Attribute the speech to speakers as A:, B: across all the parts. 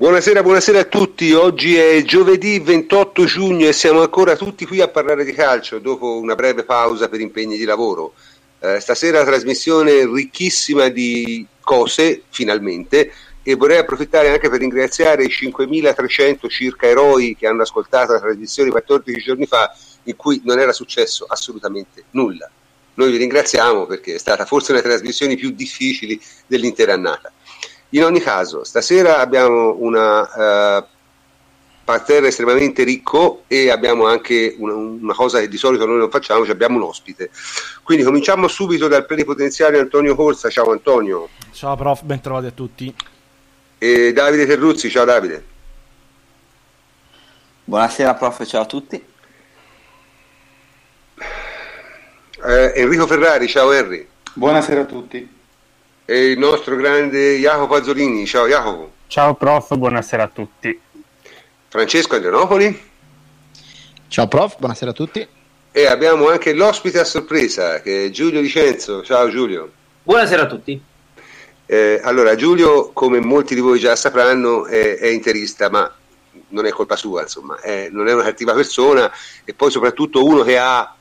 A: Buonasera, buonasera a tutti. Oggi è giovedì 28 giugno e siamo ancora tutti qui a parlare di calcio dopo una breve pausa per impegni di lavoro. Eh, stasera trasmissione ricchissima di cose, finalmente, e vorrei approfittare anche per ringraziare i 5.300 circa eroi che hanno ascoltato la trasmissione 14 giorni fa in cui non era successo assolutamente nulla. Noi vi ringraziamo perché è stata forse una delle trasmissioni più difficili dell'intera annata. In ogni caso, stasera abbiamo una uh, parterre estremamente ricco e abbiamo anche una, una, cosa che di solito noi non facciamo, cioè abbiamo un ospite. Quindi cominciamo subito dal plenipotenziario Antonio Corsa. Ciao Antonio.
B: Ciao prof, ben trovati a tutti.
A: E Davide Terruzzi, ciao Davide.
C: Buonasera prof, ciao a tutti.
A: Eh, Enrico Ferrari, ciao Henry.
D: Buonasera a tutti
A: e il nostro grande Jacopo Azzolini. Ciao Jacopo.
E: Ciao prof, buonasera a tutti.
A: Francesco Andrianopoli.
F: Ciao prof, buonasera a tutti.
A: E abbiamo anche l'ospite a sorpresa che è Giulio Licenzo. Ciao Giulio.
G: Buonasera a tutti.
A: Eh, allora, Giulio, come molti di voi già sapranno, è, è interista, ma non è colpa sua, insomma, è, non è una cattiva persona e poi soprattutto uno che ha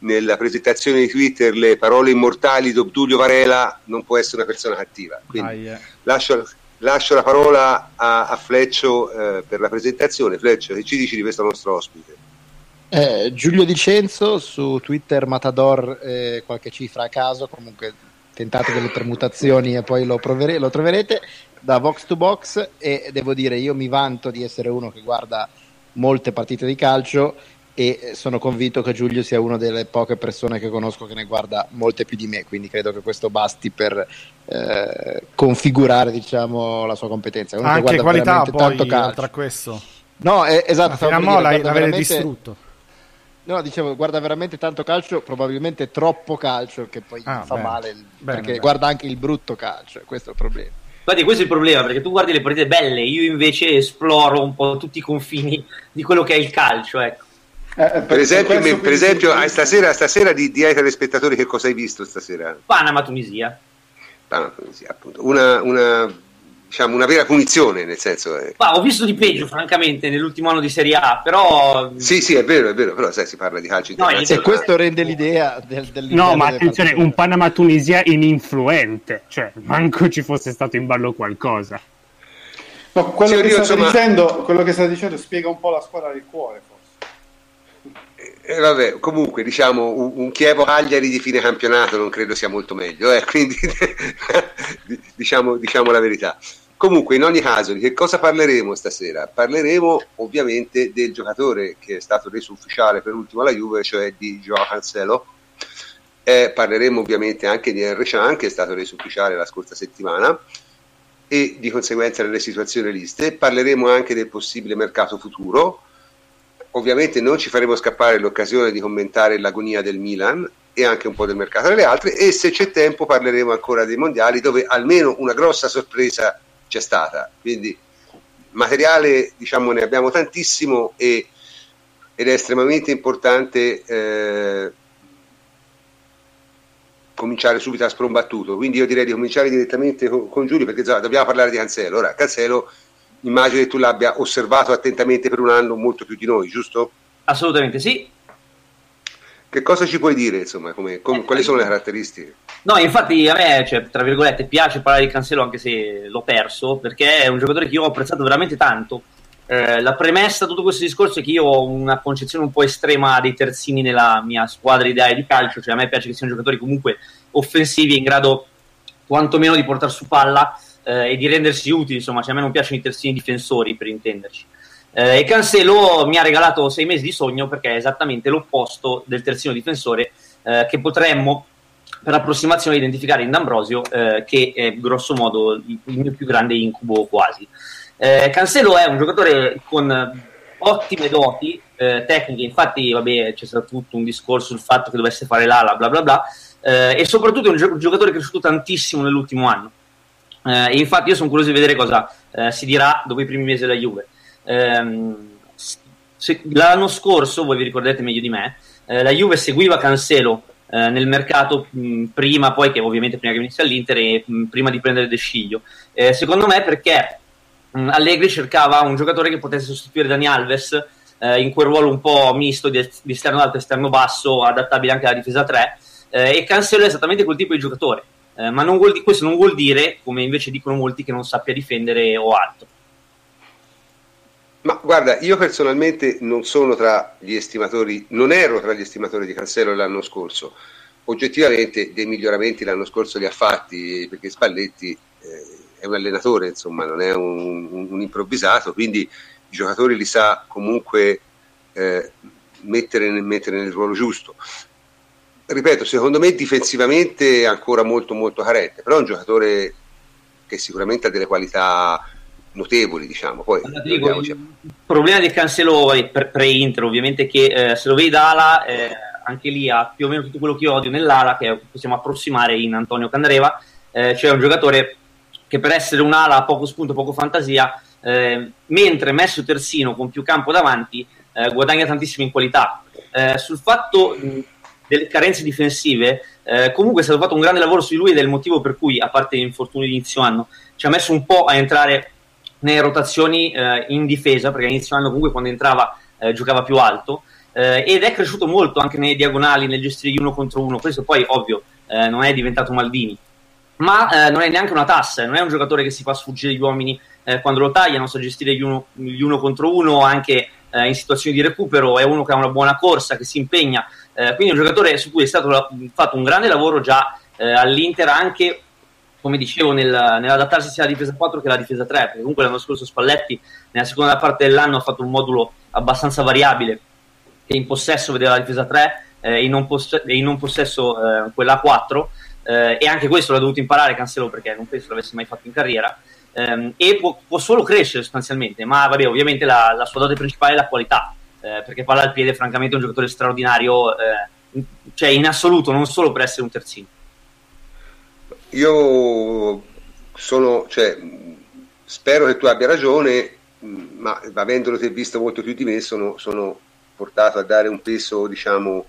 A: nella presentazione di Twitter le parole immortali di Obdulio Varela non può essere una persona cattiva. Quindi ah, lascio, lascio, la parola a, a Fleccio eh, per la presentazione. Fleccio, che ci dici di questo nostro ospite?
F: Eh, Giulio Dicenzo su Twitter Matador eh, qualche cifra a caso, comunque tentate delle permutazioni e poi lo, provere- lo troverete da Vox to Box e devo dire io mi vanto di essere uno che guarda molte partite di calcio e sono convinto che Giulio sia una delle poche persone che conosco che ne guarda molte più di me, quindi credo che questo basti per eh, configurare diciamo, la sua competenza.
B: Uno Anche qualità poi, oltre a questo.
F: No, è, esatto.
B: Ma fino a l'hai, veramente... distrutto.
F: No, dicevo, guarda veramente tanto calcio, probabilmente troppo calcio, che poi ah, fa bene. male, bene, perché bene. guarda anche il brutto calcio, questo è il problema.
G: Infatti questo è il problema, perché tu guardi le partite belle, io invece esploro un po' tutti i confini di quello che è il calcio, ecco.
A: Eh, eh, per, esempio, per, per esempio ah, stasera, stasera di, di ai telespettatori che cosa hai visto stasera?
G: Panama Tunisia.
A: Panama Tunisia, appunto. Una, una, diciamo, una vera punizione, nel senso.
G: Eh. Ma ho visto di peggio, francamente, nell'ultimo anno di Serie A, però.
A: Sì, sì, è vero, è vero, però sai, si parla di calcio
F: no, E questo rende l'idea del, del
E: No, ma attenzione, un Panama Tunisia ininfluente, cioè, manco ci fosse stato in ballo qualcosa.
D: No, quello, sì, che io, insomma... dicendo, quello che sta dicendo spiega un po' la squadra del cuore, forse.
A: Eh, vabbè, comunque diciamo un, un Chievo Cagliari di fine campionato non credo sia molto meglio, eh, quindi diciamo, diciamo, la verità. Comunque, in ogni caso, di che cosa parleremo stasera? Parleremo ovviamente del giocatore che è stato reso ufficiale per ultimo alla Juve, cioè di Joao Cancelo. Eh, parleremo ovviamente anche di Henry Chan, che è stato reso ufficiale la scorsa settimana, e di conseguenza delle situazioni liste. Parleremo anche del possibile mercato futuro ovviamente non ci faremo scappare l'occasione di commentare l'agonia del Milan e anche un po' del mercato delle altre e se c'è tempo parleremo ancora dei mondiali dove almeno una grossa sorpresa c'è stata. Quindi materiale diciamo ne abbiamo tantissimo e, ed è estremamente importante eh, cominciare subito a sprombattuto. Quindi io direi di cominciare direttamente con, con Giulio perché dobbiamo parlare di Cancelo. Ora, Cancelo immagino che tu l'abbia osservato attentamente per un anno molto più di noi, giusto?
G: Assolutamente sì.
A: Che cosa ci puoi dire, insomma, come, come, quali sono le caratteristiche?
G: No, infatti a me, cioè, tra virgolette, piace parlare di Cancelo anche se l'ho perso, perché è un giocatore che io ho apprezzato veramente tanto. Eh, la premessa di tutto questo discorso è che io ho una concezione un po' estrema dei terzini nella mia squadra ideale di calcio, cioè a me piace che siano giocatori comunque offensivi in grado quantomeno di portare su palla eh, e di rendersi utili, insomma, cioè a me non piacciono i terzini difensori per intenderci. Eh, e Cancelo mi ha regalato sei mesi di sogno perché è esattamente l'opposto del terzino difensore eh, che potremmo per approssimazione identificare in D'Ambrosio, eh, che è grosso modo il, mio più grande incubo quasi. Eh, Cancelo è un giocatore con ottime doti eh, tecniche, infatti vabbè, c'è stato tutto un discorso sul fatto che dovesse fare l'ala, bla bla bla, e soprattutto è un giocatore cresciuto tantissimo nell'ultimo anno. Eh, infatti io sono curioso di vedere cosa eh, si dirà dopo i primi mesi della Juve. Eh, se, l'anno scorso, voi vi ricordate meglio di me, eh, la Juve seguiva Cancelo eh, nel mercato mh, prima, poi che ovviamente prima che venisse all'Inter e mh, prima di prendere De Sciglio. Eh, secondo me perché mh, Allegri cercava un giocatore che potesse sostituire Dani Alves in quel ruolo un po' misto di, di esterno alto e esterno basso, adattabile anche alla difesa 3. Eh, e Cancelo è esattamente quel tipo di giocatore. Eh, ma non vuol, questo non vuol dire, come invece dicono molti, che non sappia difendere o altro.
A: Ma guarda, io personalmente non sono tra gli estimatori, non ero tra gli estimatori di Cancelo l'anno scorso. Oggettivamente dei miglioramenti l'anno scorso li ha fatti perché Spalletti eh, è un allenatore, insomma, non è un, un, un improvvisato, quindi i giocatori li sa comunque eh, mettere, mettere, nel ruolo giusto. Ripeto, secondo me difensivamente è ancora molto molto carente, però è un giocatore che sicuramente ha delle qualità notevoli, diciamo. Poi,
G: dico, il problema di Cancelo pre-Inter, ovviamente, che eh, se lo vedi da ala, eh, anche lì ha più o meno tutto quello che odio nell'ala, che possiamo approssimare in Antonio Candreva, eh, cioè un giocatore che per essere un'ala a poco spunto, poco fantasia, eh, mentre messo terzino con più campo davanti eh, guadagna tantissimo in qualità. Eh, sul fatto delle carenze difensive, eh, comunque è stato fatto un grande lavoro su di lui ed è il motivo per cui, a parte gli infortuni di inizio anno, ci ha messo un po' a entrare nelle rotazioni eh, in difesa, perché inizio anno comunque quando entrava eh, giocava più alto. ed è cresciuto molto anche nei diagonali, nel gestire gli uno contro uno. Questo poi, ovvio, non è diventato Maldini, ma non è neanche una tassa, non è un giocatore che si fa sfuggire gli uomini eh, quando lo tagliano, sa gestire gli uno, gli uno contro uno anche eh, in situazioni di recupero, è uno che ha una buona corsa, che si impegna, eh, quindi un giocatore su cui è stato fatto un grande lavoro già eh, all'Inter anche come dicevo, nel, nell'adattarsi sia alla difesa 4 che alla difesa 3, perché comunque l'anno scorso Spalletti nella seconda parte dell'anno ha fatto un modulo abbastanza variabile che in possesso vedeva la difesa 3 eh, in non, poss- in non possesso eh, quella 4 eh, e anche questo l'ha dovuto imparare Cancelo perché non penso l'avesse mai fatto in carriera ehm, e può, può, solo crescere sostanzialmente, ma vabbè, ovviamente la, la sua dote principale è la qualità, eh, perché palla al piede francamente è un giocatore straordinario, eh, cioè in assoluto, non solo per essere un terzino.
A: Io sono, cioè, spero che tu abbia ragione, ma avendolo te visto molto più di me, sono, sono portato a dare un peso, diciamo,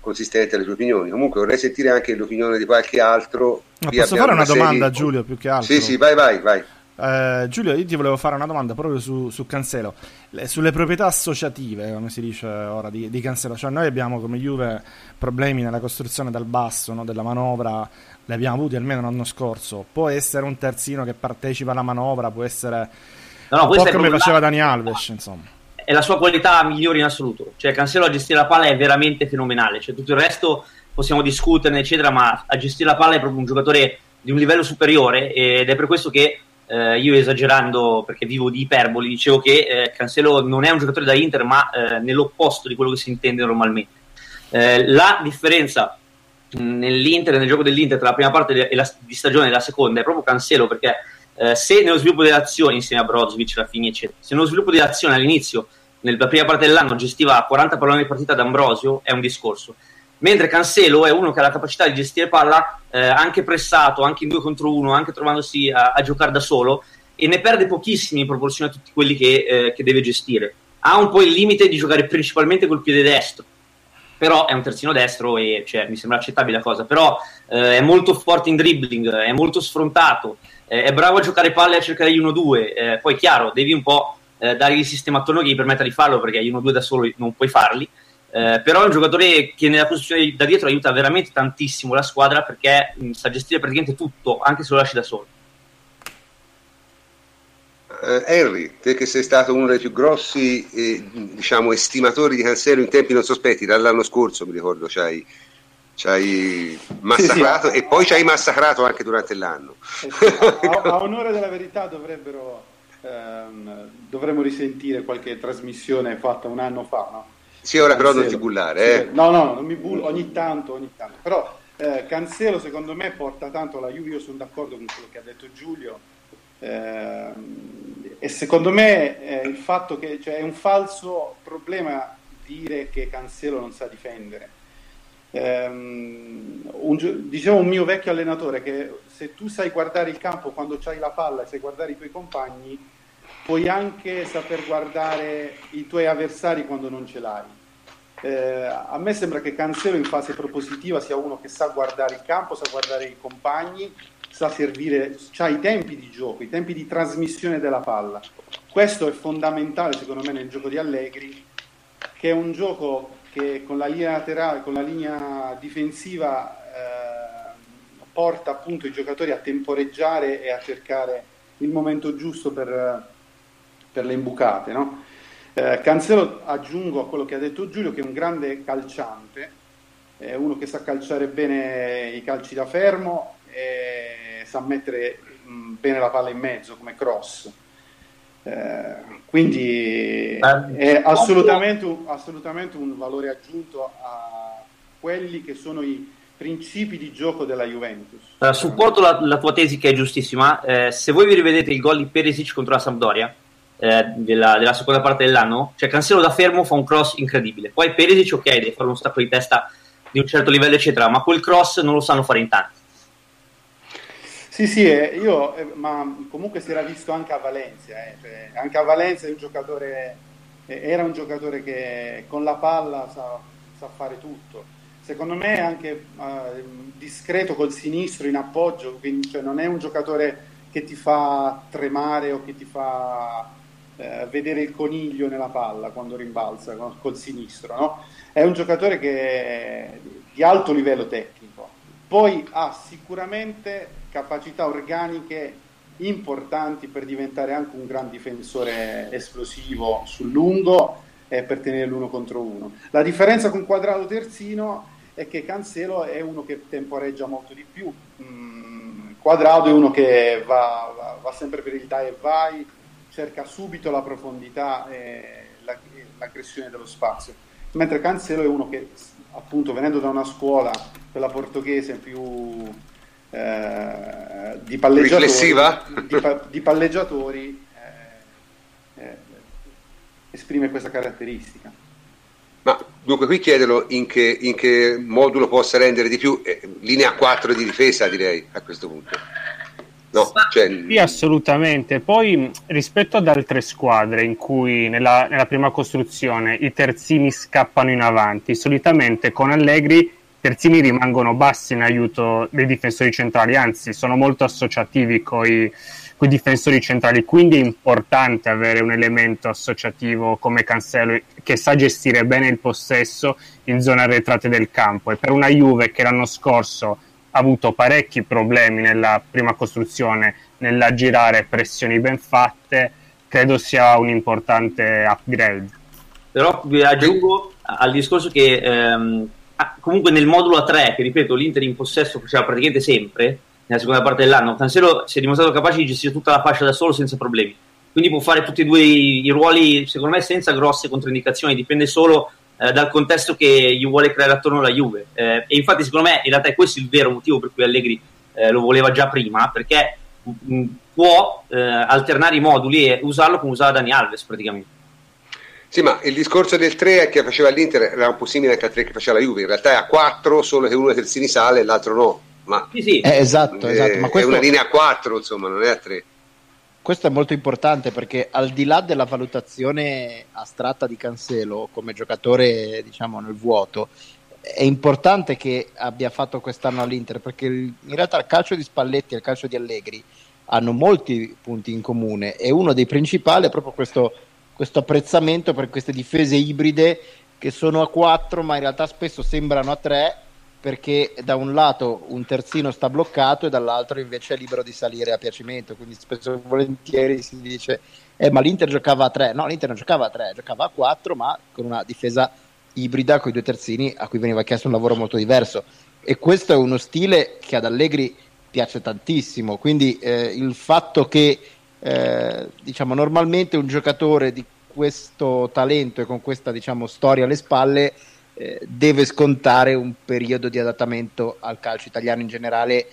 A: consistente alle tue opinioni. Comunque vorrei sentire anche l'opinione di qualche altro.
B: Ma posso fare una, una domanda, Giulio, più che altro?
A: Sì, sì, vai, vai, vai.
B: Eh, Giulio, io ti volevo fare una domanda proprio su, su Cancelo, Le, sulle proprietà associative, come si dice ora, di, di, Cancelo. Cioè, noi abbiamo come Juve problemi nella costruzione dal basso, no, della manovra, li abbiamo avuti almeno l'anno scorso. Può essere un terzino che partecipa alla manovra, può essere no, no, un po' come faceva Dani Alves, insomma.
G: È la sua qualità migliore in assoluto. Cioè, Cancelo a gestire la palla è veramente fenomenale. Cioè, tutto il resto possiamo discuterne, eccetera, ma a gestire la palla è proprio un giocatore di un livello superiore ed è per questo che eh, io esagerando perché vivo di iperboli, dicevo che eh, Cancelo non è un giocatore da Inter, ma eh, nell'opposto di quello che si intende normalmente. Eh, la differenza nell'Inter, nel gioco dell'Inter tra la prima parte la, di stagione e la seconda è proprio Cancelo perché eh, se nello sviluppo delle azioni insieme a Brozovic, Raffini eccetera, se nello sviluppo delle azioni all'inizio nella prima parte dell'anno gestiva 40 palloni di partita ad Ambrosio è un discorso mentre Cancelo è uno che ha la capacità di gestire palla eh, anche pressato, anche in due contro uno, anche trovandosi a, a, giocare da solo e ne perde pochissimi in proporzione a tutti quelli che, eh, che, deve gestire. Ha un po' il limite di giocare principalmente col piede destro, però è un terzino destro e cioè, mi sembra accettabile la cosa, però eh, è molto forte in dribbling, è molto sfrontato, eh, è bravo a giocare palle e a cercare gli 1-2, eh, poi chiaro, devi un po' eh, dargli il sistema attorno che gli permetta di farlo perché gli 1-2 da solo non puoi farli, eh, però è un giocatore che nella posizione da dietro aiuta veramente tantissimo la squadra perché mh, sa gestire praticamente tutto, anche se lo lasci da solo.
A: Uh, Henry, te che sei stato uno dei più grossi eh, diciamo, estimatori di Cancelo in tempi non sospetti, dall'anno scorso mi ricordo ci hai, ci hai massacrato sì, sì. e poi ci hai massacrato anche durante l'anno.
D: Eh sì, a, a, onore della verità dovrebbero, ehm, dovremmo risentire qualche trasmissione fatta un anno fa, no?
A: Sì, ora Cancelo. però non ti bullare. Eh.
D: No, no, non mi bullo ogni tanto, ogni tanto. Però eh, Cancelo secondo me porta tanto alla Juve, io sono d'accordo con quello che ha detto Giulio. Eh, e secondo me eh, il fatto che cioè, è un falso problema dire che Cancelo non sa difendere. Um, un, dicevo un mio vecchio allenatore che se tu sai guardare il campo quando c'hai la palla e sai guardare i tuoi compagni, puoi anche saper guardare i tuoi avversari quando non ce l'hai. Eh, a me sembra che Cancelo in fase propositiva sia uno che sa guardare il campo, sa guardare i compagni,
H: sa servire, ha i tempi di gioco, i tempi di trasmissione della palla. Questo è fondamentale secondo me nel gioco di Allegri, che è un gioco che con la linea laterale, con la linea difensiva eh, porta appunto i giocatori a temporeggiare e a cercare il momento giusto per, per le imbucate. No? Eh, Cancelo aggiungo a quello che ha detto Giulio che è un grande calciante, è uno che sa calciare bene i calci da fermo e sa mettere mh, bene la palla in mezzo come cross. Eh, quindi è assolutamente un, assolutamente un valore aggiunto a quelli che sono i principi di gioco della Juventus.
G: Uh, supporto la, la, tua tesi che è giustissima. Eh, se voi vi rivedete il gol di Perisic contro la Sampdoria eh, della, della, seconda parte dell'anno, cioè Cancelo da fermo fa un cross incredibile. Poi Perisic, ok, deve fare uno stacco di testa di un certo livello, eccetera, ma quel cross non lo sanno fare in tanti.
H: Sì, sì, eh, io, eh, ma comunque si era visto anche a Valencia, eh, cioè, anche a Valencia un giocatore, eh, era un giocatore che con la palla sa, sa fare tutto. Secondo me è anche eh, discreto col sinistro in appoggio, quindi cioè, non è un giocatore che ti fa tremare o che ti fa eh, vedere il coniglio nella palla quando rimbalza no? col sinistro, no? È un giocatore che è di alto livello tecnico. Poi ha sicuramente capacità organiche importanti per diventare anche un gran difensore esplosivo sul lungo e per tenere l'uno contro uno. La differenza con Quadrato Terzino è che Cancelo è uno che temporeggia molto di più. Mm, Quadrado è uno che va, va, va, sempre per il dai e vai, cerca subito la profondità e la, l'aggressione dello spazio. Mentre Cancelo è uno che, appunto, venendo da una scuola, quella portoghese più eh, di palleggiatori, di, di palleggiatori eh, eh, esprime questa caratteristica.
A: Ma dunque qui chiedono in che, in che modulo possa rendere di più, eh, linea 4 di difesa direi a questo punto.
E: No, cioè... Sì, assolutamente. Poi rispetto ad altre squadre in cui nella, nella prima costruzione i terzini scappano in avanti, solitamente con Allegri terzini rimangono bassi in aiuto dei difensori centrali, anzi sono molto associativi con i difensori centrali, quindi è importante avere un elemento associativo come Cancelo che sa gestire bene il possesso in zone arretrate del campo e per una Juve che l'anno scorso avuto parecchi problemi nella prima costruzione nell'aggirare pressioni ben fatte, credo sia un importante upgrade.
G: Però vi aggiungo al discorso che ehm, comunque nel modulo a 3, che ripeto, l'Inter in possesso faceva praticamente sempre, nella seconda parte dell'anno, Cancelo si è dimostrato capace di gestire tutta la fascia da solo senza problemi. Quindi può fare tutti e due i, i ruoli, secondo me, senza grosse controindicazioni, dipende solo eh, dal contesto che gli vuole creare attorno alla Juve. Eh, e infatti, secondo me, in realtà è questo il vero motivo per cui Allegri eh, lo voleva già prima, perché mh, mm, può eh, alternare i moduli e usarlo come usava Dani Alves praticamente.
A: Sì, ma il discorso del 3 che faceva l'Inter era un po' simile anche al 3 che faceva la Juve, in realtà è a 4, solo che uno dei terzini sale e l'altro no. Ma
F: sì, sì. Eh, esatto, è, esatto. Ma questo...
A: è una linea a 4, insomma, non è a 3.
F: Questo è molto importante perché al di là della valutazione astratta di Cancelo come giocatore, diciamo, nel vuoto, è importante che abbia fatto quest'anno all'Inter perché in realtà il calcio di Spalletti e il calcio di Allegri hanno molti punti in comune e uno dei principali è proprio questo questo apprezzamento per queste difese ibride che sono a 4 ma in realtà spesso sembrano a 3 perché da un lato un terzino sta bloccato e dall'altro invece è libero di salire a piacimento quindi spesso e volentieri si dice eh, ma l'Inter giocava a 3 no l'Inter non giocava a 3 giocava a 4 ma con una difesa ibrida con i due terzini a cui veniva chiesto un lavoro molto diverso. E questo è uno stile che ad Allegri piace tantissimo quindi eh, il fatto che eh, diciamo, normalmente un giocatore di questo talento e con questa diciamo, storia alle spalle eh, deve scontare un periodo di adattamento al calcio italiano in generale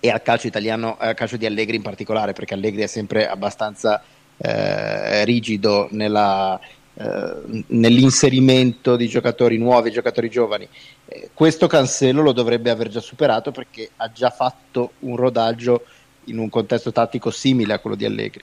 F: e al calcio italiano, al calcio di Allegri in particolare, perché Allegri è sempre abbastanza eh, rigido nella, eh, nell'inserimento di giocatori nuovi, giocatori giovani. Eh, questo Cancelo lo dovrebbe aver già superato perché ha già fatto un rodaggio in un contesto tattico simile a quello di Allegri.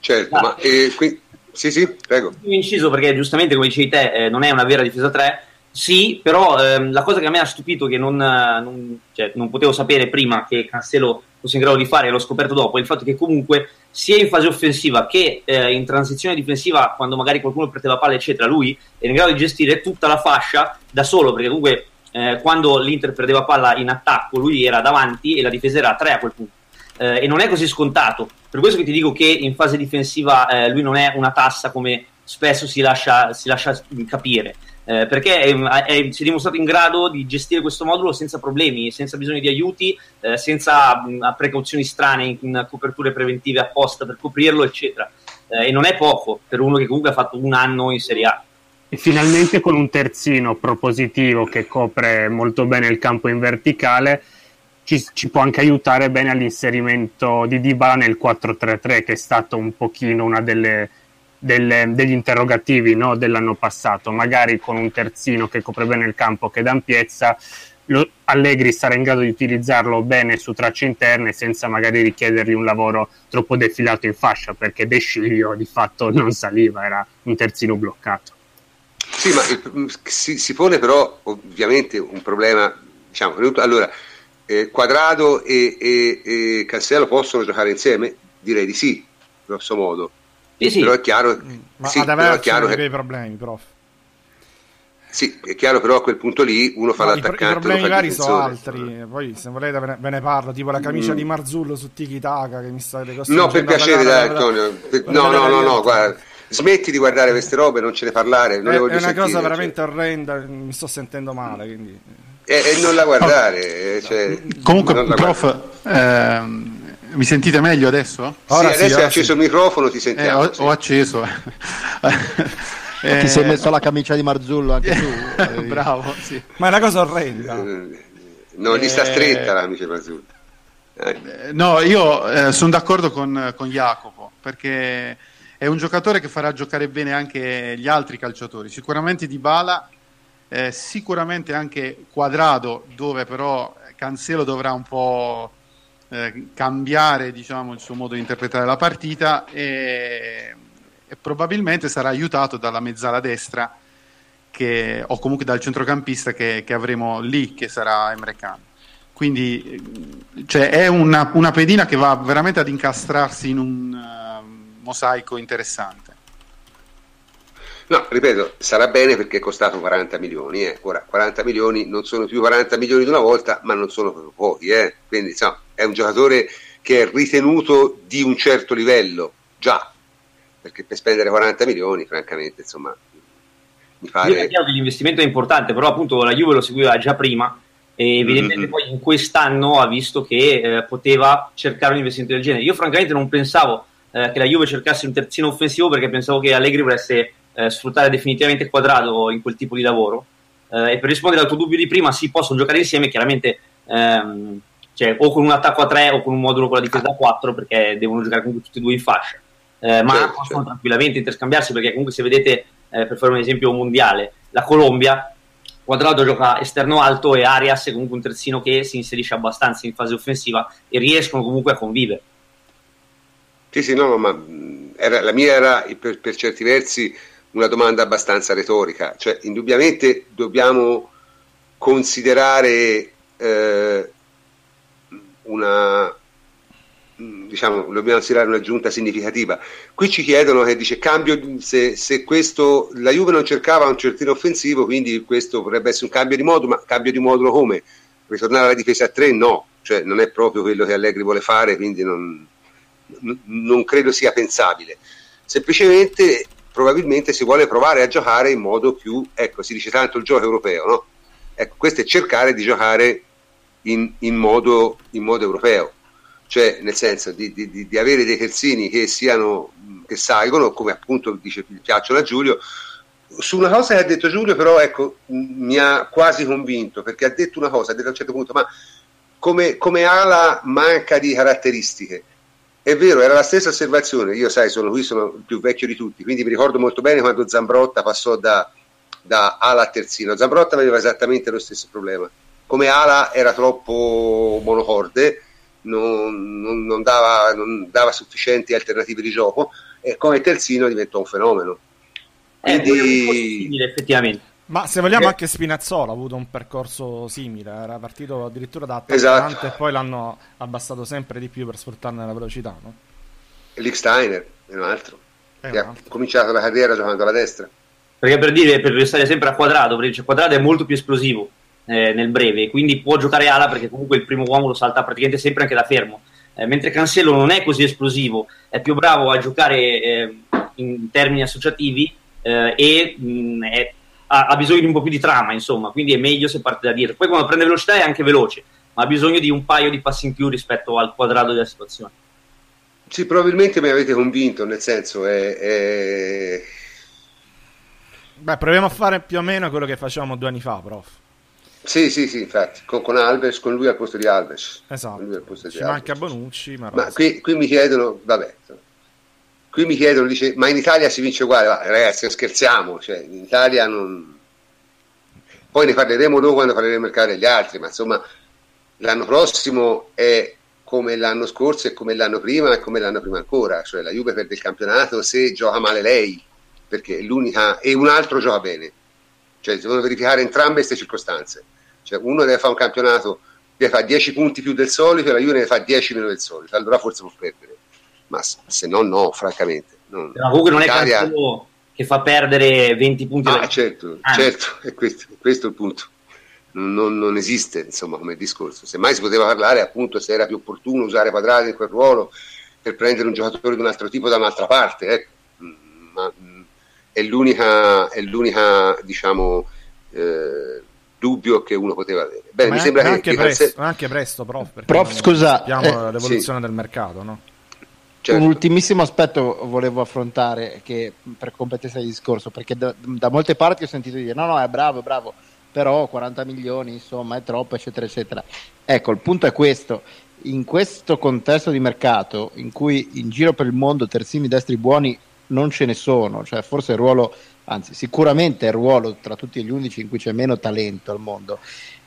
A: Certo, ah. ma eh, qui... sì, sì, prego.
G: Inciso perché giustamente, come dicevi te, eh, non è una vera difesa 3. sì, però ehm, la cosa che a me ha stupito, che non, non, cioè, non, potevo sapere prima che Cancelo fosse in grado di fare, l'ho scoperto dopo, è il fatto che comunque sia in fase offensiva che eh, in transizione difensiva, quando magari qualcuno perdeva palla, eccetera, lui è in grado di gestire tutta la fascia da solo, perché comunque eh, quando l'Inter perdeva palla in attacco, lui era davanti e la difesa era a tre a quel punto. Eh, e non è così scontato. Per questo che ti dico che in fase difensiva eh, lui non è una tassa come spesso si lascia, si lascia capire eh, perché è, è, si è dimostrato in grado di gestire questo modulo senza problemi, senza bisogno di aiuti, eh, senza mh, precauzioni strane in, in, coperture preventive apposta per coprirlo, eccetera. Eh, e non è poco per uno che comunque ha fatto un anno in Serie A.
E: E finalmente con un terzino propositivo che copre molto bene il campo in verticale, ci, ci, può anche aiutare bene all'inserimento di Dybala nel 4-3-3 che è stato un pochino delle, degli interrogativi no, dell'anno passato, magari con un terzino che copre bene il campo che da ampiezza, lo, Allegri sarà in grado di utilizzarlo bene su tracce interne senza magari richiedergli un lavoro troppo defilato in fascia perché De Sciglio di fatto non saliva, era un terzino bloccato.
A: Sì, ma il, si, si, pone però ovviamente un problema, diciamo, allora, eh, Quadrado e, e, e Castello possono giocare insieme? Direi di sì, grosso modo sì, sì. Però è chiaro,
B: mm. Ma sì, ad avere chiaro che... dei problemi, prof.
A: Sì, è chiaro però a quel punto lì uno fa no, l'attaccante. I,
B: problemi vari sono altri, poi se volete ve ne, ve ne, parlo, tipo la camicia mm. di Marzullo su Tiki Taka che mi state
A: No, per piacere dai Antonio, no, no, no, no, guarda, smetti di guardare queste robe, non ce ne parlare. Non
B: è,
A: è una
B: sentire, cosa cioè. veramente orrenda, mi sto sentendo male, quindi...
A: E, e non la guardare. Oh. Cioè,
H: Comunque, prof, ehm, mi sentite meglio adesso?
A: Ora sì, adesso hai acceso sì. il microfono, ti sentiamo.
H: Eh, ho, sì. ho, acceso.
F: eh, ti sei messo la camicia di Marzullo anche tu.
B: Bravo, sì. Ma è una cosa orrenda. Eh,
A: no, gli sta stretta la camicia di Marzullo.
H: Eh. No, io eh, sono d'accordo con, con Jacopo, perché è un giocatore che farà giocare bene anche gli altri calciatori. Sicuramente Di Bala, eh, sicuramente anche Quadrado, dove però Cancelo dovrà un po' Eh, cambiare diciamo, il suo modo di interpretare la partita e, e, probabilmente sarà aiutato dalla mezzala destra che, o comunque dal centrocampista che, che avremo lì che sarà Emre Can. Quindi cioè, è una, una, pedina che va veramente ad incastrarsi in un uh, mosaico interessante.
A: No, ripeto, sarà bene perché è costato 40 milioni. Eh. Ora, 40 milioni non sono più 40 milioni di una volta, ma non sono proprio pochi. Eh. Quindi, insomma, è un giocatore che è ritenuto di un certo livello, già, perché per spendere 40 milioni, francamente, insomma,
G: mi pare... Io che l'investimento è importante, però appunto la Juve lo seguiva già prima e evidentemente mm-hmm. poi in quest'anno ha visto che eh, poteva cercare un investimento del genere. Io francamente non pensavo eh, che la Juve cercasse un terzino offensivo perché pensavo che Allegri volesse eh, sfruttare definitivamente quadrato in quel tipo di lavoro. Eh, e per rispondere al tuo dubbio di prima, sì, possono giocare insieme, chiaramente ehm, cioè, o con un attacco a 3 o con un modulo con la difesa a 4 perché devono giocare comunque tutti e due in fascia. Eh, ma certo, possono certo. tranquillamente interscambiarsi perché comunque se vedete, eh, per fare un esempio mondiale, la Colombia, Quadrado gioca esterno alto e Arias è comunque un terzino che si inserisce abbastanza in fase offensiva e riescono comunque a convivere.
A: Sì, sì, no, ma era, la mia era per, per certi versi una domanda abbastanza retorica, cioè indubbiamente dobbiamo considerare eh, una diciamo, dobbiamo tirare un'aggiunta significativa. Qui ci chiedono che dice cambio se, se, questo la Juve non cercava un certino offensivo, quindi questo potrebbe essere un cambio di modulo, ma cambio di modulo come? Ritornare alla difesa a 3? No, cioè non è proprio quello che Allegri vuole fare, quindi non, non credo sia pensabile. Semplicemente probabilmente si vuole provare a giocare in modo più, ecco, si dice tanto il gioco europeo, no? Ecco, questo è cercare di giocare in, in, modo, in modo, europeo, cioè nel senso di, di, di, avere dei terzini che siano che salgono, come appunto dice piacciono a Giulio. Su una cosa che ha detto Giulio, però, ecco, mi ha quasi convinto perché ha detto una cosa, ha detto a un certo punto, ma come, come ala manca di caratteristiche. È vero, era la stessa osservazione. Io, sai, sono qui, sono il più vecchio di tutti, quindi mi ricordo molto bene quando Zambrotta passò da, da ala a terzino. Zambrotta aveva esattamente lo stesso problema come ala era troppo monocorde, non, non, non, dava, non, dava, sufficienti alternative di gioco e come terzino diventò un fenomeno.
G: Quindi... È simile, effettivamente.
B: Ma se vogliamo anche Spinazzola ha avuto un percorso simile, era partito addirittura da
A: attaccante
B: esatto. e poi l'hanno abbassato sempre di più per sfruttarne la velocità, no?
A: Lick Steiner è un altro, è che ha cominciato la carriera giocando alla destra.
G: Perché per dire, per restare sempre a quadrato, perché il quadrato è molto più esplosivo eh, nel breve, quindi può giocare ala perché comunque il primo uomo lo salta praticamente sempre anche da fermo. Eh, mentre Cancelo non è così esplosivo, è più bravo a giocare eh, in termini associativi eh, e mh, è ha, ha, bisogno di un po' più di trama, insomma, quindi è meglio se parte da dietro. Poi quando prende velocità è anche veloce, ma ha bisogno di un paio di passi in più rispetto al quadrato della situazione.
A: Sì, probabilmente mi avete convinto, nel senso è, è...
B: Beh, proviamo a fare più o meno quello che facevamo due anni fa, prof.
A: Sì, sì, sì, infatti, con, con Alves, con lui al posto di Alves.
B: Esatto. Ci Alves. manca Bonucci, ma,
A: ma qui, qui, mi chiedono, vabbè, Qui mi chiedono, dice, ma in Italia si vince uguale? Ma, ragazzi, scherziamo, cioè, in Italia non... Poi ne parleremo dopo quando parleremo del caso degli altri, ma insomma l'anno prossimo è come l'anno scorso e come l'anno prima e come l'anno prima ancora, cioè la Juve perde il campionato se gioca male lei, perché l'unica e un altro gioca bene, cioè si devono verificare entrambe queste circostanze, cioè uno deve fare un campionato, deve fare 10 punti più del solito e la Juve deve fare 10 meno del solito, allora forse può perdere ma se no no, francamente.
G: Non, ma comunque non Italia... è Cancelo che fa perdere 20 punti.
A: Ah, certo, ah. certo, è questo, questo, è il punto. Non, non, esiste, insomma, come discorso. Semmai si poteva parlare, appunto, se era più opportuno usare Quadrato in quel ruolo per prendere un giocatore di un altro tipo da un'altra parte, ecco. ma è l'unica, è l'unica diciamo, eh, dubbio che uno poteva avere.
B: Bene, mi sembra anche, che, presto, Cancel... anche presto, prof.
F: Prof, scusa,
B: sappiamo eh, l'evoluzione sì. del mercato, no?
F: Certo. Un ultimissimo aspetto volevo affrontare che, per competenza di discorso, perché da, da, molte parti ho sentito dire no, no, è bravo, bravo, però 40 milioni, insomma, è troppo, eccetera, eccetera. Ecco, il punto è questo. In questo contesto di mercato, in cui in giro per il mondo terzini destri buoni non ce ne sono, cioè forse il ruolo, anzi sicuramente è il ruolo tra tutti gli 11 in cui c'è meno talento al mondo,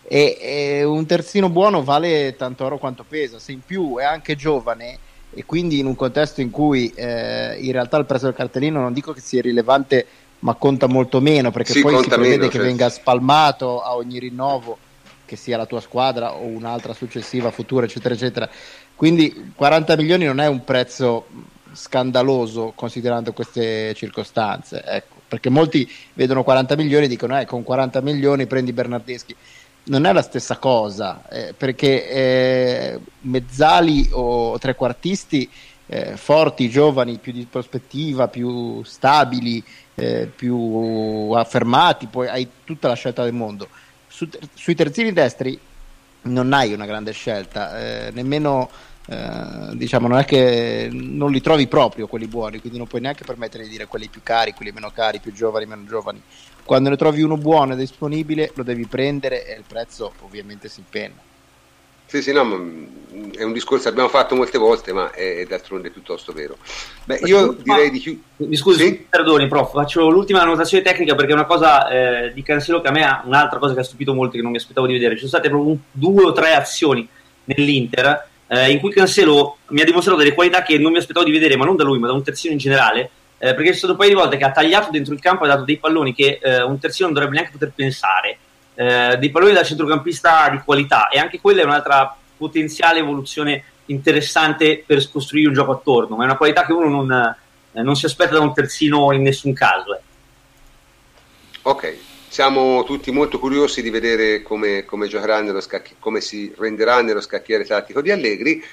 F: e, e un terzino buono vale tanto oro quanto pesa, se in più è anche giovane e quindi in un contesto in cui eh, in realtà il prezzo del cartellino non dico che sia rilevante ma conta molto meno perché sì, poi si prevede meno, che certo. venga spalmato a ogni rinnovo che sia la tua squadra o un'altra successiva futura eccetera eccetera. Quindi 40 milioni non è un prezzo scandaloso considerando queste circostanze ecco, perché molti vedono 40 milioni e dicono eh, con 40 milioni prendi Bernardeschi non è la stessa cosa eh, perché eh, mezzali o trequartisti eh, forti, giovani, più di prospettiva, più stabili, eh, più affermati, poi hai tutta la scelta del mondo. Su, sui terzini destri non hai una grande scelta, eh, nemmeno eh, diciamo non è che non li trovi proprio quelli buoni, quindi non puoi neanche permettere di dire quelli più cari, quelli meno cari, più giovani, meno giovani quando ne trovi uno buono e disponibile lo devi prendere e il prezzo ovviamente si impenna.
A: Sì, sì, no, è un discorso che abbiamo fatto molte volte, ma è d'altronde piuttosto vero. Beh, io direi di chiudere.
G: Mi scusi, sì? perdoni, prof, faccio l'ultima annotazione tecnica perché è una cosa eh, di Cancelo che a me ha un'altra cosa che ha stupito molto che non mi aspettavo di vedere. Ci sono state proprio un, due o tre azioni nell'Inter eh, in cui Cancelo mi ha dimostrato delle qualità che non mi aspettavo di vedere, ma non da lui, ma da un terzino in generale eh, perché ci sono un paio di volte che ha tagliato dentro il campo e ha dato dei palloni che eh, un terzino non dovrebbe neanche poter pensare, eh, dei palloni da centrocampista di qualità e anche quella è un'altra potenziale evoluzione interessante per costruire un gioco attorno, ma è una qualità che uno non, eh, non si aspetta da un terzino in nessun caso. Eh.
A: Ok, siamo tutti molto curiosi di vedere come, come, scacchi- come si renderà nello scacchiere tattico di Allegri.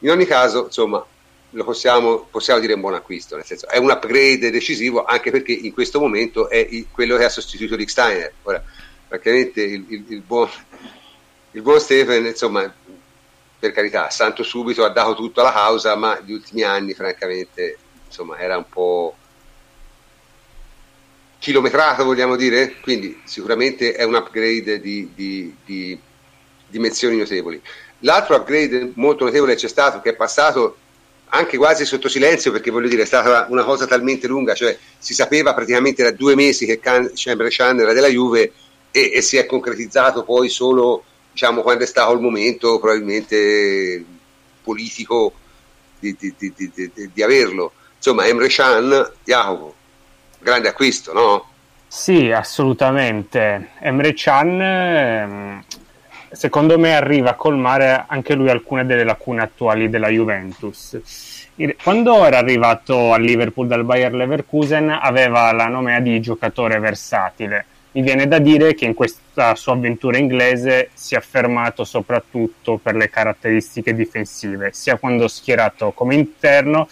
A: In ogni caso, insomma, lo possiamo, possiamo, dire un buon acquisto, nel senso è un upgrade decisivo anche perché in questo momento è il, quello che ha sostituito Rick Steiner. Ora, praticamente il, il, il, buon, buon Stephen, insomma, per carità, santo subito ha dato tutto alla causa, ma gli ultimi anni, francamente, insomma, era un po' chilometrato, vogliamo dire, quindi sicuramente è un upgrade di, di, di dimensioni notevoli. L'altro upgrade molto notevole c'è stato, che è passato anche quasi sotto silenzio perché voglio dire è stata una cosa talmente lunga, cioè si sapeva praticamente da due mesi che Can- Chamber Chan era della Juve e, e, si è concretizzato poi solo diciamo quando è stato il momento probabilmente politico di, di, di, di averlo. Insomma, Emre Chan, Jacopo, grande acquisto, no?
E: Sì, assolutamente. Emre Chan, ehm, secondo me, arriva a colmare anche lui alcune delle lacune attuali della Juventus. Quando era arrivato al Liverpool dal Bayer Leverkusen aveva la nomea di giocatore versatile. Mi viene da dire che in questa sua avventura inglese si è affermato soprattutto per le caratteristiche difensive, sia quando schierato come interno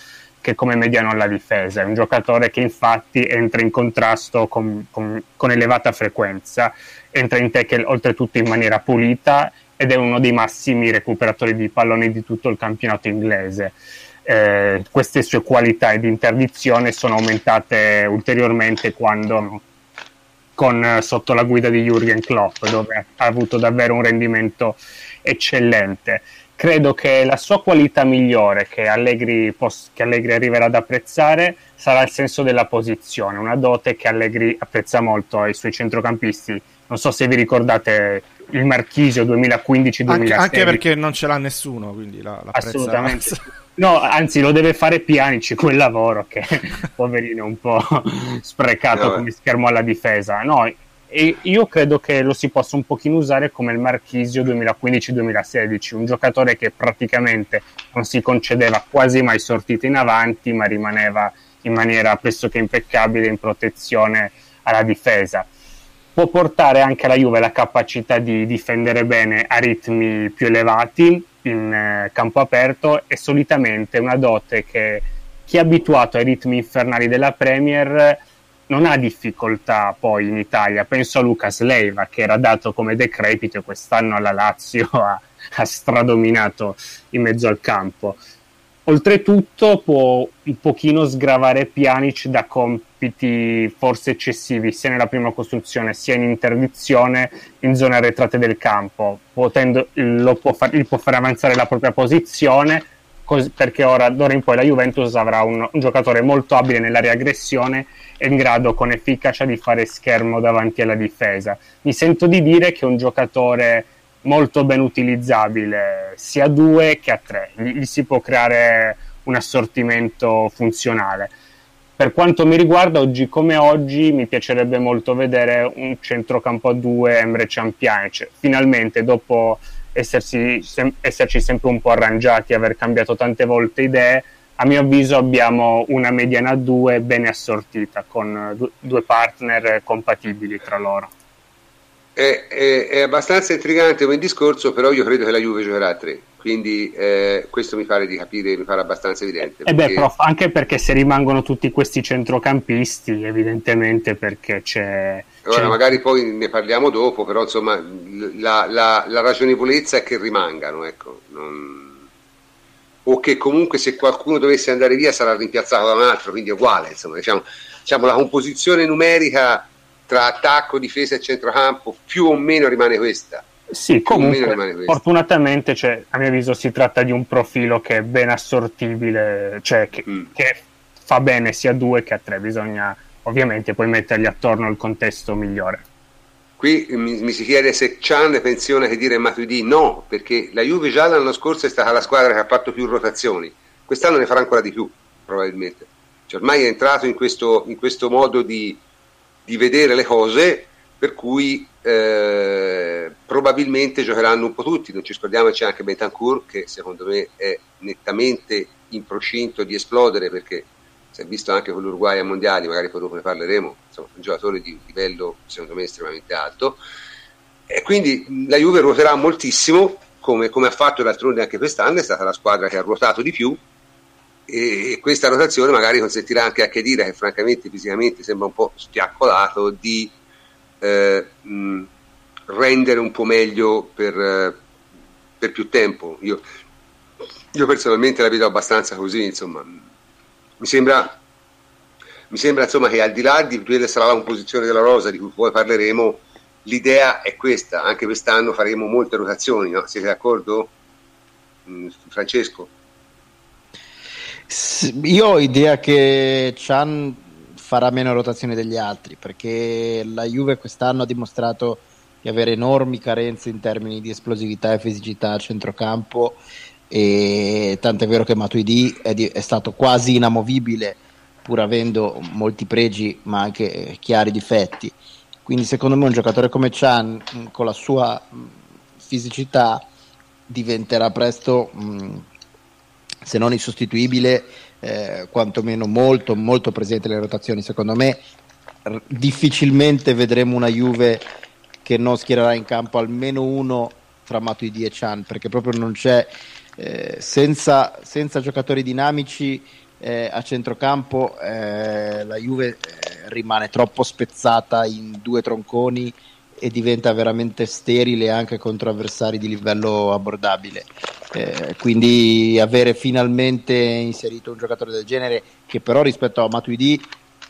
E: che come mediano alla difesa. È un giocatore che infatti entra in contrasto con, con, con elevata frequenza, entra in tackle oltretutto in maniera pulita ed è uno dei massimi recuperatori di palloni di tutto il campionato inglese. Eh, queste sue qualità di interdizione sono aumentate ulteriormente quando con, sotto la guida di Jürgen Klopp, dove ha avuto davvero un rendimento eccellente credo che la sua qualità migliore che Allegri, poss- che Allegri, arriverà ad apprezzare sarà il senso della posizione, una dote che Allegri apprezza molto ai suoi centrocampisti. Non so se vi ricordate il Marchisio 2015-2016.
B: Anche, anche perché non ce l'ha nessuno, quindi la,
E: Assolutamente. No, anzi lo deve fare Pianici quel lavoro che poverino è un po' sprecato come schermo alla difesa. No, e io credo che lo si possa un pochino usare come il Marchisio 2015-2016, un giocatore che praticamente non si concedeva quasi mai sortite in avanti, ma rimaneva in maniera pressoché impeccabile in protezione alla difesa. Può portare anche alla Juve la capacità di difendere bene a ritmi più elevati in eh, campo aperto e solitamente una dote che chi è abituato ai ritmi infernali della Premier non ha difficoltà poi in Italia. Penso a Lucas Leiva che era dato come decrepito e quest'anno alla Lazio ha, ha stradominato in mezzo al campo. Oltretutto può un pochino sgravare Pjanic da compiti forse eccessivi sia nella prima costruzione sia in interdizione in zone arretrate del campo, potendo, lo può far, può fare avanzare la propria posizione cos- perché ora d'ora in poi la Juventus avrà un, un giocatore molto abile nella riaggressione è in grado con efficacia di fare schermo davanti alla difesa. Mi sento di dire che è un giocatore molto ben utilizzabile sia a due che a tre, gli, gli si può creare un assortimento funzionale. Per quanto mi riguarda, oggi come oggi, mi piacerebbe molto vedere un centrocampo a due Emre Ciampianic. Finalmente, dopo essersi, sem- esserci sempre un po' arrangiati, aver cambiato tante volte idee, a mio avviso abbiamo una mediana 2 bene assortita con due partner compatibili tra loro.
A: È, è, è, abbastanza intrigante come discorso, però io credo che la Juve giocherà a 3, quindi eh, questo mi pare di capire, mi pare abbastanza evidente.
E: E eh, perché... beh, prof, anche perché se rimangono tutti questi centrocampisti, evidentemente perché c'è...
A: Ora,
E: c'è...
A: magari poi ne parliamo dopo, però insomma la, la, la ragionevolezza è che rimangano, ecco. Non o che comunque se qualcuno dovesse andare via sarà rimpiazzato da un altro, quindi è uguale, insomma, diciamo, diciamo la composizione numerica tra attacco, difesa e centrocampo più o meno rimane questa.
E: Sì, comunque fortunatamente cioè, a mio avviso si tratta di un profilo che è ben assortibile, cioè che, mm. che fa bene sia a due che a tre, bisogna ovviamente poi mettergli attorno il contesto migliore.
A: Qui mi, mi, si chiede se Chan pensione che dire Matuidi, no, perché la Juve già l'anno scorso è stata la squadra che ha fatto più rotazioni, quest'anno ne farà ancora di più, probabilmente. Cioè, ormai è entrato in questo, in questo modo di, di, vedere le cose, per cui eh, probabilmente giocheranno un po' tutti. Non ci scordiamo che c'è anche Bentancur, che secondo me è nettamente in procinto di esplodere perché si è visto anche con l'Uruguay ai mondiali, magari poi dopo ne parleremo, insomma, un giocatore di livello secondo me estremamente alto. E quindi la Juve ruoterà moltissimo, come, come ha fatto d'altronde anche quest'anno, è stata la squadra che ha ruotato di più e questa rotazione magari consentirà anche a Chedira, che francamente fisicamente sembra un po' spiaccolato, di eh, mh, rendere un po' meglio per, eh, per più tempo. Io, io personalmente la vedo abbastanza così, insomma mi sembra, mi sembra insomma, che al di là di quella sarà la composizione della rosa di cui poi parleremo, l'idea è questa, anche quest'anno faremo molte rotazioni, no? siete d'accordo? Mm, Francesco?
F: Io ho idea che Chan farà meno rotazioni degli altri perché la Juve quest'anno ha dimostrato di avere enormi carenze in termini di esplosività e fisicità a centrocampo e tant'è vero che Matuidi è, di, è stato quasi inamovibile pur avendo molti pregi ma anche chiari difetti. Quindi secondo me un giocatore come Chan mm, con la sua mm, fisicità diventerà presto, mh, se non insostituibile, eh, quantomeno molto, molto presente nelle rotazioni. Secondo me r- difficilmente vedremo una Juve che non schiererà in campo almeno uno tra Matuidi e Chan, perché proprio non c'è, eh, senza, senza giocatori dinamici eh, a centrocampo eh, la Juve eh, rimane troppo spezzata in due tronconi e diventa veramente sterile anche contro avversari di livello abbordabile. Eh, quindi avere finalmente inserito un giocatore del genere che però rispetto a Matuidi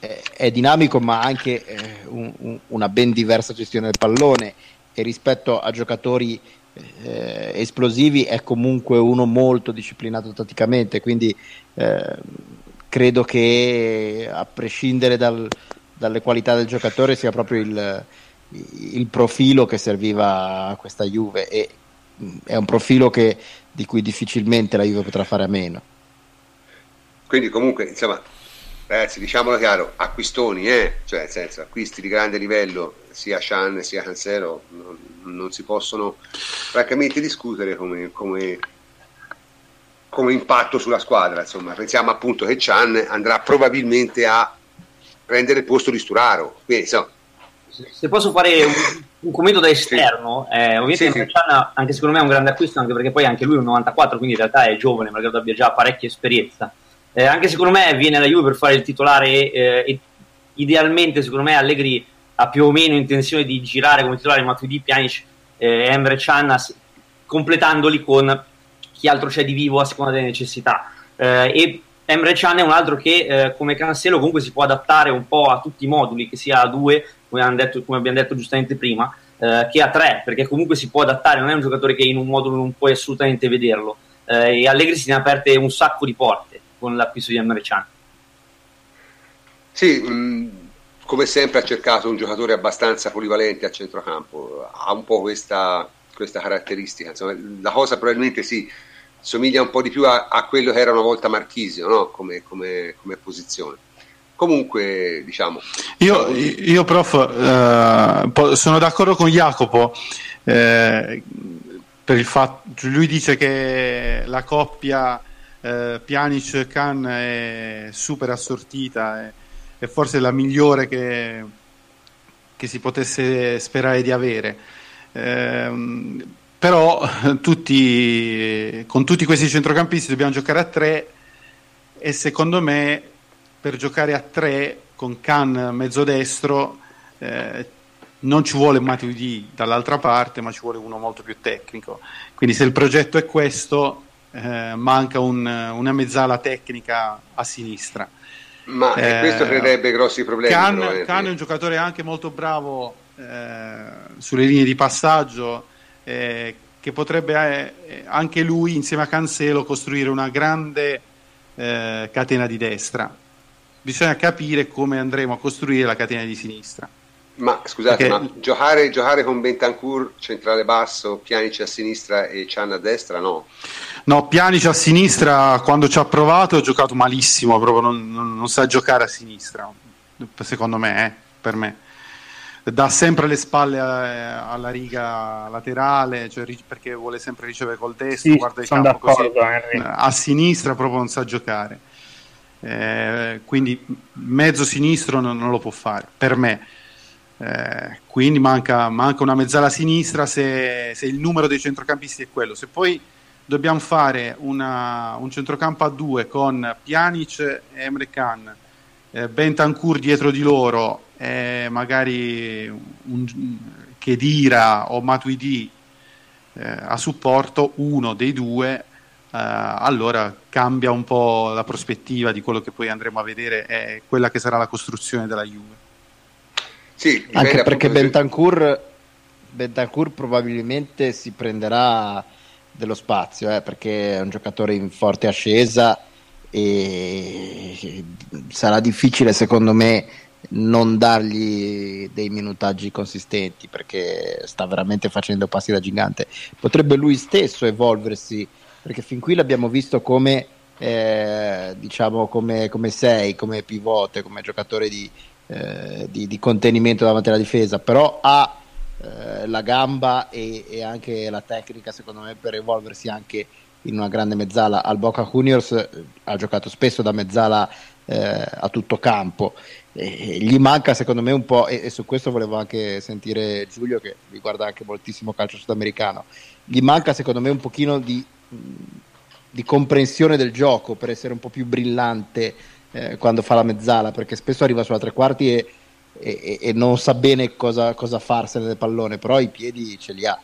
F: eh, è dinamico ma anche eh, un, un, una ben diversa gestione del pallone e rispetto a giocatori eh, esplosivi è comunque uno molto disciplinato tatticamente, quindi eh, credo che a prescindere dal, dalle qualità del giocatore sia proprio il, il, profilo che serviva a questa Juve e mm, è un profilo che, di cui difficilmente la Juve potrà fare a meno.
A: Quindi comunque, insomma, ragazzi, diciamolo chiaro, acquistoni, eh? cioè nel senso, acquisti di grande livello, sia Chan sia Cancelo, non, non si possono francamente discutere come, come, come, impatto sulla squadra. Insomma, pensiamo appunto che Chan andrà probabilmente a prendere il posto di Sturaro. Quindi, insomma,
G: se posso fare un, un commento da esterno, sì. eh, ovviamente sì, Chan anche secondo me è un grande acquisto, anche perché poi anche lui è un 94, quindi in realtà è giovane, malgrado abbia già parecchia esperienza. Eh, anche secondo me viene alla Juve per fare il titolare eh, e idealmente secondo me Allegri ha più o meno intenzione di girare come titolare Matuidi, Pjanic e eh, Emre Can completandoli con chi altro c'è di vivo a seconda delle necessità eh, e Emre Can è un altro che eh, come Cancelo comunque si può adattare un po' a tutti i moduli che sia a due come, detto, come abbiamo detto giustamente prima eh, che a tre perché comunque si può adattare non è un giocatore che in un modulo non puoi assolutamente vederlo eh, e Allegri si ne ha aperte un sacco di porte con l'acquisto di Emre Can
A: sì, mh, come sempre ha cercato un giocatore abbastanza polivalente a centrocampo, ha un po' questa, questa caratteristica, Insomma, la cosa probabilmente sì, somiglia un po' di più a, a quello che era una volta Marchisio no? come, come, come, posizione. Comunque, diciamo.
H: Io, io prof, eh, sono d'accordo con Jacopo. Eh, per il fatto, lui dice che la coppia eh, Pjanic-Khan è super assortita. Eh è forse la migliore che, che si potesse sperare di avere. Eh, però tutti, con tutti questi centrocampisti dobbiamo giocare a tre e secondo me per giocare a tre con Khan mezzo destro eh, non ci vuole Matuidi dall'altra parte ma ci vuole uno molto più tecnico quindi se il progetto è questo eh, manca un, una mezzala tecnica a sinistra
A: ma eh, questo creerebbe grossi problemi.
H: Khan, Khan, è un giocatore anche molto bravo eh, sulle linee di passaggio, eh, che potrebbe eh, anche lui, insieme a Cancelo, costruire una grande eh, catena di destra. Bisogna capire come andremo a costruire la catena di sinistra.
A: Ma scusate, Perché... ma giocare, giocare, con Bentancur centrale basso, Pianici a sinistra e Chan a destra, no?
H: No, Pianic a sinistra quando ci ha provato ha giocato malissimo, proprio non, non, non sa giocare a sinistra, secondo me, eh, per me. Dà sempre le spalle a, eh, alla riga laterale, cioè, perché vuole sempre ricevere col destro,
E: sì,
H: guarda il
E: campo così.
H: A sinistra proprio non sa giocare. Eh, quindi mezzo sinistro non, non, lo può fare, per me. Eh, quindi manca, manca, una mezzala sinistra se, se il numero dei centrocampisti è quello. Se poi dobbiamo fare una, un centrocampo a due con Pjanic e Emre Can, eh, Bentancur dietro di loro e magari un, Chedira o Matuidi eh, a supporto, uno dei due, eh, allora cambia un po' la prospettiva di quello che poi andremo a vedere e quella che sarà la costruzione della Juve.
F: Sì, Anche perché Bentancur, Bentancur probabilmente si prenderà dello spazio, eh, perché è un giocatore in forte ascesa e sarà difficile secondo me non dargli dei minutaggi consistenti perché sta veramente facendo passi da gigante. Potrebbe lui stesso evolversi perché fin qui l'abbiamo visto come eh, diciamo come, come sei, come pivote, come giocatore di, eh, di, di, contenimento davanti alla difesa, però ha eh, la gamba e, e, anche la tecnica secondo me per evolversi anche in una grande mezzala. Al Boca Juniors eh, ha giocato spesso da mezzala eh, a tutto campo. E, gli manca secondo me un po', e, e, su questo volevo anche sentire Giulio che riguarda anche moltissimo calcio sudamericano, gli manca secondo me un pochino di, di comprensione del gioco per essere un po' più brillante eh, quando fa la mezzala, perché spesso arriva sulla tre quarti e, e, e non sa bene cosa, cosa farsene del pallone, però i piedi ce li ha.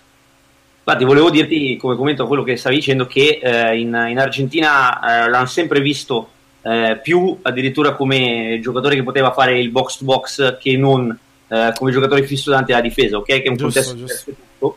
G: Infatti, volevo dirti come commento a quello che stavi dicendo che eh, in, in, Argentina eh, l'hanno sempre visto eh, più addirittura come giocatore che poteva fare il box to box che non eh, come giocatore fisso davanti alla difesa, ok? Che è un giusto, contesto giusto.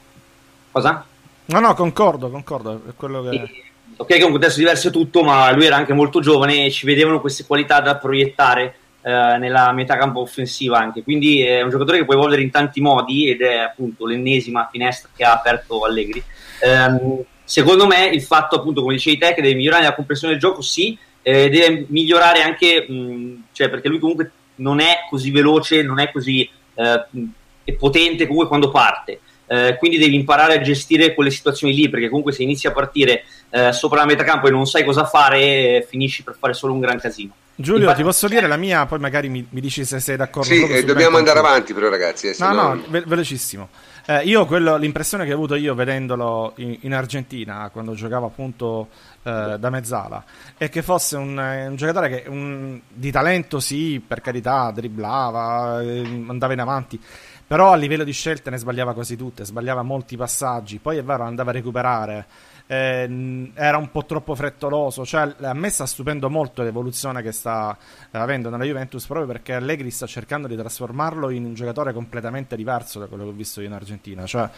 G: Cosa?
B: No, no, concordo, concordo. È quello che...
G: E, ok, che è un contesto diverso tutto, ma lui era anche molto giovane e ci vedevano queste qualità da proiettare eh, nella metà campo offensiva anche. Quindi è un giocatore che può evolvere in tanti modi ed è appunto l'ennesima finestra che ha aperto Allegri. Eh, secondo me il fatto appunto, come dicevi te, che deve migliorare la comprensione del gioco, sì, eh, deve migliorare anche, mh, cioè perché lui comunque non è così veloce, non è così eh, potente comunque quando parte. Eh, quindi devi imparare a gestire quelle situazioni lì perché comunque se inizi a partire eh, sopra la metacampo e non sai cosa fare finisci per fare solo un gran casino.
B: Giulio Infatti, ti posso dire la mia poi magari mi, mi dici se sei d'accordo
A: sì eh, dobbiamo andare avanti però ragazzi eh,
B: no no, no ve- velocissimo. Eh, io quello, l'impressione che ho avuto io vedendolo in, in Argentina quando giocavo appunto eh, da mezzala è che fosse un, un giocatore che un, di talento sì per carità dribblava andava in avanti però a livello di scelte ne sbagliava quasi tutte, sbagliava molti passaggi, poi è vero andava a recuperare, eh, era un po' troppo frettoloso, cioè a me sta stupendo molto l'evoluzione che sta eh, avendo nella Juventus proprio perché Allegri sta cercando di trasformarlo in un giocatore completamente diverso da quello che ho visto io in Argentina, cioè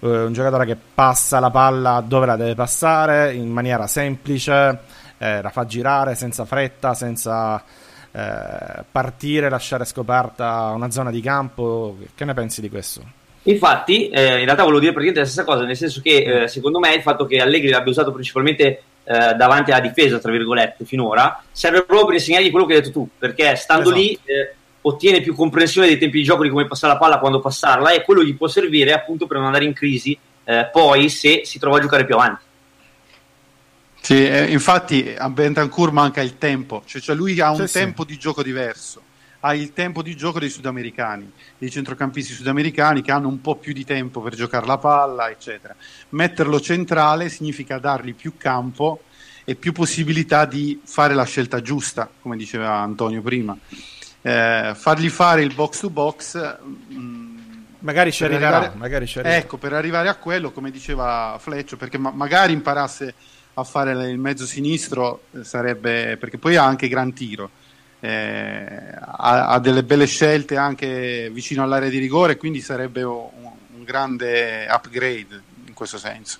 B: eh, un giocatore che passa la palla dove la deve passare in maniera semplice, eh, la fa girare senza fretta, senza eh, partire, lasciare scoperta una zona di campo. Che ne pensi di questo?
G: Infatti, eh, in realtà volevo dire praticamente la stessa cosa, nel senso che eh, secondo me il fatto che Allegri l'abbia usato principalmente eh, davanti alla difesa, tra virgolette, finora, serve proprio per insegnargli quello che hai detto tu, perché stando esatto. lì eh, ottiene più comprensione dei tempi di gioco di come passare la palla, quando passarla, e quello gli può servire appunto per non andare in crisi poi se si trova a giocare più avanti.
H: Sì, eh, infatti a Bentancur manca il tempo, cioè, cioè lui ha un sì, tempo sì. di gioco diverso, ha il tempo di gioco dei sudamericani, dei centrocampisti sudamericani che hanno un po' più di tempo per giocare la palla, eccetera. Metterlo centrale significa dargli più campo e più possibilità di fare la scelta giusta, come diceva Antonio prima. Eh, fargli fare il box to box. Mm,
B: magari ci arriverà, arrivare, magari ci arriverà.
H: Ecco, per arrivare a quello, come diceva Fleccio, perché ma- magari imparasse a fare il mezzo sinistro eh, sarebbe perché poi ha anche gran tiro eh, ha, ha, delle belle scelte anche vicino all'area di rigore quindi sarebbe un, un grande upgrade in questo senso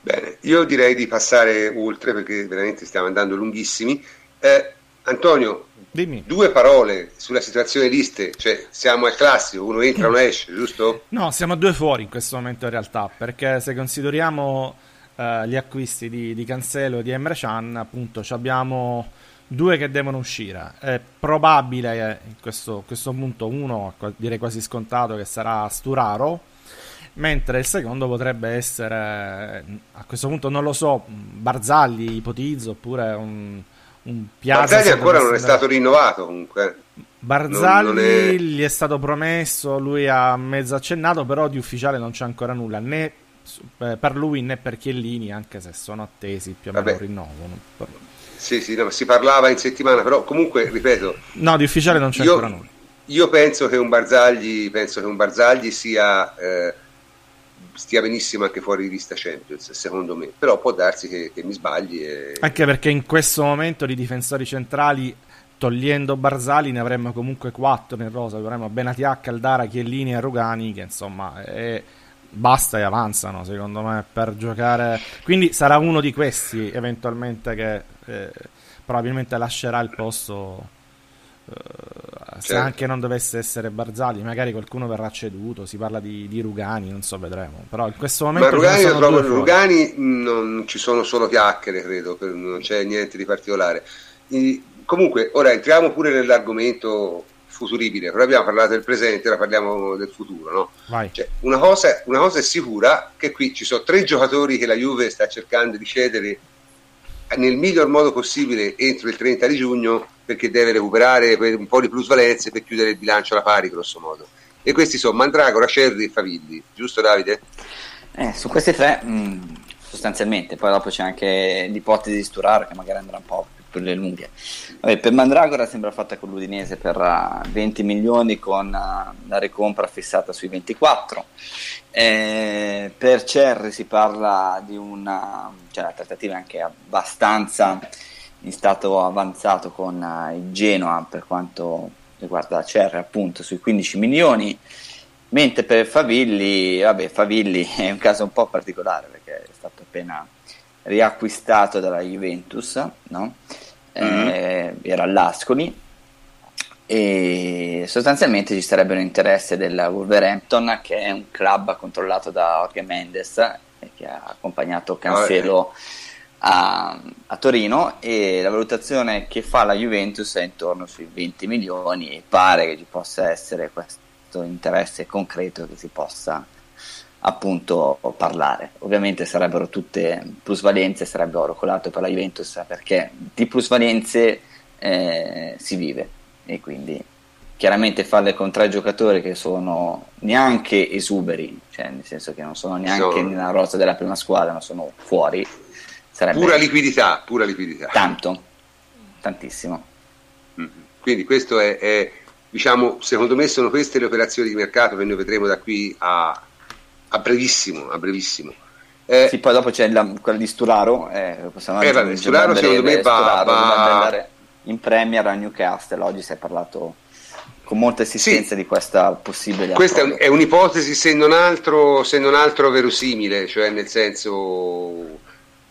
A: bene io direi di passare oltre perché veramente stiamo andando lunghissimi eh, Antonio Dimmi. Due parole sulla situazione liste, cioè siamo al classico, uno entra, uno esce, giusto?
B: No, siamo a due fuori in questo momento in realtà, perché se consideriamo uh, gli acquisti di, di Cancelo e di Emre Can, appunto abbiamo due che devono uscire. È probabile in questo, questo punto uno, direi quasi scontato, che sarà Sturaro, mentre il secondo potrebbe essere, a questo punto non lo so, Barzagli ipotizzo, oppure un, un
A: Piazza. Barzagli ancora non è stato rinnovato comunque.
B: Barzagli non, non è... gli è stato promesso, lui ha mezzo accennato, però di ufficiale non c'è ancora nulla, né eh, per lui né per Chiellini, anche se sono attesi più o meno Vabbè. rinnovo.
A: Sì, sì, no, si parlava in settimana, però comunque, ripeto...
B: No, di ufficiale non c'è io, ancora nulla.
A: Io penso che un Barzagli, penso che un Barzagli sia... Eh, stia benissimo anche fuori di vista Champions, secondo me. Però può darsi che, che mi sbagli. E...
B: Anche perché in questo momento di difensori centrali, togliendo Barzali, ne avremmo comunque quattro nel rosa. Avremmo Benatia, Caldara, Chiellini e Rugani, che insomma è basta e avanzano secondo me per giocare quindi sarà uno di questi eventualmente che eh, probabilmente lascerà il posto eh, se certo. anche non dovesse essere Barzali, magari qualcuno verrà ceduto. Si parla di, di Rugani, non so, vedremo. Però in questo momento.
A: Ma Rugani, trovo, Rugani non ci sono solo chiacchiere, credo, non c'è niente di particolare. I, comunque, ora entriamo pure nell'argomento futuribile, però abbiamo parlato del presente, ora parliamo del futuro. No? Cioè, una, cosa, una cosa è sicura, che qui ci sono tre giocatori che la Juve sta cercando di cedere nel miglior modo possibile entro il 30 di giugno perché deve recuperare un po' di plusvalenze per chiudere il bilancio alla pari grosso modo e questi sono Mandragora, Cerri e Favilli giusto Davide?
C: Eh, su questi tre mh, mm, sostanzialmente poi dopo c'è anche l'ipotesi di Sturaro che magari andrà un po' per le lunghe. Vabbè, per Mandragora sembra fatta con l'Udinese per uh, 20 milioni con uh, la ricompra fissata sui 24. Eh, per Cerri si parla di una cioè, la trattativa anche abbastanza in stato avanzato con il Genoa per quanto riguarda Cerri appunto sui 15 milioni. Mentre per Favilli, vabbè, Favilli è un caso un po' particolare perché è stato appena riacquistato dalla Juventus, no? Mm-hmm. eh, era all'Ascoli. E sostanzialmente ci sarebbe un interesse del Wolverhampton che è un club controllato da Jorge Mendes eh, che ha accompagnato Cancelo a, a, Torino. E la valutazione che fa la Juventus è intorno sui 20 milioni e pare che ci possa essere questo interesse concreto che si possa appunto parlare. Ovviamente sarebbero tutte plusvalenze, sarebbe oro colato per la Juventus perché di plusvalenze eh, si vive e quindi chiaramente farle con tre giocatori che sono neanche esuberi, cioè nel senso che non sono neanche sono... nella rosa della prima squadra, ma sono fuori.
A: Sarebbe pura liquidità, pura liquidità.
C: Tanto, tantissimo.
A: Mm-hmm. Quindi questo è, è, diciamo, secondo me sono queste le operazioni di mercato che noi vedremo da qui a, a brevissimo, a brevissimo.
C: Eh, sì, poi dopo c'è la, quella di Sturaro. Eh, possiamo
A: eh, vabbè, Sturaro secondo me va, va...
C: in Premier a Newcastle. Oggi si è parlato con molta assistenza sì. di questa possibile.
A: Questa approdo. è un'ipotesi, se non, altro, se non altro verosimile, cioè nel senso.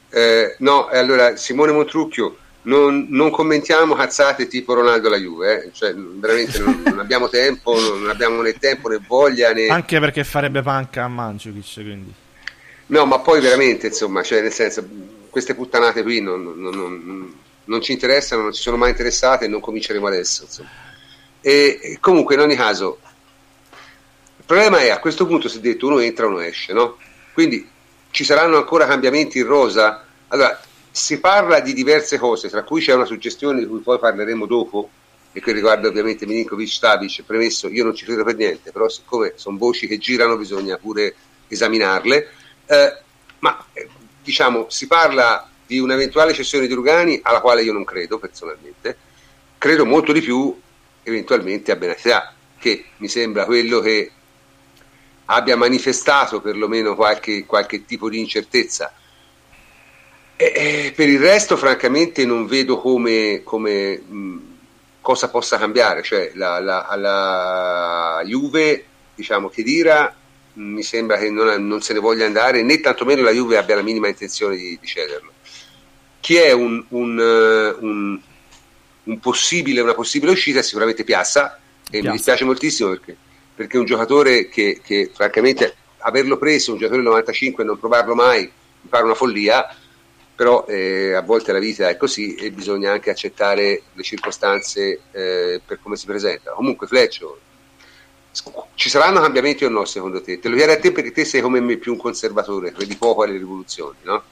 A: Eh, no, allora Simone Montrucchio non, non, commentiamo cazzate tipo Ronaldo la Juve, eh? cioè, veramente non, non, abbiamo tempo, non abbiamo né tempo né voglia. Né...
B: Anche perché farebbe panca a Mandzukic, quindi.
A: No, ma poi veramente, insomma, cioè, nel senso, queste puttanate qui non, non, ci interessano, non ci sono mai interessate e non cominceremo adesso. E, e, comunque, in ogni caso, il problema è a questo punto si è detto uno entra, uno esce, no? Quindi ci saranno ancora cambiamenti in rosa? Allora, si parla di diverse cose, tra cui c'è una suggestione di cui poi parleremo dopo, e che riguarda ovviamente Milinkovic Stavic, premesso io non ci credo per niente, però siccome sono voci che girano bisogna pure esaminarle, eh, ma eh, diciamo si parla di un'eventuale cessione di Rugani alla quale io non credo personalmente, credo molto di più eventualmente a Benatia, che mi sembra quello che abbia manifestato perlomeno qualche, qualche tipo di incertezza e, per il resto, francamente, non vedo come, come mh, cosa possa cambiare. Cioè, la, la, la Juve, diciamo, che dira, mi sembra che non, non, se ne voglia andare, né tantomeno la Juve abbia la minima intenzione di, di cederlo. Chi è un, un, un, un possibile, una possibile uscita è sicuramente Piazza, e Piazza. mi dispiace moltissimo perché, perché è un giocatore che, che, francamente, averlo preso, un giocatore del 95 e non provarlo mai, mi pare una follia però eh, a volte la vita è così e bisogna anche accettare le circostanze eh, per come si presenta. Comunque, Fleccio, ci saranno cambiamenti o no secondo te? Te lo chiedo a te perché te sei come me più un conservatore, credi poco alle rivoluzioni, no?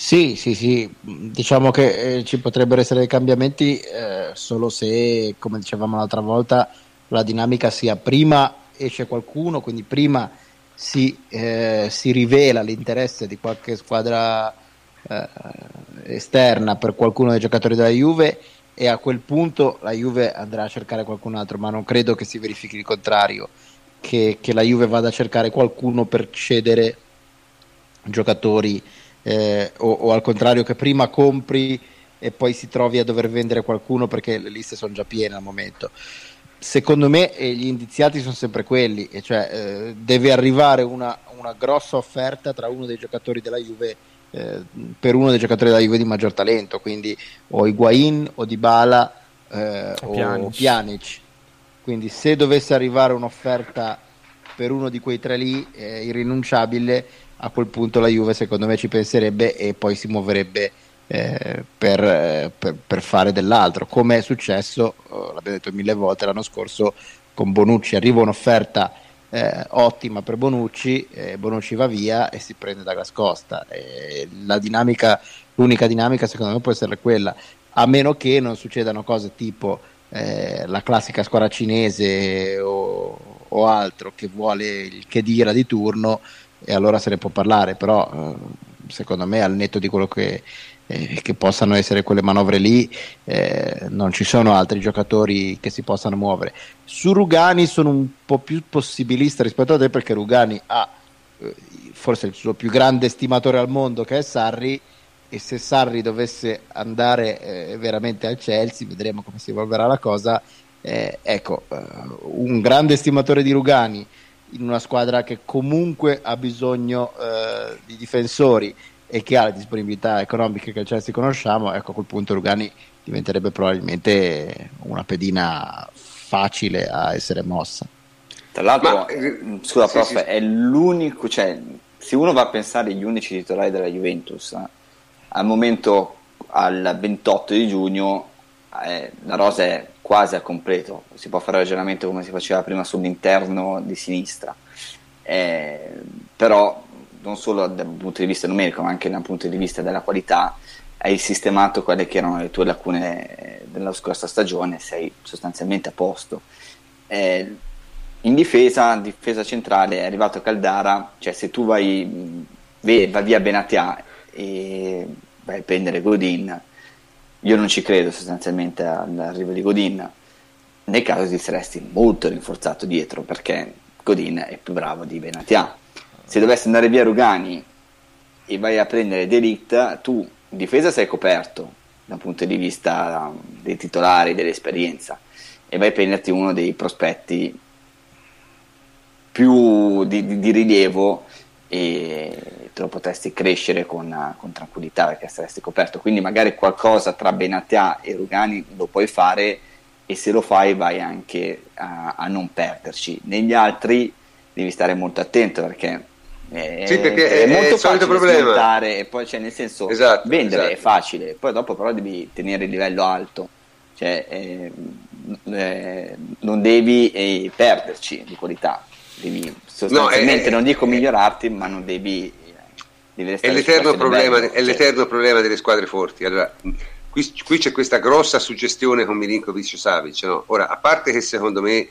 F: Sì, sì, sì, diciamo che eh, ci potrebbero essere dei cambiamenti eh, solo se, come dicevamo l'altra volta, la dinamica sia prima esce qualcuno, quindi prima si, eh, si rivela l'interesse di qualche squadra eh, esterna per qualcuno dei giocatori della Juve e a quel punto la Juve andrà a cercare qualcun altro, ma non credo che si verifichi il contrario, che, che la Juve vada a cercare qualcuno per cedere giocatori eh, o, o, al contrario che prima compri e poi si trovi a dover vendere qualcuno perché le liste sono già piene al momento. Secondo me eh, gli indiziati sono sempre quelli, e cioè eh, deve arrivare una, una grossa offerta tra uno dei giocatori della Juve eh, per uno dei giocatori della Juve di maggior talento, quindi o Higuain o Dybala eh, o Pjanic. Pjanic. quindi se dovesse arrivare un'offerta per uno di quei tre lì eh, irrinunciabile, a quel punto la Juve secondo me ci penserebbe e poi si muoverebbe eh, per, per, per, fare dell'altro, come è successo, oh, l'abbiamo detto mille volte l'anno scorso con Bonucci, arriva un'offerta eh, ottima per Bonucci, Bonucci va via e si prende Douglas Costa. la dinamica, l'unica dinamica secondo me può essere quella, a meno che non succedano cose tipo eh, la classica squadra cinese o, o, altro che vuole il che dira di turno e allora se ne può parlare, però eh, secondo me al netto di quello che, eh, che possano essere quelle manovre lì eh, non ci sono altri giocatori che si possano muovere. Su Rugani sono un po' più possibilista rispetto a te perché Rugani ha eh, forse il suo più grande stimatore al mondo che è Sarri e se Sarri dovesse andare eh, veramente al Chelsea, vedremo come si evolverà la cosa. Eh, ecco, uh, un grande stimatore di Rugani in una squadra che comunque ha bisogno di difensori e che ha le disponibilità economiche che il Chelsea conosciamo, ecco a quel punto Rugani diventerebbe probabilmente una pedina facile a essere mossa.
C: Tra l'altro, Ma, eh, scusa sì, prof, sì. è l'unico, cioè, se uno va a pensare agli unici titolari della Juventus, al momento al 28 di giugno eh, la rosa è quasi a completo, si può fare ragionamento come si faceva prima sull'interno di sinistra, eh, però non solo dal punto di vista numerico ma anche dal punto di vista della qualità hai sistemato quelle che erano le tue lacune della scorsa stagione, sei sostanzialmente a posto. Eh, in difesa, difesa centrale, è arrivato Caldara, cioè se tu vai, vai via Benatia e vai a prendere Godin, io non ci credo sostanzialmente all'arrivo di Godin. Nel caso ti saresti molto rinforzato dietro perché Godin è più bravo di Benatia. Se dovesse andare via Rugani e vai a prendere Delict, tu in difesa sei coperto dal punto di vista dei titolari, dell'esperienza e vai a prenderti uno dei prospetti più di, di, di rilievo e te lo potresti crescere con, con, tranquillità perché saresti coperto. Quindi magari qualcosa tra Benatia e Rugani lo puoi fare e se lo fai vai anche a, a non perderci. Negli altri devi stare molto attento perché è, sì, perché è, è molto è facile problema. e poi cioè, nel senso esatto, vendere esatto. è facile, poi dopo però devi tenere il livello alto. Cioè, eh, eh, non devi eh, perderci di qualità, devi sostanzialmente no, non dico migliorarti, ma non devi. devi
A: è, l'eterno problema, è l'eterno problema delle squadre forti. Allora, qui, qui, c'è questa grossa suggestione con Milinkovic Savic. No? Ora, a parte che secondo me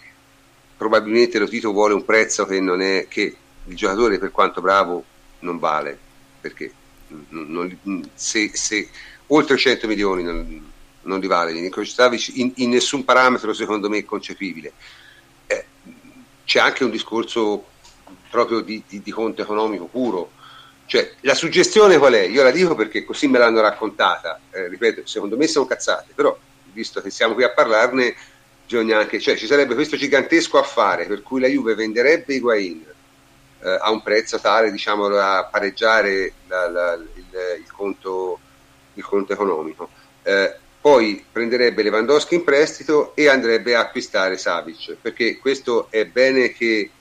A: probabilmente lo Tito vuole un prezzo che non è che il giocatore, per quanto bravo, non vale perché non, se, se, oltre 100 milioni non, non li vale Milinkovic Savic in, in nessun parametro, secondo me, concepibile. Eh, c'è anche un discorso proprio di, di, di conto economico puro. Cioè, la suggestione qual è? Io la dico perché così me l'hanno raccontata, eh, ripeto, secondo me sono cazzate, però visto che siamo qui a parlarne, bisogna anche, cioè ci sarebbe questo gigantesco affare per cui la Juve venderebbe Higuain eh, a un prezzo tale diciamo, da pareggiare la, la, il, il, conto, il, conto, economico. Eh, poi prenderebbe Lewandowski in prestito e andrebbe a acquistare Savic, perché questo è bene che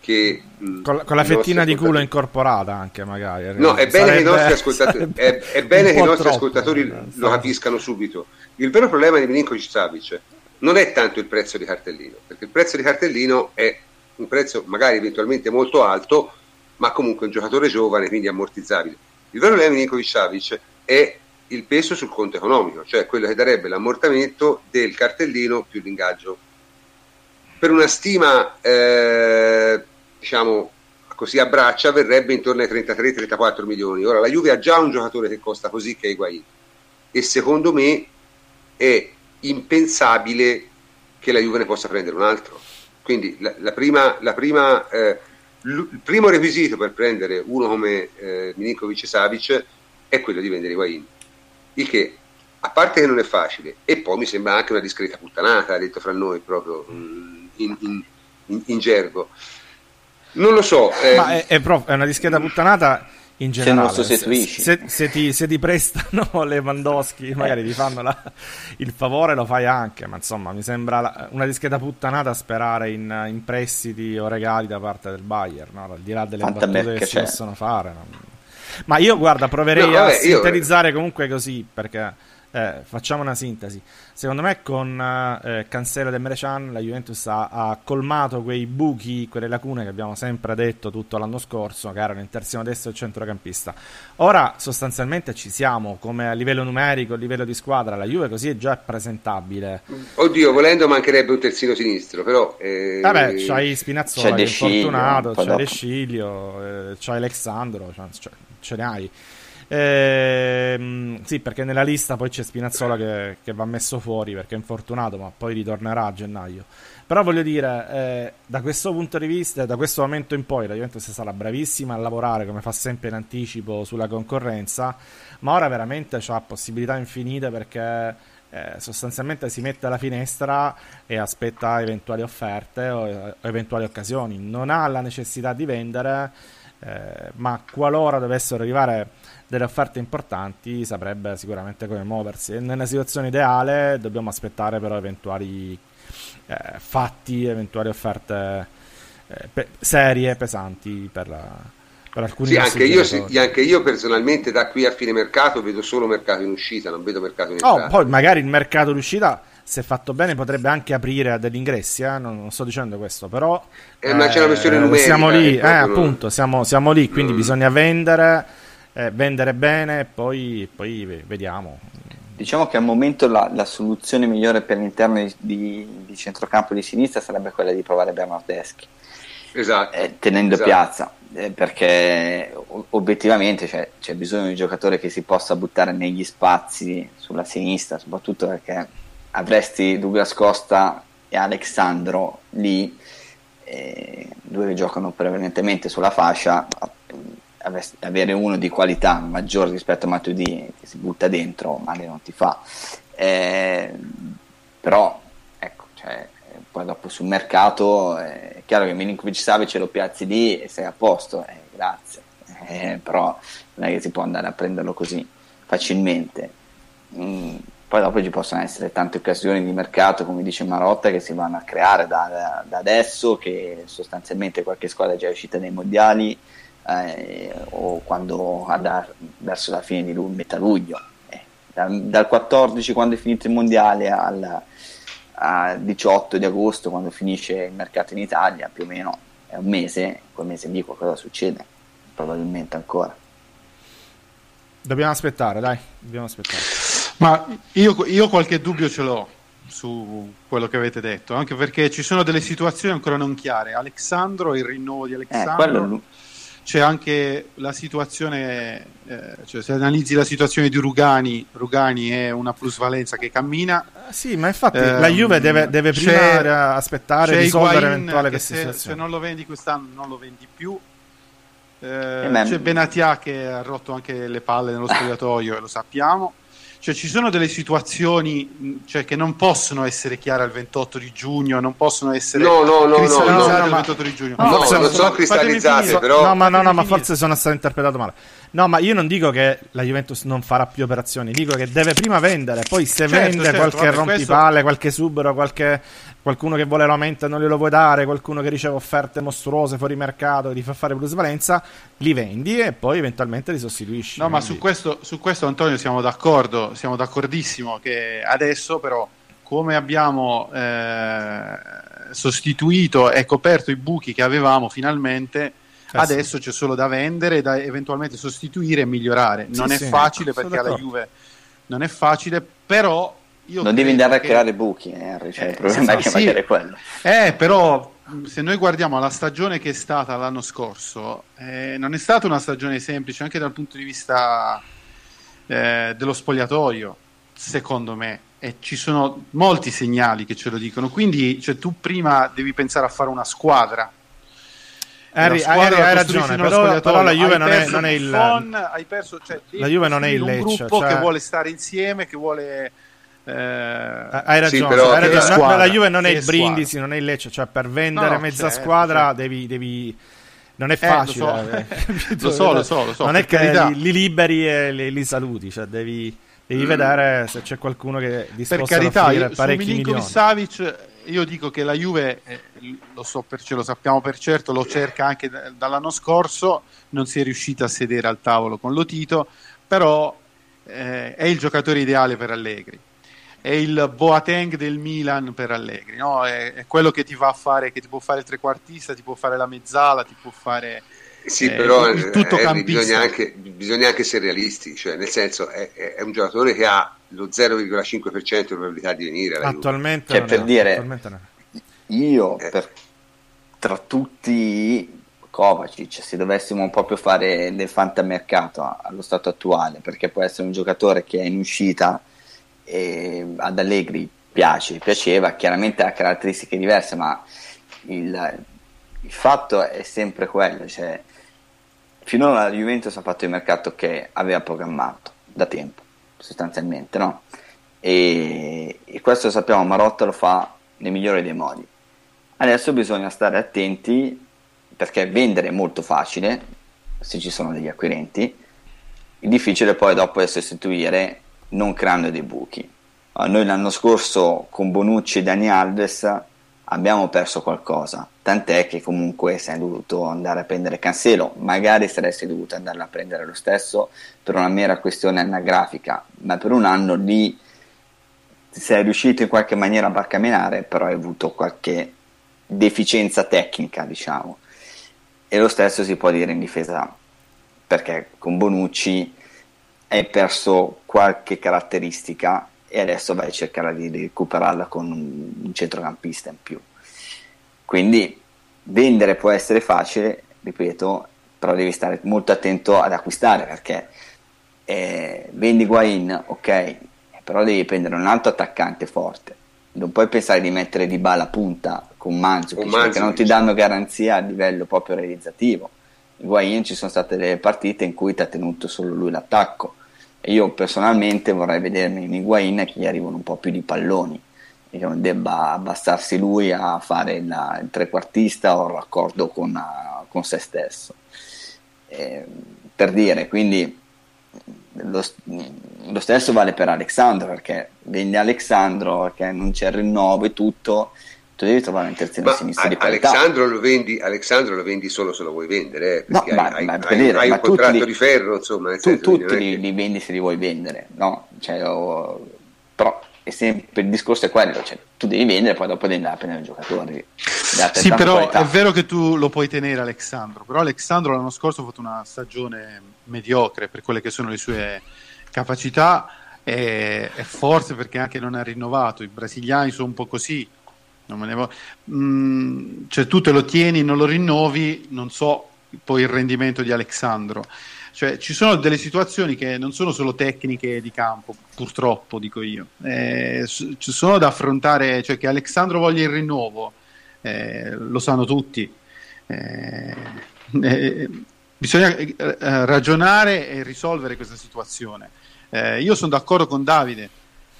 A: che
B: con, la, con la fettina di culo incorporata anche magari
A: no è bene sarebbe, che i nostri ascoltatori, è, è che i nostri ascoltatori lo capiscano subito il vero problema di Milinkovic Savic non è tanto il prezzo di cartellino perché il prezzo di cartellino è un prezzo magari eventualmente molto alto ma comunque un giocatore giovane quindi ammortizzabile il vero Milinkovic Savic è il peso sul conto economico cioè quello che darebbe l'ammortamento del cartellino più l'ingaggio per una stima eh, diciamo così a braccia verrebbe intorno ai 33-34 milioni. Ora la Juve ha già un giocatore che costa così che è Higuain e secondo me è impensabile che la Juve ne possa prendere un altro. Quindi la, la prima, la prima, eh, il primo requisito per prendere uno come eh, Milinkovic Savic è quello di vendere Higuain. Il che, a parte che non è facile, e poi mi sembra anche una discreta puttanata, detto fra noi proprio mm, in, in, in, in gergo non lo so.
B: Eh. Ma è, è, prof, è, una discreta puttanata in generale.
C: Se non sostituisci.
B: Se, se, ti, se ti prestano le Mandoschi, magari ti fanno la, il favore, lo fai anche. Ma insomma, mi sembra la, una discreta puttanata sperare in, in, prestiti o regali da parte del Bayern, no? al di là delle Tanta battute che si c'è. possono fare. No? Ma io, guarda, proverei no, vabbè, a sintetizzare io... comunque così perché eh, facciamo una sintesi. Secondo me con eh, Cancelo e Merechan la Juventus ha, ha, colmato quei buchi, quelle lacune che abbiamo sempre detto tutto l'anno scorso, che erano il terzino destro e il centrocampista. Ora sostanzialmente ci siamo, come a livello numerico, a livello di squadra, la Juve così è già presentabile.
A: Oddio, volendo mancherebbe un terzino sinistro, però...
B: Eh... Vabbè, c'hai Spinazzola, c'è infortunato, c'è De Sciglio, eh, c'hai Alexandro, cioè, ce ne hai. Ehm, sì, perché nella lista poi c'è Spinazzola che, che, va messo fuori perché è infortunato, ma poi ritornerà a gennaio. Però voglio dire, eh, da questo punto di vista, da questo momento in poi, la Juventus sarà bravissima a lavorare come fa sempre in anticipo sulla concorrenza, ma ora veramente ha possibilità infinite perché eh, sostanzialmente si mette alla finestra e aspetta eventuali offerte o, o eventuali occasioni. Non ha la necessità di vendere, eh, ma qualora dovessero arrivare delle offerte importanti saprebbe sicuramente come muoversi. Nella situazione ideale dobbiamo aspettare però eventuali eh, fatti, eventuali offerte eh, pe- serie, pesanti per, la, per alcuni
A: sì, anche io, sì, anche io personalmente da qui a fine mercato vedo solo mercato in uscita, non vedo mercato in
B: oh, entrata. Oh, poi magari il mercato d'uscita se fatto bene potrebbe anche aprire a degli ingressi, eh? non, non, sto dicendo questo, però
A: eh, ma c'è una questione eh, numerica.
B: Siamo lì, eh, appunto, siamo, siamo, lì, quindi mm. bisogna vendere eh, vendere bene e poi, poi, vediamo.
C: Diciamo che al momento la, la soluzione migliore per l'interno di, di, di, centrocampo di sinistra sarebbe quella di provare Bernardeschi.
A: Esatto.
C: Eh, tenendo esatto. piazza, eh, perché obiettivamente cioè, c'è bisogno di un giocatore che si possa buttare negli spazi sulla sinistra, soprattutto perché avresti Douglas Costa e Alexandro lì, eh, due che giocano prevalentemente sulla fascia, avere uno di qualità maggiore rispetto a Matuidi che si butta dentro male non ti fa. Eh, però ecco cioè, poi dopo sul mercato è chiaro che Milinkovic Savic lo piazzi lì e sei a posto eh, grazie. Eh, però non è che si può andare a prenderlo così facilmente. Mm, poi dopo ci possono essere tante occasioni di mercato come dice Marotta che si vanno a creare da, da adesso che sostanzialmente qualche squadra è già uscita dai mondiali eh, o quando andrà verso la fine di luglio, metà luglio. Eh, dal, dal, 14 quando è finito il mondiale al, al 18 di agosto quando finisce il mercato in Italia, più o meno è un mese, quel mese lì qualcosa succede, probabilmente ancora.
B: Dobbiamo aspettare, dai, dobbiamo aspettare.
H: Ma io, io qualche dubbio ce l'ho su quello che avete detto, anche perché ci sono delle situazioni ancora non chiare. Alexandro, il rinnovo di eh, Alexandro. Eh, c'è anche la situazione, eh, cioè se analizzi la situazione di Rugani, Rugani è una plusvalenza che cammina.
B: Eh, sì, ma infatti eh, la Juve deve, deve prima aspettare di risolvere eventuale questa
H: se, situazione. Se non lo vendi quest'anno non lo vendi più. Eh, c'è Benatia che ha rotto anche le palle nello spogliatoio e lo sappiamo. Cioè, ci sono delle situazioni cioè, che non possono essere chiare al 28 di giugno, non possono essere
A: no, no, no,
H: cristallizzate
A: no,
H: al 28 di giugno.
A: No, no, forse, non sono cristallizzate, però.
B: No, ma, no, no, ma forse sono stato interpretato male. No, ma io non dico che la Juventus non farà più operazioni, dico che deve prima vendere, poi se certo, vende certo, qualche vabbè, rompipalle, questo... qualche subero, qualche qualcuno che vuole l'aumento e non glielo vuoi dare, qualcuno che riceve offerte mostruose fuori mercato e ti fa fare plusvalenza, li vendi e poi eventualmente li sostituisci.
H: No, quindi... ma su questo, su questo Antonio siamo d'accordo, siamo d'accordissimo che adesso però come abbiamo eh, sostituito e coperto i buchi che avevamo finalmente, eh adesso sì. c'è solo da vendere, da eventualmente sostituire e migliorare. Non sì, è sì, facile perché alla Juve non è facile, però
C: io non devi andare che... a creare buchi, Henry, cioè, eh, il problema esatto, è che sì. magari è quello.
H: Eh, però se noi guardiamo la stagione che è stata l'anno scorso, eh, non è stata una stagione semplice anche dal punto di vista eh, dello spogliatoio, secondo me. E ci sono molti segnali che ce lo dicono. Quindi cioè, tu prima devi pensare a fare una squadra.
B: Harry, Harry hai ragione, però, però, la Juve non è, non è, il...
H: Fon, hai perso, cioè,
B: la Juve non è il Lecce.
H: Un gruppo cioè... che vuole stare insieme, che vuole eh,
B: hai ragione, sì, però, hai ragione. Squadra, la Juve non è il Brindisi, non è il Lecce, cioè per vendere no, mezza certo, squadra certo. Devi, devi, non è facile.
H: Eh, lo, so. lo, so, lo so, lo so,
B: Non è che li, li, liberi e li, li saluti, cioè devi, devi mm. vedere se c'è qualcuno che è disposto
H: per carità,
B: a offrire parecchi
H: milioni. Savic io dico che la Juve, eh, lo, so per, ce lo sappiamo per certo, lo cerca anche d- dall'anno scorso, non si è riuscita a sedere al tavolo con Lotito, però eh, è il giocatore ideale per Allegri. È il Boateng del Milan per Allegri, no? è, è, quello che ti va a fare, che ti può fare il trequartista, ti può fare la mezzala, ti può fare
A: sì, eh, però il tutto eh, bisogna, anche, bisogna, anche, essere realisti, cioè, nel senso è, è, un giocatore che ha lo 0,5% di probabilità di venire.
B: Attualmente,
C: cioè, per dire, io eh. per, tra tutti Kovacic, se dovessimo proprio fare del fantamercato allo stato attuale, perché può essere un giocatore che è in uscita e ad Allegri piace, piaceva, chiaramente ha caratteristiche diverse, ma il, il fatto è sempre quello, cioè finora la Juventus ha fatto il mercato che aveva programmato da tempo, sostanzialmente, no? E, e questo sappiamo, Marotta lo fa nel migliore dei modi. Adesso bisogna stare attenti perché vendere è molto facile se ci sono degli acquirenti, il difficile poi dopo è sostituire non creando dei buchi. Noi l'anno scorso con Bonucci e Dani Alves abbiamo perso qualcosa, tant'è che comunque sei dovuto andare a prendere Cancelo, magari saresti dovuto andare a prendere lo stesso per una mera questione anagrafica, ma per un anno lì sei riuscito in qualche maniera a barcamenare, però hai avuto qualche deficienza tecnica, diciamo. E lo stesso si può dire in difesa, perché con Bonucci hai perso qualche caratteristica e adesso vai a cercare di recuperarla con un centrocampista in più. Quindi vendere può essere facile, ripeto, però devi stare molto attento ad acquistare perché eh, vendi Guain, ok, però devi prendere un altro attaccante forte. Non puoi pensare di mettere di bala punta con Manzukic perché non ti danno garanzia a livello proprio realizzativo. In Guain ci sono state delle partite in cui ti ha tenuto solo lui l'attacco io personalmente vorrei vedermi in Higuain che gli arrivano un po' più di palloni. E che non debba abbassarsi lui a fare il, il trequartista o il raccordo con, con se stesso. Eh, per dire quindi lo, lo, stesso vale per Alexandro perché vende Alexandro perché non c'è rinnovo e tutto tu devi trovare un terzino sinistro di qualità.
A: Alexandro lo, vendi, Alexandro lo vendi solo se lo vuoi vendere, eh, perché no, hai, ma, hai, dire, hai un contratto li, di ferro, insomma.
C: Tu, tutti li, li, vendi se li vuoi vendere, no? Cioè, oh, però è sempre, il discorso è quello, cioè, tu devi vendere poi dopo devi andare a prendere i giocatori.
H: Sì, però qualità. è vero che tu lo puoi tenere Alexandro, però Alexandro l'anno scorso ha fatto una stagione mediocre per quelle che sono le sue capacità e, e forse perché anche non ha rinnovato, i brasiliani sono un po' così Vo- mm, cioè tu te lo tieni, non lo rinnovi, non so poi il rendimento di Alexandro. Cioè, ci sono delle situazioni che non sono solo tecniche di campo, purtroppo dico io, eh, ci sono da affrontare, cioè che Alexandro voglia il rinnovo, eh, lo sanno tutti. Eh, eh bisogna eh, ragionare e risolvere questa situazione. Eh, io sono d'accordo con Davide,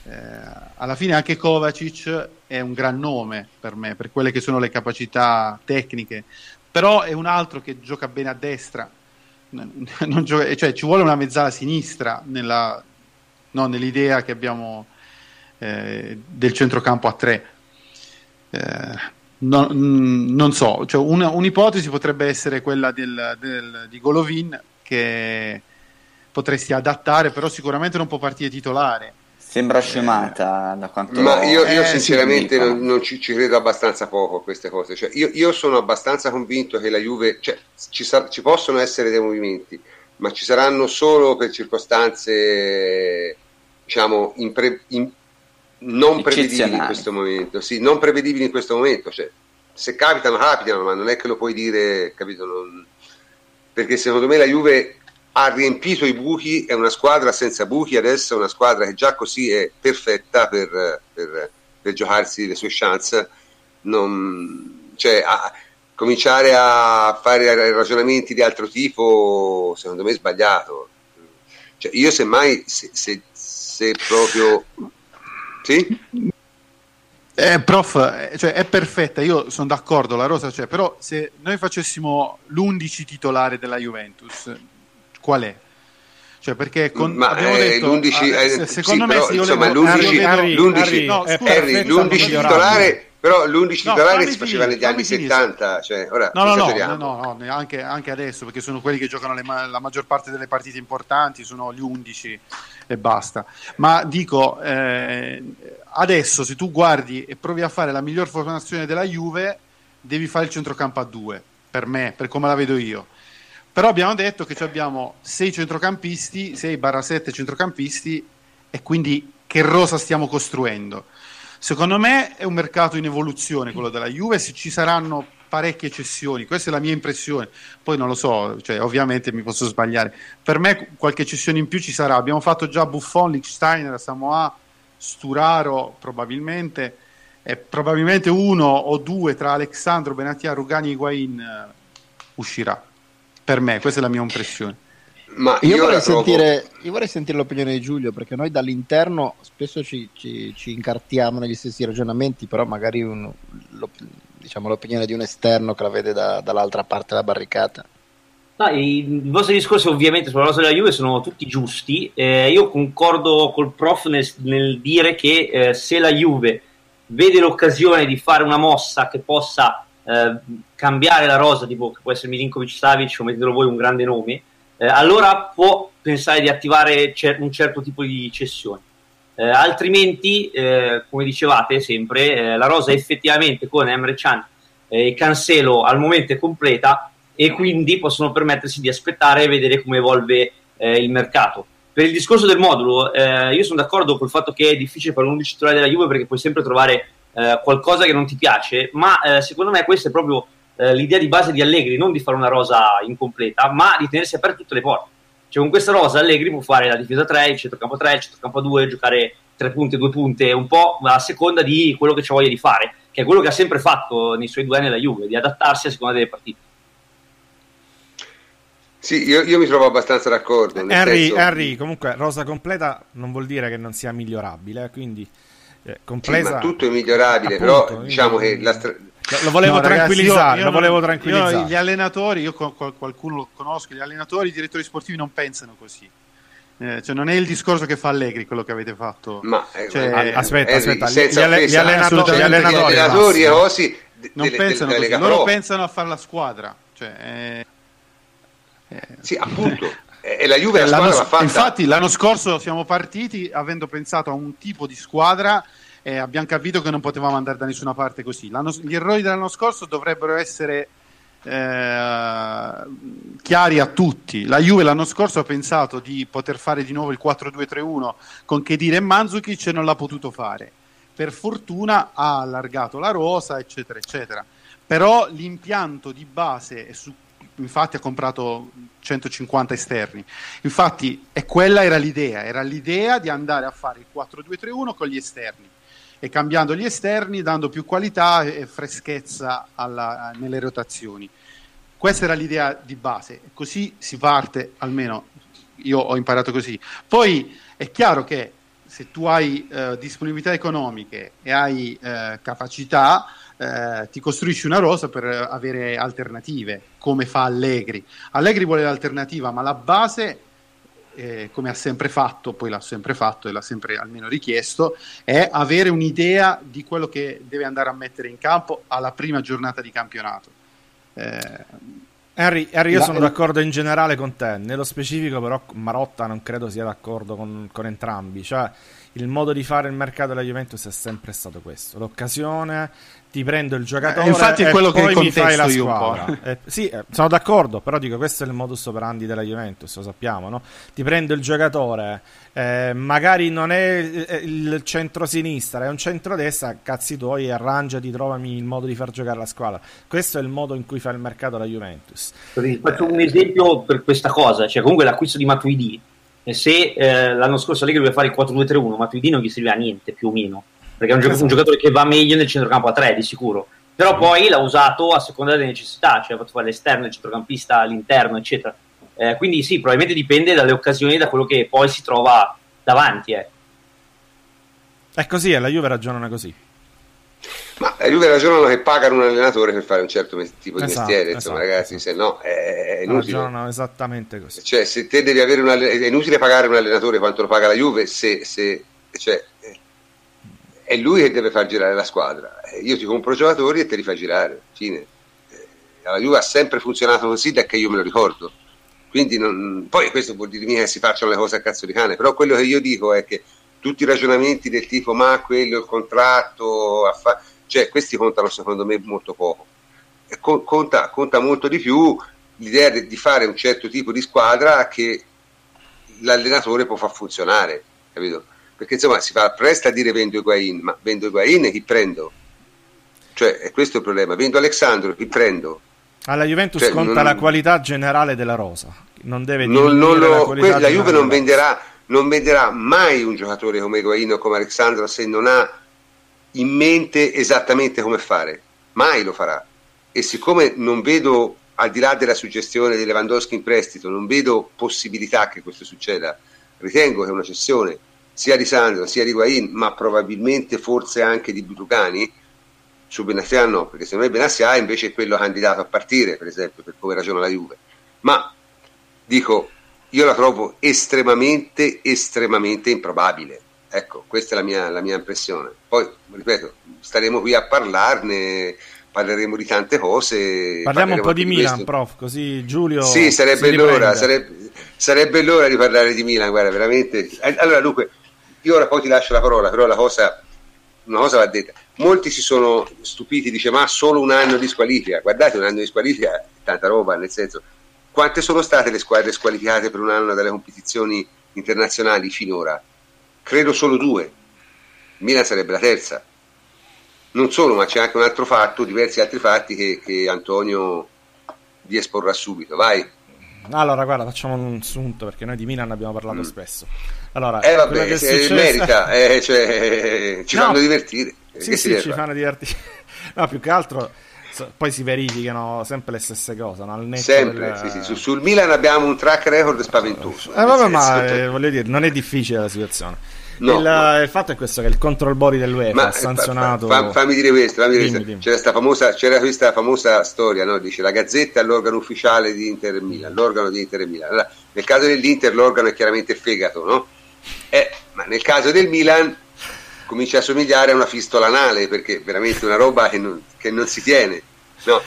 H: alla fine anche Kovacic è un gran nome per me, per quelle che sono le capacità tecniche, però è un altro che gioca bene a destra, gioca, cioè ci vuole una mezzala sinistra nella, no, nell'idea che abbiamo eh, del centrocampo a tre. Eh, no, non so, cioè una, un'ipotesi potrebbe essere quella del, del, di Golovin che potresti adattare, però sicuramente non può partire titolare
C: Sembra scemata da quanto
A: Ma io, io eh, sinceramente non, non ci, ci, credo abbastanza poco a queste cose. Cioè, io, io, sono abbastanza convinto che la Juve, cioè, ci, sa, ci, possono essere dei movimenti, ma ci saranno solo per circostanze, diciamo, impre, in, non prevedibili in questo momento. Sì, non prevedibili in questo momento. Cioè, se capitano, capitano, ma non è che lo puoi dire, capito? Non, perché secondo me la Juve ha riempito i buchi, è una squadra senza buchi, adesso è una squadra che già così è perfetta per, per, per giocarsi le sue chance. Non, cioè, a, cominciare a fare ragionamenti di altro tipo, secondo me è sbagliato. Cioè, io semmai, se, se, se proprio... Sì?
H: Eh, prof, eh, cioè, è perfetta, io sono d'accordo, la rosa c'è, però se noi facessimo l'11 titolare della Juventus, qual è? Cioè, perché con,
A: ma
H: abbiamo
A: eh,
H: detto,
A: l'11,
H: ah,
A: eh,
H: se- secondo
A: sì,
H: me
A: però,
H: se
A: insomma,
H: levo-
A: l'11,
H: Harry,
B: Harry,
A: l'11
B: Harry,
H: no, scusa,
A: Harry,
B: perfetta,
A: l'11
B: migliorabile.
A: titolare, però l'11
H: No,
A: titolare si faceva negli anni
H: finire.
A: 70, cioè, ora
H: No, no, no, no, no, no, anche, anche adesso, perché sono quelli che giocano le la maggior parte delle partite importanti, sono gli 11 e basta. Ma dico, eh, adesso se tu guardi e provi a fare la miglior formazione della Juve, devi fare il centrocampo a due, per me, per come la vedo io. Però abbiamo detto che abbiamo 6 centrocampisti, 6-7 centrocampisti, e quindi che rosa stiamo costruendo? Secondo me è un mercato in evoluzione quello della Juve, se ci saranno parecchie cessioni, questa è la mia impressione, poi non lo so, cioè, ovviamente mi posso sbagliare. Per me qualche cessione in più ci sarà, abbiamo fatto già Buffon, Lichsteiner, Samoa, Sturaro probabilmente, e probabilmente uno o due tra Alexandro, Benatia, Rugani e Higuain eh, uscirà. Per me, questa è la mia impressione.
A: Ma
F: Io,
A: io,
F: vorrei
A: trovo-
F: sentire, io vorrei sentire l'opinione di Giulio perché noi dall'interno spesso ci, ci- ci incartiamo negli stessi ragionamenti, però magari un- l'op- diciamo, l'opinione di un esterno che la vede da- dall'altra parte della barricata.
G: No, i, I vostri discorsi ovviamente sulla rosa della Juve sono tutti giusti. Eh, io concordo col prof nel, nel dire che eh, se la Juve vede l'occasione di fare una mossa che possa eh, cambiare la rosa, tipo che può essere Milinkovic Savic o mettetelo voi un grande nome, eh, allora può pensare di attivare cer- un certo tipo di cessione. Eh, altrimenti, eh, come dicevate sempre, eh, la rosa effettivamente con Emre Can e Cancelo al momento è completa e quindi possono permettersi di aspettare e vedere come evolve il mercato. Per il discorso del modulo, eh, io sono d'accordo col fatto che è difficile fare un 11 titolare della Juve perché puoi sempre trovare eh, qualcosa che non ti piace, ma eh, secondo me questa è proprio eh, l'idea di base di Allegri, non di fare una rosa incompleta, ma di tenersi aperte tutte le porte. Cioè con questa rosa Allegri può fare la difesa 3, il centrocampo 3, il centrocampo 2, giocare tre punte, due punte, un po' a seconda di quello che c'è voglia di fare, che è quello che ha sempre fatto nei suoi due anni alla Juve, di adattarsi a seconda delle partite.
A: Sì, io, io mi trovo abbastanza d'accordo. nel
B: Henry,
A: senso-
B: Henry, comunque, rosa completa non vuol dire che non sia migliorabile, quindi eh,
A: Sì,
B: completa...
A: ma tutto è migliorabile,
B: Appunto,
A: però diciamo che la stra-
B: Lo, volevo
H: No, ragazzi,
B: tranquillizzare,
H: io- io
B: lo
H: non-
B: volevo
H: io
B: tranquillizzare.
H: gli allenatori, io qual- qual- qualcuno lo conosco, gli allenatori, i direttori sportivi non pensano così. Eh, cioè non è il discorso che fa Allegri quello che avete fatto.
A: ma, eh,
H: Cioè,
A: ma-
B: aspetta,
A: Henry,
B: aspetta, gli alle- gli allenato-
A: assolutamente,
B: gli allenatori,
A: gli allenatori e così de-
H: non
A: delle-
H: pensano così,
A: Lega
H: loro pensano a fare la squadra. Cioè, eh, eh,
A: Sì, appunto. E e la Juve la
H: l'anno
A: squadra l'ha fatta.
H: Infatti, l'anno scorso siamo partiti avendo pensato a un tipo di squadra e abbiamo capito che non potevamo andare da nessuna parte così. L'anno- gli errori dell'anno scorso dovrebbero essere eh, chiari a tutti. La Juve l'anno scorso ha pensato di poter fare di nuovo il 4-2-3-1 con Kedira e Mandzukic e non l'ha potuto fare. Per fortuna ha allargato la rosa, eccetera, eccetera. Però l'impianto di base è su infatti ha comprato 150 esterni. Infatti, e quella era l'idea, era l'idea di andare a fare il 4-2-3-1 con gli esterni e cambiando gli esterni, dando più qualità e freschezza alla- nelle rotazioni. Questa era l'idea di base, così si parte, almeno io ho imparato così. Poi è chiaro che se tu hai eh, disponibilità economiche e hai eh, capacità, eh, ti costruisci una rosa per avere alternative, come fa Allegri. Allegri vuole l'alternativa, ma la base, eh, come ha sempre fatto, poi l'ha sempre fatto e l'ha sempre almeno richiesto, è avere un'idea di quello che deve andare a mettere in campo alla prima giornata di campionato. Eh,
B: Henry, Henry, io sono d'accordo in generale con te, nello specifico però Marotta non credo sia d'accordo con, con entrambi, cioè il modo di fare il mercato della Juventus è sempre stato questo, l'occasione, ti prendo il giocatore
H: Eh, infatti è
B: e
H: quello che
B: poi mi fai la squadra. Eh, sì, eh, sono d'accordo, però dico questo è il modus operandi della Juventus, lo sappiamo, no? Ti prendo il giocatore, eh, magari non è eh, il centro-sinistra, è un centro-destra, cazzi tuoi, arrangiati, trovami il modo di far giocare la squadra. Questo è il modo in cui fa il mercato la Juventus.
G: Vi Faccio un esempio per questa cosa, cioè comunque l'acquisto di Matuidi, eh, se eh, l'anno scorso Allegri doveva fare il 4-2-3-1, Matuidi non gli serviva a niente più o meno, perché è un, gioc- un giocatore che va meglio nel centrocampo a 3 di sicuro, però poi l'ha usato a seconda delle necessità, cioè ha fatto fare l'esterno, il centrocampista all'interno, eccetera. Eh, quindi sì, probabilmente dipende dalle occasioni, da quello che poi si trova davanti. Eh.
B: È così, e la Juve ragionano così.
A: Ma la Juve ragionano che pagano un allenatore per fare un certo tipo di
B: Esatto,
A: mestiere, insomma,
B: esatto,
A: ragazzi,
B: esatto.
A: se no è, è inutile.
B: Ragionano esattamente così.
A: Cioè, se te devi avere un alle- è inutile pagare un allenatore quanto lo paga la Juve se, se- cioè, eh, è lui che deve far girare la squadra. Eh, Io ti compro giocatori e te li fai girare. Fine. Eh, La Juve ha sempre funzionato così da che io me lo ricordo. Quindi non- poi questo vuol dire che si facciano le cose a cazzo di cane, però quello che io dico è che tutti i ragionamenti del tipo ma quello il contratto, affa-", cioè questi contano secondo me molto poco. Co- conta, conta molto di più l'idea de- di fare un certo tipo di squadra che l'allenatore può far funzionare, capito? Perché insomma si fa presto a dire vendo Higuain, ma vendo Higuain e chi prendo? Cioè, è questo il problema. Vendo Alexandro, chi prendo?
B: Alla Juventus
A: Cioè,
B: conta
A: non-
B: la qualità generale della rosa. Non deve
A: Non- non lo-
B: la
A: la Juve non venderà, non venderà mai un giocatore come Higuain o come Alexandro se non ha in mente esattamente come fare. Mai lo farà. E siccome non vedo, al di là della suggestione di Lewandowski in prestito, non vedo possibilità che questo succeda, ritengo che una cessione sia di Sandro sia di Higuain, ma probabilmente forse anche di Butucani, su Benassia no, perché secondo me Benassia invece è quello candidato a partire, per esempio, per come ragiona la Juve. Ma dico, io la trovo estremamente, estremamente improbabile. Ecco, questa è la mia, la mia impressione. Poi, ripeto, staremo qui a parlarne, parleremo di tante cose.
B: Parliamo un po' di
A: anche
B: Milan,
A: questo.
B: prof, così Giulio
A: Sì, sarebbe l'ora, sarebbe, sarebbe l'ora di parlare di Milan, guarda, veramente. Allora, dunque, io ora poi ti lascio la parola, però la cosa, una cosa va detta. Molti si sono stupiti, dice, ma solo un anno di squalifica. Guardate, un anno di squalifica è tanta roba, nel senso, quante sono state le squadre squalificate per un anno dalle competizioni internazionali finora? Credo solo due. Milan sarebbe la terza. Non solo, ma c'è anche un altro fatto, diversi altri fatti che, che Antonio vi esporrà subito. Vai.
B: Allora, guarda, facciamo un sunto perché noi di Milan abbiamo parlato spesso. Allora,
A: Eh vabbè,
B: che successo-
A: merita, eh, cioè, ci
B: No.
A: fanno divertire.
B: Sì,
A: si
B: sì,
A: deve
B: ci fanno divertire. No, più che altro poi si verificano sempre le stesse cose, no?
A: Sempre,
B: del-
A: sì, sì. Su- sul Milan abbiamo un track record spaventoso.
B: Eh, vabbè,
A: nel
B: ma eh, voglio dire, non è difficile la situazione.
A: No,
B: il,
A: no.
B: il fatto è questo: che il control body dell'UEFA ha sanzionato.
A: fa- fa- fammi dire questo, fammi dire
B: Dimmi,
A: questo.
B: dimmi.
A: C'era, famosa, c'era questa famosa storia, no? dice la Gazzetta è l'organo ufficiale di Inter Milan, l'organo di Inter Milan. Allora, nel caso dell'Inter l'organo è chiaramente fegato, no? Eh, ma nel caso del Milan comincia a somigliare a una fistola anale perché è veramente una roba che non, che non si tiene. No,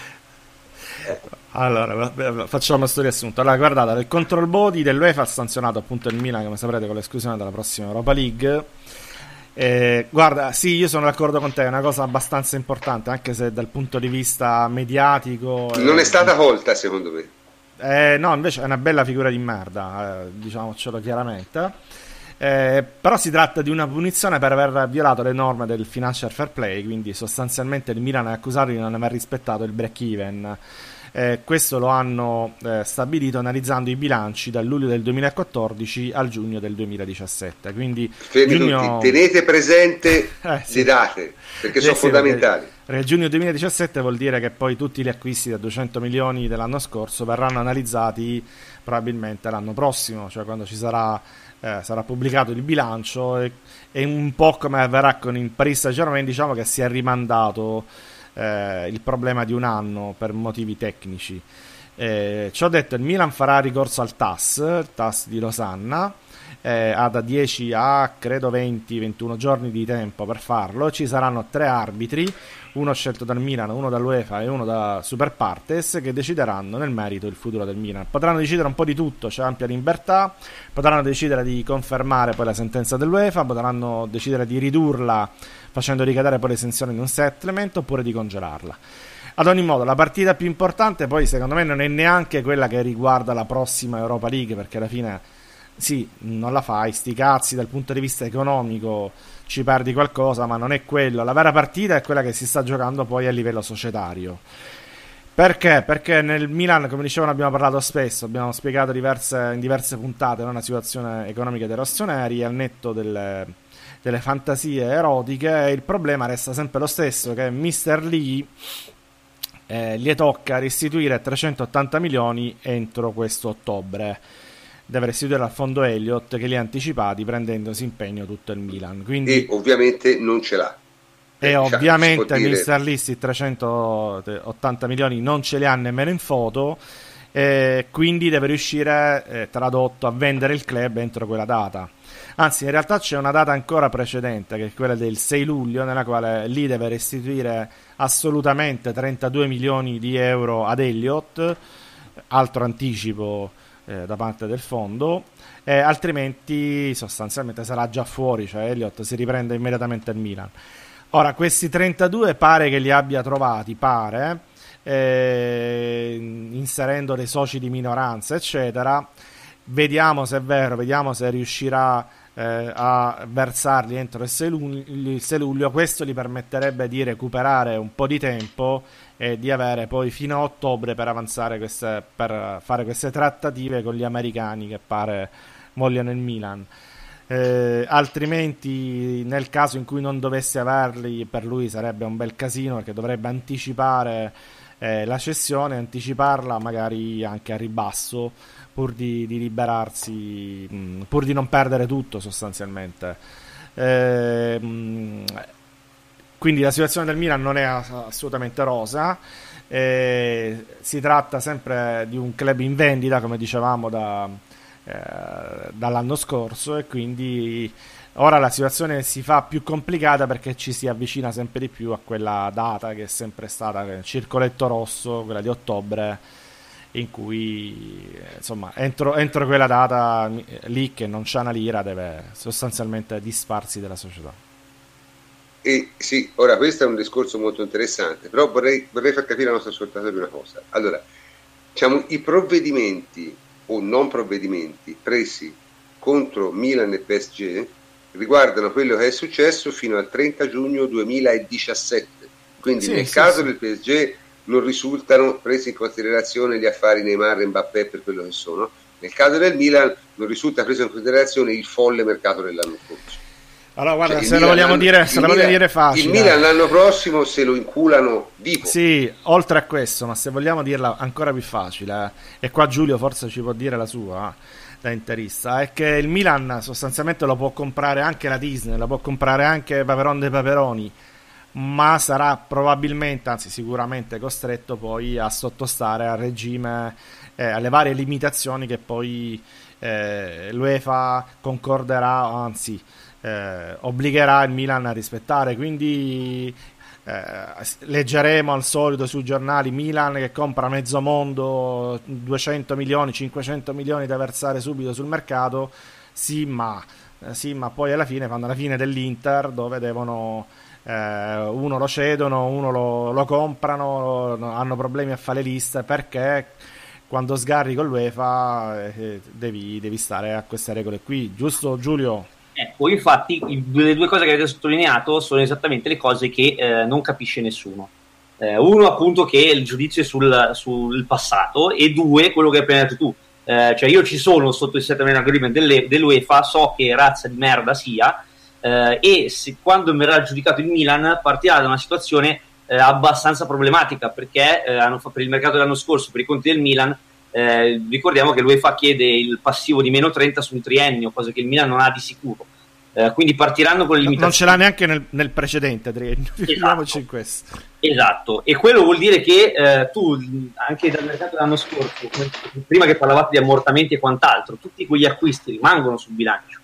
B: Allora, vabbè, facciamo questo riassunto. Allora, guardate, il control body dell'UEFA ha sanzionato appunto il Milan, come saprete, con l'esclusione della prossima Europa League. Eh, guarda, sì, io sono d'accordo con te, è una cosa abbastanza importante, anche se dal punto di vista mediatico...
A: non
B: eh,
A: è stata colta secondo me.
B: Eh, no, invece è una bella figura di merda, eh, diciamocelo chiaramente. Eh, però si tratta di una punizione per aver violato le norme del financial fair play, quindi sostanzialmente il Milan è accusato di non aver rispettato il break even. Eh, questo lo hanno eh, stabilito analizzando i bilanci dal luglio del 2014 al giugno del 2017. Quindi giugno-
A: tenete presente
B: Eh, sì.
A: le date perché sono
B: sì,
A: fondamentali.
B: Perché giugno 2017 vuol dire che poi tutti gli acquisti da 200 milioni dell'anno scorso verranno analizzati probabilmente l'anno prossimo, cioè quando ci sarà, eh, sarà pubblicato il bilancio e, e un po' come avverrà con il Paris Saint-Germain, diciamo che si è rimandato eh, il problema di un anno per motivi tecnici. Eh, ciò detto, il Milan farà ricorso al TAS, il TAS di Losanna, eh, ha da 10 a credo 20-21 giorni di tempo per farlo. Ci saranno tre arbitri, uno scelto dal Milan, uno dall'UEFA e uno da Super Partes, che decideranno nel merito il futuro del Milan. Potranno decidere un po' di tutto, c'è ampia libertà, potranno decidere di confermare poi la sentenza dell'UEFA, potranno decidere di ridurla facendo ricadere poi l'esenzione in un settlement oppure di congelarla. Ad ogni modo, la partita più importante poi secondo me non è neanche quella che riguarda la prossima Europa League, perché alla fine sì, non la fai, sti cazzi dal punto di vista economico ci perdi qualcosa, ma non è quello. La vera partita è quella che si sta giocando poi a livello societario. Perché? Perché nel Milan, come dicevano, abbiamo parlato spesso, abbiamo spiegato diverse, in diverse puntate no? una situazione economica dei rossoneri al netto delle, delle fantasie erotiche. Il problema resta sempre lo stesso: che Mr. Lee eh, gli tocca restituire 380 milioni entro questo ottobre. Deve restituire al fondo Elliott che li ha anticipati prendendosi impegno tutto il Milan. Quindi
A: E ovviamente non ce l'ha.
B: e diciamo, ovviamente dire... Mister Listi 380 milioni non ce li ha nemmeno in foto eh, quindi deve riuscire eh, tradotto a vendere il club entro quella data anzi in realtà c'è una data ancora precedente che è quella del 6 luglio nella quale lì deve restituire assolutamente 32 milioni di euro ad Elliott altro anticipo eh, da parte del fondo eh, altrimenti sostanzialmente sarà già fuori cioè Elliott si riprende immediatamente il Milan. Ora questi 32 pare che li abbia trovati pare eh, inserendo dei soci di minoranza eccetera. Vediamo se è vero vediamo se riuscirà eh, a versarli entro il 6, luglio, il 6 luglio, questo gli permetterebbe di recuperare un po' di tempo e di avere poi fino a ottobre per avanzare queste, per fare queste trattative con gli americani che pare vogliono il Milan. Eh, altrimenti, nel caso in cui non dovesse averli, per lui sarebbe un bel casino perché dovrebbe anticipare eh, la cessione, anticiparla magari anche a ribasso pur di, di liberarsi, mh, mm, pur di non perdere tutto sostanzialmente. Eh, quindi la situazione del Milan non è assolutamente rosa. Eh, si tratta sempre di un club in vendita, come dicevamo da, eh, dall'anno scorso, e quindi ora la situazione si fa più complicata perché ci si avvicina sempre di più a quella data che è sempre stata il circoletto rosso, quella di ottobre in cui insomma entro, entro quella data lì che non c'è una lira deve sostanzialmente disfarsi della società.
A: E sì, ora questo è un discorso molto interessante, però vorrei, vorrei far capire al nostro ascoltatore una cosa. Allora, diciamo, i provvedimenti o non provvedimenti presi contro Milan e PSG riguardano quello che è successo fino al 30 giugno 2017. Quindi sì, nel sì, caso sì. del PSG non risultano presi in considerazione gli affari Neymar e Mbappé per quello che sono. Nel caso del Milan non risulta preso in considerazione il folle mercato dell'anno scorso.
B: Allora, guarda, cioè, se, lo vogliamo, dire, se lo vogliamo dire facile.
A: Il Milan l'anno prossimo se lo inculano vivo.
B: Sì, oltre a questo, ma se vogliamo dirla ancora più facile, eh, e qua Giulio forse ci può dire la sua eh, da interista, è che il Milan sostanzialmente lo può comprare anche la Disney, lo può comprare anche Paperon dei Paperoni ma sarà probabilmente, anzi sicuramente costretto poi a sottostare al regime, eh, alle varie limitazioni che poi eh, l'UEFA concorderà, anzi eh, obbligherà il Milan a rispettare. Quindi eh, leggeremo al solito sui giornali Milan che compra mezzo mondo, 200 milioni, 500 milioni da versare subito sul mercato. Sì, ma, eh, sì, ma poi alla fine fanno la fine dell'Inter dove devono eh, uno lo cedono, uno lo, lo comprano, hanno problemi a fare le liste perché quando sgarri con l'UEFA eh, devi, devi, stare a queste regole qui, giusto Giulio?
G: Ecco, infatti le due cose che avete sottolineato sono esattamente le cose che eh, non capisce nessuno. Eh, uno appunto che è il giudizio sul, sul, passato e due quello che hai appena detto tu. Eh, cioè io ci sono sotto il settlement agreement dell'UEFA, so che razza di merda sia, eh, e se, quando verrà giudicato il Milan partirà da una situazione eh, abbastanza problematica perché eh, hanno, per il mercato dell'anno scorso, per i conti del Milan, eh, ricordiamo che l'UEFA chiede il passivo di meno 30 su un triennio, cosa che il Milan non ha di sicuro. Eh, quindi partiranno con le limitazioni.
B: Non ce l'ha neanche nel, nel precedente triennio, esatto. in questo.
G: Esatto, e quello vuol dire che eh, tu, anche dal mercato dell'anno scorso, prima che parlavate di ammortamenti e quant'altro, tutti quegli acquisti rimangono sul bilancio.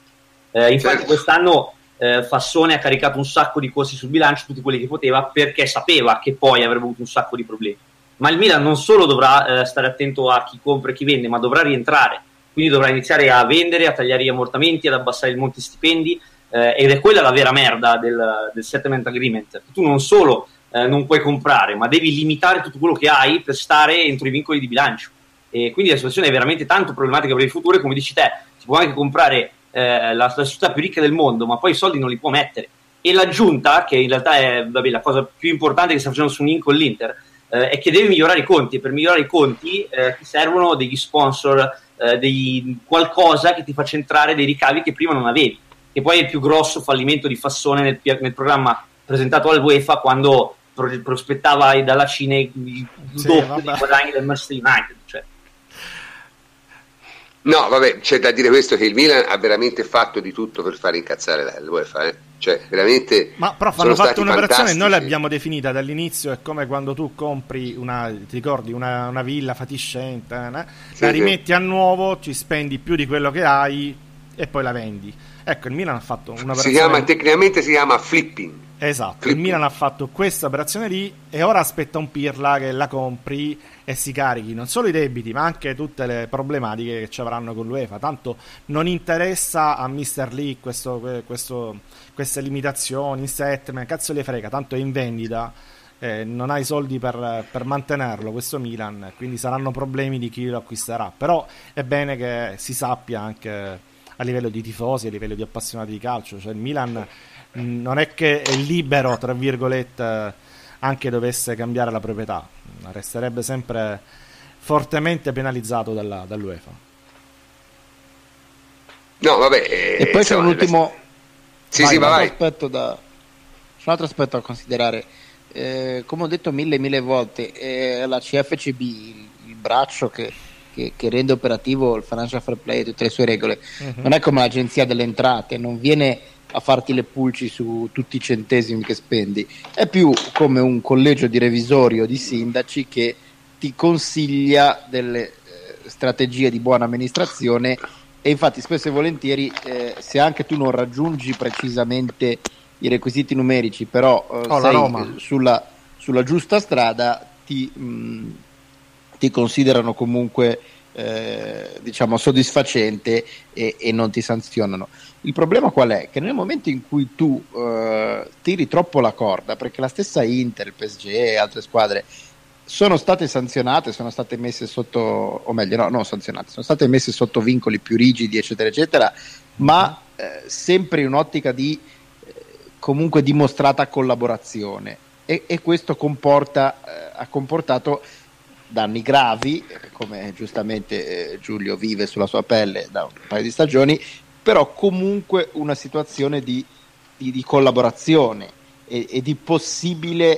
G: Infatti certo. quest'anno eh, Fassone ha caricato un sacco di costi sul bilancio, tutti quelli che poteva, perché sapeva che poi avrebbe avuto un sacco di problemi. Ma il Milan non solo dovrà eh, stare attento a chi compra e chi vende, ma dovrà rientrare. Quindi dovrà iniziare a vendere, a tagliare gli ammortamenti, ad abbassare il monte stipendi. Eh, ed è quella la vera merda del, del settlement agreement. Tu non solo eh, non puoi comprare, ma devi limitare tutto quello che hai per stare entro i vincoli di bilancio. E quindi la situazione è veramente tanto problematica per il futuro. E come dici te, si può anche comprare eh, la, la società più ricca del mondo, ma poi i soldi non li può mettere. E l'aggiunta, che in realtà è vabbè, la cosa più importante che sta facendo su Nin con l'Inter, eh, è che deve migliorare i conti. E per migliorare i conti eh, ti servono degli sponsor, eh, dei, qualcosa che ti faccia entrare dei ricavi che prima non avevi. Che poi è il più grosso fallimento di Fassone nel, nel programma presentato al UEFA quando prospettava dalla Cina il sì, doppio dei guadagni del Manchester United.
A: No, vabbè, c'è da dire questo che il Milan ha veramente fatto di tutto per fare incazzare la UEFA, eh? Cioè, veramente
B: Ma prof, hanno fatto un'operazione, noi l'abbiamo definita dall'inizio, è come quando tu compri una, ti ricordi, una, una villa fatiscente, eh? sì, la rimetti sì. a nuovo, ci spendi più di quello che hai e poi la vendi. Ecco, il Milan ha fatto un'operazione...
A: Si chiama, tecnicamente si chiama flipping.
B: Esatto, il Milan ha fatto questa operazione lì e ora aspetta un Pirla che la compri e si carichi non solo i debiti ma anche tutte le problematiche che ci avranno con l'UEFA. Tanto non interessa a Mister Lee questo, questo, queste limitazioni, in settlement, cazzo le frega, tanto è in vendita. Eh, non hai soldi per, per, mantenerlo questo Milan, quindi saranno problemi di chi lo acquisterà. Però è bene che si sappia anche a livello di tifosi, a livello di appassionati di calcio, cioè il Milan non è che è libero, tra virgolette, anche dovesse cambiare la proprietà resterebbe sempre fortemente penalizzato dalla, dall'UEFA.
A: No, vabbè.
F: Eh, e poi c'è un ultimo. Sì, vai, sì, vai. Aspetto da... C'è un altro aspetto da considerare. Eh, come ho detto mille e mille volte, eh, la CFCB, il, il braccio che, che, che, rende operativo il financial fair play e tutte le sue regole, uh-huh. non è come l'agenzia delle entrate, non viene a farti le pulci su tutti i centesimi che spendi, è più come un collegio di revisori o di sindaci che ti consiglia delle eh, strategie di buona amministrazione e infatti spesso e volentieri eh, se anche tu non raggiungi precisamente i requisiti numerici però eh, oh, sei sulla, sulla, giusta strada ti, mh, mm, ti considerano comunque eh, diciamo soddisfacente e, e non ti sanzionano il problema qual è? Che nel momento in cui tu uh, tiri troppo la corda, perché la stessa Inter, il PSG e altre squadre sono state sanzionate, sono state messe sotto, o meglio, no, non sanzionate, sono state messe sotto vincoli più rigidi, eccetera, eccetera, ma eh, sempre in un'ottica di eh, comunque dimostrata collaborazione. E, e questo comporta, eh, ha comportato danni gravi, come giustamente eh, Giulio vive sulla sua pelle da un paio di stagioni, però comunque una situazione di, di, di collaborazione e, e, di,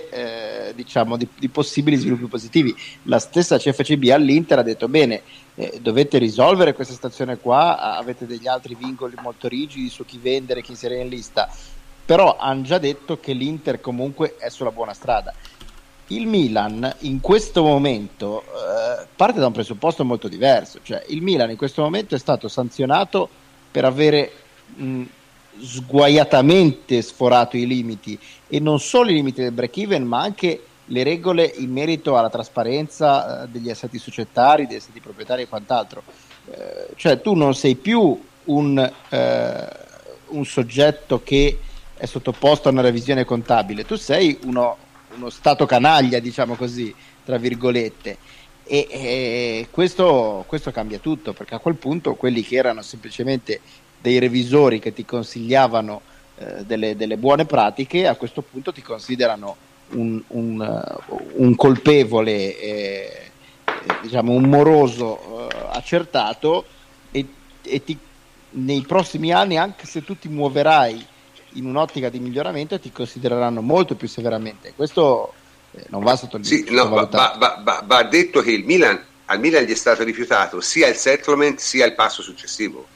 F: eh, diciamo, di, di, possibili sviluppi positivi. La stessa CFCB all'Inter ha detto bene, eh, dovete risolvere questa situazione qua, avete degli altri vincoli molto rigidi su chi vendere, chi inserire in lista, però hanno già detto che l'Inter comunque è sulla buona strada. Il Milan in questo momento eh, parte da un presupposto molto diverso, cioè il Milan in questo momento è stato sanzionato per avere mh, sguaiatamente sforato i limiti e non solo i limiti del break even ma anche le regole in merito alla trasparenza eh, degli assetti societari, degli assetti proprietari e quant'altro. Eh, cioè tu non sei più un, eh, un, soggetto che è sottoposto a una revisione contabile, tu sei uno, uno stato canaglia, diciamo così, tra virgolette. E, e questo, questo, cambia tutto perché a quel punto quelli che erano semplicemente dei revisori che ti consigliavano eh, delle, delle, buone pratiche a questo punto ti considerano un, un, uh, un colpevole, eh, diciamo un moroso uh, accertato e, e ti, nei prossimi anni anche se tu ti muoverai in un'ottica di miglioramento ti considereranno molto più severamente. Questo eh, non va sottolineato.
A: Sì, no, va, va, va, va, detto che il Milan, al Milan gli è stato rifiutato sia il settlement sia il passo successivo.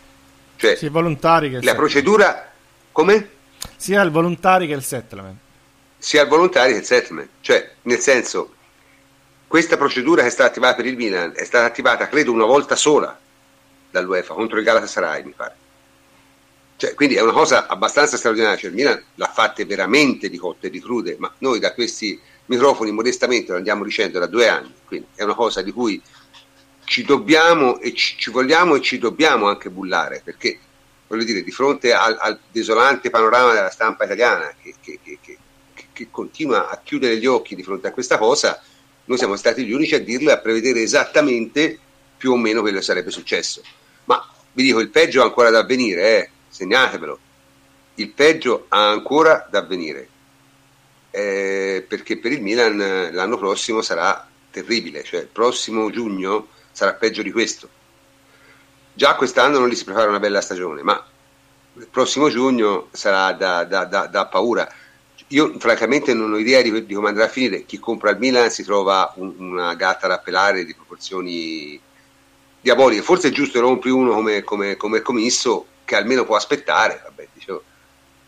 A: Cioè,
B: sia volontari che
A: la settlement. procedura come?
B: Sia il volontari che il settlement.
A: Sia il volontari che il settlement. Cioè, nel senso, questa procedura che è stata attivata per il Milan è stata attivata, credo, una volta sola dall'UEFA contro il Galatasaray, mi pare. Cioè, quindi è una cosa abbastanza straordinaria. Cioè, il Milan l'ha fatta veramente di cotte e di crude, ma noi da questi microfoni modestamente lo andiamo dicendo da due anni, quindi è una cosa di cui ci dobbiamo e ci, ci vogliamo e ci dobbiamo anche bullare, perché voglio dire, di fronte al, al desolante panorama della stampa italiana che, che, che, che, continua a chiudere gli occhi di fronte a questa cosa, noi siamo stati gli unici a dirlo e a prevedere esattamente più o meno quello che sarebbe successo. Ma vi dico, il peggio ha ancora da avvenire, eh? segnatevelo, il peggio ha ancora da avvenire eh, perché per il Milan eh, l'anno prossimo sarà terribile, cioè il prossimo giugno sarà peggio di questo. Già quest'anno non gli si prepara una bella stagione, ma il prossimo giugno sarà da, da, da, da paura. Io francamente non ho idea di, di, come andrà a finire. Chi compra il Milan si trova un, una gatta da pelare di proporzioni diaboliche. Forse è giusto compri uno come, come, come commisso che almeno può aspettare. Vabbè, dicevo,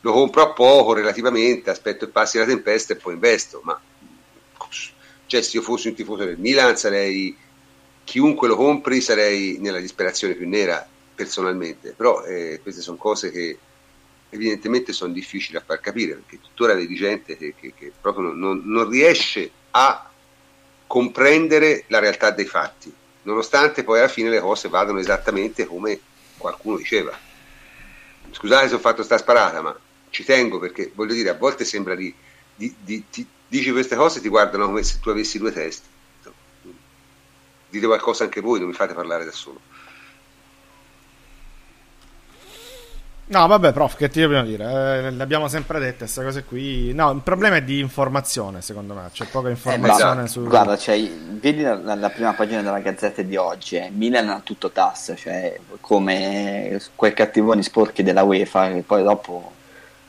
A: lo compro a poco relativamente, aspetto che passi la tempesta e poi investo. Ma cioè, se io fossi un tifoso del Milan, sarei chiunque lo compri, sarei nella disperazione più nera personalmente. Però eh, queste sono cose che evidentemente sono difficili a far capire perché tuttora vedi gente che, che, che proprio non, non riesce a comprendere la realtà dei fatti nonostante poi alla fine le cose vadano esattamente come qualcuno diceva. Scusate se ho fatto sta sparata, ma ci tengo perché voglio dire, a volte sembra di, di, di ti, dici queste cose e ti guardano come se tu avessi due teste. Dite qualcosa anche voi, non mi fate parlare da solo.
B: No, vabbè, prof, che ti devo dire? Eh, le abbiamo sempre dette queste cose qui. No, il problema è di informazione, secondo me. C'è poca informazione
C: eh,
B: su.
C: Guarda, cioè, vedi la, la, prima pagina della Gazzetta di oggi: eh. Milan ha tutto tasse, cioè come quei cattivoni sporchi della UEFA, che poi dopo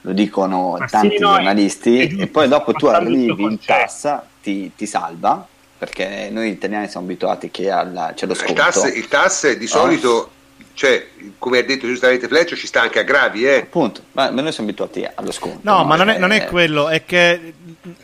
C: lo dicono Ma tanti sì, no, giornalisti, e poi dopo tu arrivi in tassa, ti, ti salva perché noi italiani siamo abituati che alla, c'è lo sconto.
A: Il tasse, il tasse di solito oh cioè, come ha detto giustamente Fleccio, ci sta anche a gravi, eh.
C: Appunto, ma noi siamo abituati allo sconto.
B: No, no ma non è, non è, quello, è che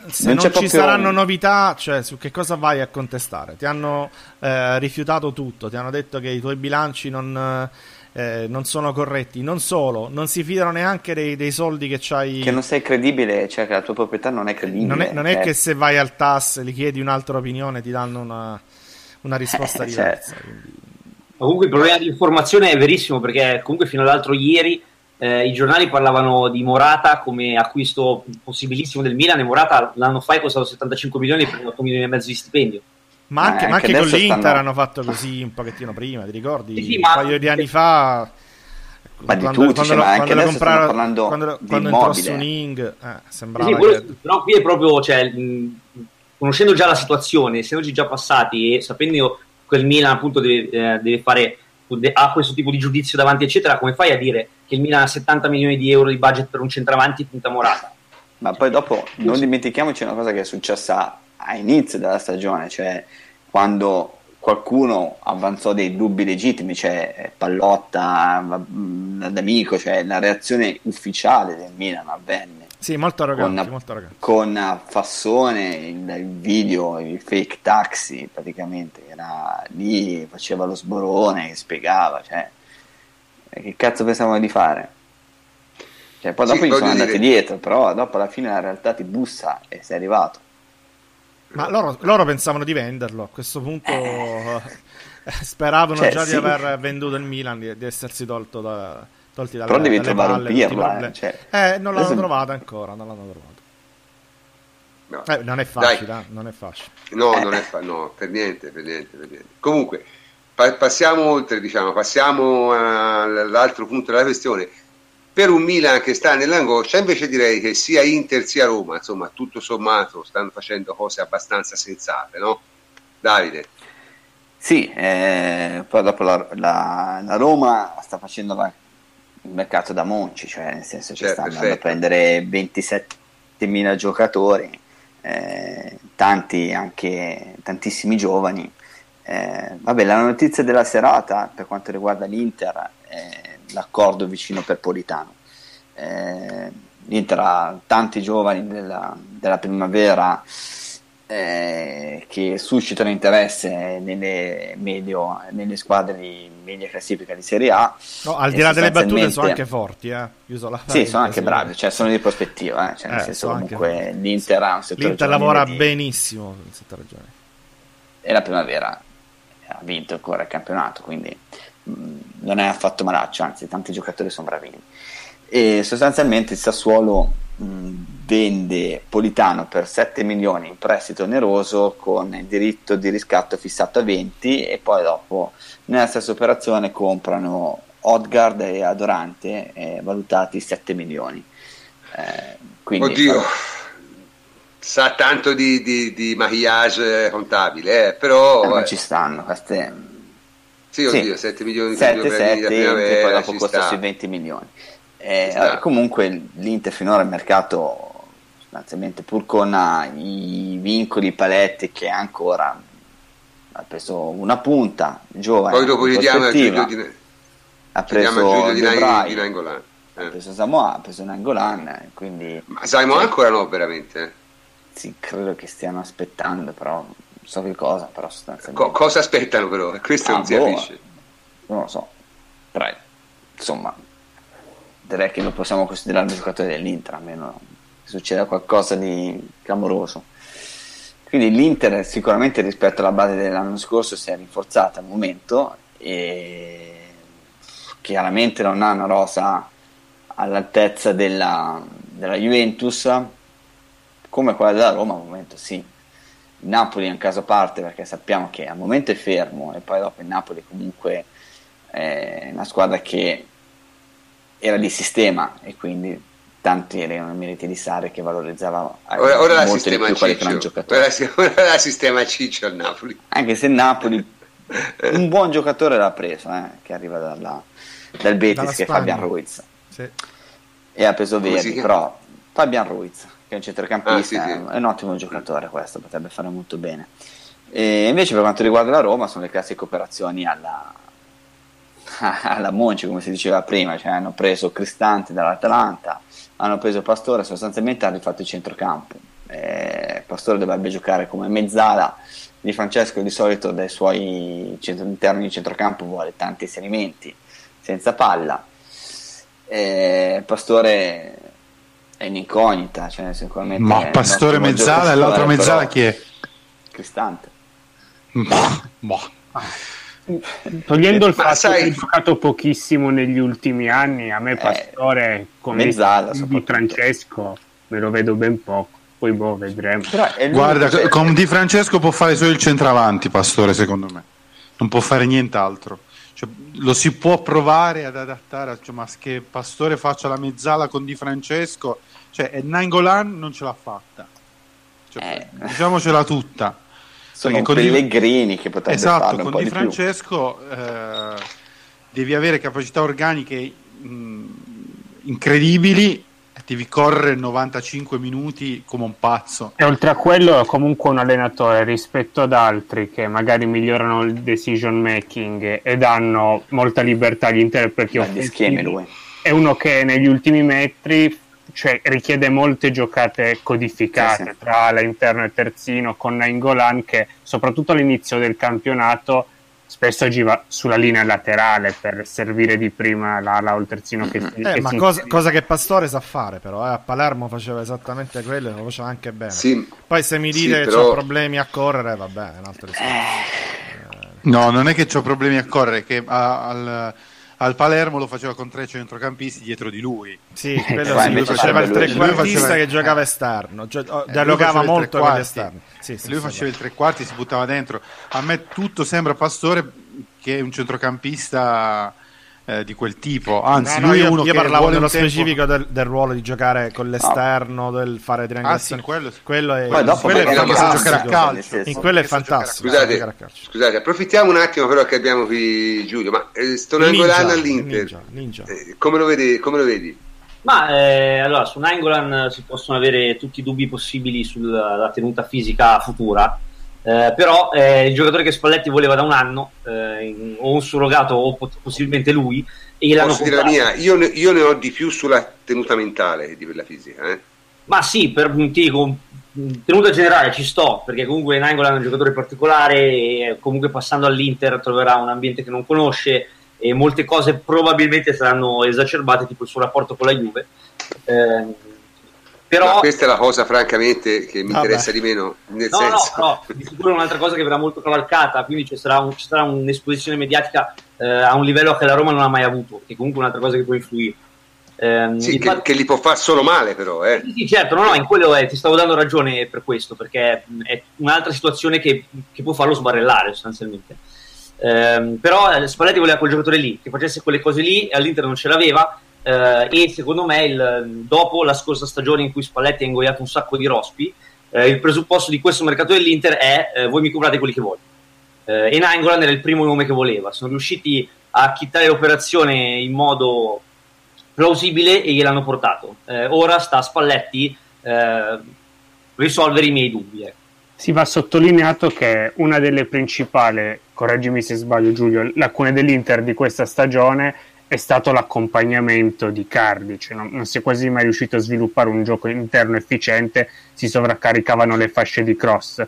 B: se non, non ci saranno novità, cioè su che cosa vai a contestare? Ti hanno eh, rifiutato tutto, ti hanno detto che i tuoi bilanci non... Eh, non sono corretti. Non solo, non si fidano neanche dei, dei, soldi che c'hai.
C: Che non sei credibile, cioè che la tua proprietà non è credibile.
B: Non è, non è eh. che se vai al TAS gli chiedi un'altra opinione ti danno una, una risposta eh, diversa. Certo. Quindi...
G: Comunque il problema di informazione è verissimo perché comunque fino all'altro ieri eh, i giornali parlavano di Morata come acquisto possibilissimo del Milan e Morata l'anno fa è costato 75 milioni e prende 8 milioni e mezzo di stipendio.
B: Ma anche, eh, ma anche con l'Inter stanno... hanno fatto così un pochettino prima, ti ricordi? Sì, sì, un ma... paio di anni fa...
C: Ma quando, di tutti, quando, cioè, anche quando comprarono, parlando
B: quando, quando entrò Suning, eh, sembrava
G: sì, che... Però qui è proprio, cioè, mh, conoscendo già la situazione, essendoci già passati e sapendo quel Milan appunto deve, eh, deve fare ha questo tipo di giudizio davanti eccetera come fai a dire che il Milan ha 70 milioni di euro di budget per un centravanti punta morata?
C: Ma poi dopo non dimentichiamoci una cosa che è successa a inizio della stagione cioè quando qualcuno avanzò dei dubbi legittimi cioè Pallotta d'amico cioè la reazione ufficiale del Milan avvenne
B: sì, molto arroganti, con, molto arroganti.
C: con Fassone, il, il, video, il fake taxi praticamente, era lì, faceva lo sborone, spiegava, cioè, che cazzo pensavano di fare? Cioè, poi dopo sì, gli sono dire... andati dietro, però dopo alla fine la realtà ti bussa e sei arrivato.
B: Ma loro, loro pensavano di venderlo, a questo punto eh. speravano cioè, già sì. di aver venduto il Milan, di, di essersi tolto da tolti dalle,
C: Però devi trovare palle, un pirla,
B: eh, cioè... eh, non l'hanno trovato ancora, non l'hanno trovato. No. Eh, non è facile, eh, non è facile.
A: No, non è fa- no, per niente, per niente, per niente. Comunque, pa- passiamo oltre, diciamo, passiamo all'altro punto della questione. Per un Milan che sta nell'angoscia, invece direi che sia Inter sia Roma, insomma, tutto sommato, stanno facendo cose abbastanza sensate, no? Davide.
C: Sì, eh, poi dopo la, la, la Roma sta facendo la il mercato da Monci, cioè nel senso che certo, sta andando a prendere 27.000 giocatori, eh, tanti anche tantissimi giovani. Eh, vabbè, la notizia della serata per quanto riguarda l'Inter è l'accordo vicino per Politano. Eh, L'Inter ha tanti giovani della, della primavera eh, che suscitano interesse nelle, medio, nelle squadre di media classifica di Serie A.
B: No, al di là delle battute sono anche forti, eh.
C: sì, sono anche bravi, cioè sono di prospettiva, eh. cioè, nel eh, senso comunque anche... l'Inter ha un
B: settore L'Inter lavora di... benissimo in settore giovane.
C: E la primavera ha vinto ancora il campionato, quindi mh, mm, non è affatto malaccio, anzi tanti giocatori sono bravini. E sostanzialmente il Sassuolo vende Politano per 7 milioni in prestito oneroso con il diritto di riscatto fissato a 20 e poi dopo nella stessa operazione comprano Odgard e Adorante eh, valutati 7 milioni.
A: Eh, quindi, Oddio, fa... sa tanto di, di, di maquillage contabile, eh, però...
C: Eh, non ci stanno queste...
A: Sì, oddio, sì. 7 milioni
C: 7, 7, e poi dopo costa sui 20 milioni. Eh, comunque l'Inter finora il mercato sostanzialmente pur con uh, i vincoli, paletti che ancora ha preso una punta giovane.
A: Poi dopo chiediamo a Giulio di,
C: ha preso Giulio
A: di, di Nangolan.
C: Eh. Ha preso Samoa, ha preso Nangolan, quindi...
A: Ma Samoa ancora no, veramente?
C: Sì, credo che stiano aspettando, però non so che cosa, però sostanzialmente... Co-
A: cosa aspettano però? Questo ah, non si boh, capisce.
C: Non lo so, però insomma, direi che lo possiamo considerare un giocatore dell'Inter, almeno succeda qualcosa di clamoroso. Quindi l'Inter sicuramente rispetto alla base dell'anno scorso si è rinforzata al momento e chiaramente non ha una rosa all'altezza della, della Juventus come quella della Roma al momento sì. Il Napoli è un caso a parte perché sappiamo che al momento è fermo e poi dopo il Napoli comunque è una squadra che era di sistema e quindi tanti erano i meriti di Sare che valorizzava
A: ora, ora molto di più quali gran giocatori. Ora, ora la sistema Ciccio al Napoli.
C: Anche se Napoli un buon giocatore l'ha preso, eh, che arriva dalla, dal Betis, che è Fabian Ruiz. Sì. E ha preso Verdi, però Fabian Ruiz, che è un centrocampista, ah, sì, sì. è un ottimo giocatore questo, potrebbe fare molto bene. E invece per quanto riguarda la Roma sono le classiche operazioni alla, alla Monci, come si diceva prima, cioè hanno preso Cristante dall'Atalanta, hanno preso Pastore, sostanzialmente hanno rifatto il centrocampo. Eh, Pastore dovrebbe giocare come mezzala, Di Francesco di solito dai suoi interni di centrocampo vuole tanti inserimenti senza palla. Eh, Pastore è un'incognita, cioè sicuramente
H: Ma Pastore mezzala e l'altra mezzala chi è?
C: Cristante.
H: Boh, boh.
E: Togliendo il fatto sai... che ha giocato pochissimo negli ultimi anni, a me eh, Pastore come
C: mezzala,
E: di Francesco me lo vedo ben poco. Poi boh, vedremo.
H: Guarda, che... con Di Francesco può fare solo il centravanti, Pastore, secondo me. Non può fare nient'altro. Cioè, lo si può provare ad adattare, cioè, ma che Pastore faccia la mezzala con Di Francesco, cioè, Nangolan non ce l'ha fatta. Cioè, eh. Diciamocela tutta
C: sono con Pellegrini che potrebbe
H: esatto, con Di Francesco eh, devi avere capacità organiche mh, incredibili devi correre 95 minuti come un pazzo.
E: E oltre a quello è comunque un allenatore rispetto ad altri che magari migliorano il decision making e danno molta libertà agli interpreti offensivi. È uno che negli ultimi metri cioè, richiede molte giocate codificate sì, sì. tra ala interno e terzino con Nainggolan che soprattutto all'inizio del campionato spesso agiva sulla linea laterale per servire di prima l'ala o il terzino che,
B: eh, che ma cosa, cosa, che Pastore sa fare però eh? a Palermo faceva esattamente quello e lo faceva anche bene.
A: Sì,
B: poi se mi dite sì, che però... ho problemi a correre vabbè è un altro discorso.
H: Eh... no non è che ho problemi a correre che al al Palermo lo faceva con tre centrocampisti dietro di lui.
B: Sì, quello sì, lui faceva il trequartista faceva... che giocava esterno, cioè, oh, dialogava molto con gli esterni.
H: Sì, sì, lui faceva il tre quarti, si buttava dentro. A me tutto sembra Pastore che è un centrocampista eh, di quel tipo. Anzi, no, no, lui
B: io,
H: è uno
B: io
H: che
B: parlavo nello specifico del, del, ruolo di giocare con l'esterno, no. del fare triangolazione.
H: Ah, sì, quello,
B: quello è,
C: quello è
B: fantastico. giocare a calcio. In quello è fantastico.
A: Scusate, scusate, approfittiamo un attimo però che abbiamo qui Giulio, ma eh, sto Nangolan all'Inter. Ninja, ninja. Eh, come, lo vedi, come, lo vedi,
G: Ma eh, allora su Nangolan si possono avere tutti i dubbi possibili sulla tenuta fisica futura eh, però eh, il giocatore che Spalletti voleva da un anno, eh, o un surrogato o possibilmente lui, e gliel'hanno
A: Posso dire la mia? Io ne, io ne, ho di più sulla tenuta mentale che di quella fisica. Eh?
G: Ma sì, per dico, tenuta generale ci sto, perché comunque Nangola è un giocatore particolare e comunque passando all'Inter troverà un ambiente che non conosce e molte cose probabilmente saranno esacerbate, tipo il suo rapporto con la Juve. Eh, però...
A: Ma questa è la cosa, francamente, che mi Vabbè. interessa di meno. Nel
G: no,
A: senso...
G: no, no, di sicuro è un'altra cosa che verrà molto cavalcata, quindi ci sarà, un, ci sarà un'esposizione mediatica eh, a un livello che la Roma non ha mai avuto, che comunque è un'altra cosa che può influire.
A: Eh, sì, che, che, gli può fare solo male, però. Eh.
G: Sì, sì, certo, no, no, in quello è, ti stavo dando ragione per questo, perché è un'altra situazione che, che può farlo sbarellare sostanzialmente. Eh, però eh, Spalletti voleva quel giocatore lì, che facesse quelle cose lì, e all'Inter non ce l'aveva eh, e secondo me il, dopo la scorsa stagione in cui Spalletti ha ingoiato un sacco di rospi, eh, il presupposto di questo mercato dell'Inter è eh, voi mi comprate quelli che voglio. Eh, e Nangolan era il primo nome che voleva, sono riusciti a chittare l'operazione in modo plausibile e gliel'hanno portato. Eh, ora sta a Spalletti eh, risolvere i miei dubbi. Ecco.
E: Si va sottolineato che una delle principali, correggimi se sbaglio Giulio, lacune dell'Inter di questa stagione è stato l'accompagnamento di Cardi, cioè non, non, si è quasi mai riuscito a sviluppare un gioco interno efficiente, si sovraccaricavano le fasce di cross.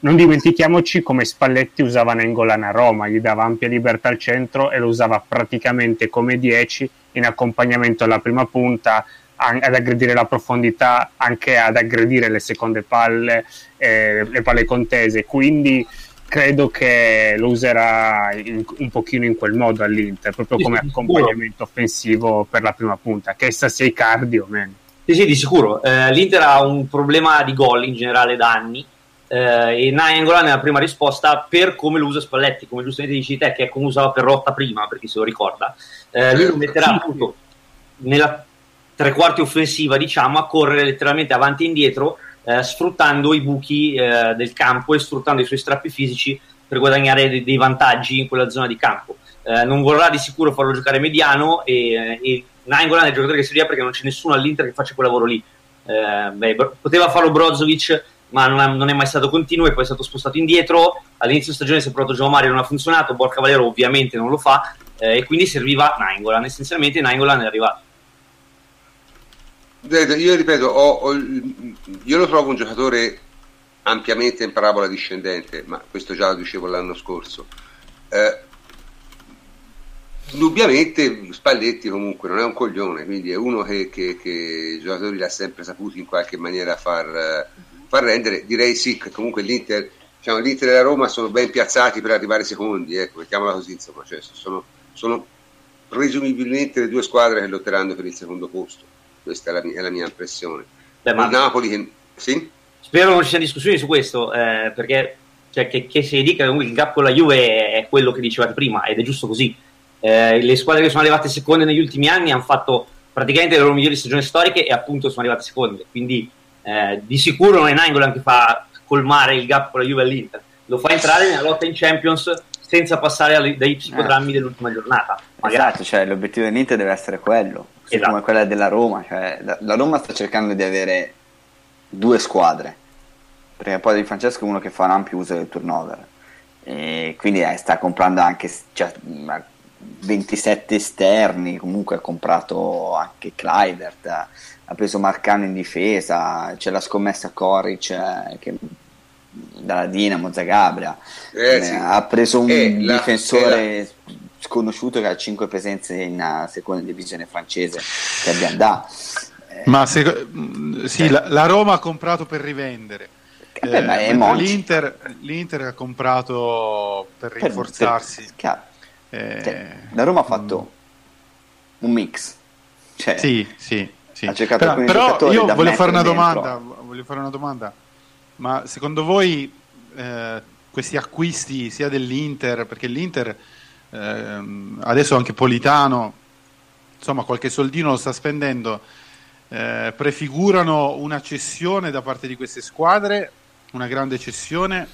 E: Non dimentichiamoci come Spalletti usava Nengolan a Roma, gli dava ampia libertà al centro e lo usava praticamente come 10 in accompagnamento alla prima punta, ad aggredire la profondità, anche ad aggredire le seconde palle, eh, le palle contese. Quindi credo che lo userà in, un pochino in quel modo all'Inter, proprio come accompagnamento offensivo per la prima punta, che essa sia i cardi o meno.
G: Sì, sì, di sicuro. Eh, L'Inter ha un problema di gol in generale da anni. Eh, e Nainggolan è la prima risposta per come lo usa Spalletti, come giustamente dici te, che è come usava per Rotta prima, per chi se lo ricorda. Eh, lui lo metterà appunto nella tre quarti offensiva, diciamo, a correre letteralmente avanti e indietro, eh, sfruttando i buchi eh, del campo e sfruttando i suoi strappi fisici per guadagnare dei, dei vantaggi in quella zona di campo. Eh, non vorrà di sicuro farlo giocare mediano e, e Nainggolan è il giocatore che si perché non c'è nessuno all'Inter che faccia quel lavoro lì. Eh, beh, poteva farlo Brozovic, ma non, ha, non, è mai stato continuo e poi è stato spostato indietro. All'inizio stagione si è provato Gio Mario, non ha funzionato. Borca Valero ovviamente non lo fa eh, e quindi serviva Nainggolan. Essenzialmente Nainggolan è arrivato.
A: Io ripeto, ho, ho, io lo trovo un giocatore ampiamente in parabola discendente, ma questo già lo dicevo l'anno scorso. Eh, indubbiamente Spalletti comunque non è un coglione, quindi è uno che, che, che i giocatori l'ha sempre saputo in qualche maniera far, far rendere. Direi sì, che comunque l'Inter, diciamo, l'Inter e la Roma sono ben piazzati per arrivare secondi, ecco, mettiamola così, insomma, cioè, sono, sono presumibilmente le due squadre che lotteranno per il secondo posto questa è la mia, è la mia impressione. Beh, ma Napoli che... Sì?
G: Spero non ci siano discussioni su questo, eh, perché cioè, che, che, si dica che il gap con la Juve è quello che dicevate prima ed è giusto così. Eh, le squadre che sono arrivate seconde negli ultimi anni hanno fatto praticamente le loro migliori stagioni storiche e appunto sono arrivate seconde. Quindi eh, di sicuro non è Nainggolan che fa colmare il gap con la Juve all'Inter, lo fa entrare nella lotta in Champions senza passare dai psicodrammi eh. dell'ultima giornata.
C: Magari. Esatto, cioè l'obiettivo dell'Inter deve essere quello esatto. come quella della Roma. Cioè, la Roma sta cercando di avere due squadre, perché poi Di Francesco è uno che fa un ampio uso del turnover, e quindi eh, sta comprando anche cioè, 27 esterni, comunque ha comprato anche Clivert, ha preso Marcano in difesa, c'è la scommessa Coric eh, che dalla Dinamo Zagabria, eh, sì. ha preso un eh, difensore la, sconosciuto che ha 5 presenze in uh, seconda divisione francese che abbiamo da.
H: Eh, ma se, mm, sì, la, la, Roma ha comprato per rivendere. Eh, eh, l'Inter, L'Inter, ha comprato per rinforzarsi. Per,
C: per, cioè, la Roma ha fatto mm. un mix. Cioè,
H: sì, sì, sì. Ha cercato però, però io voglio fare una domanda. Voglio fare una domanda. Ma secondo voi eh, questi acquisti sia dell'Inter, perché l'Inter ehm, adesso anche Politano, insomma qualche soldino lo sta spendendo, eh, prefigurano una cessione da parte di queste squadre, una grande cessione,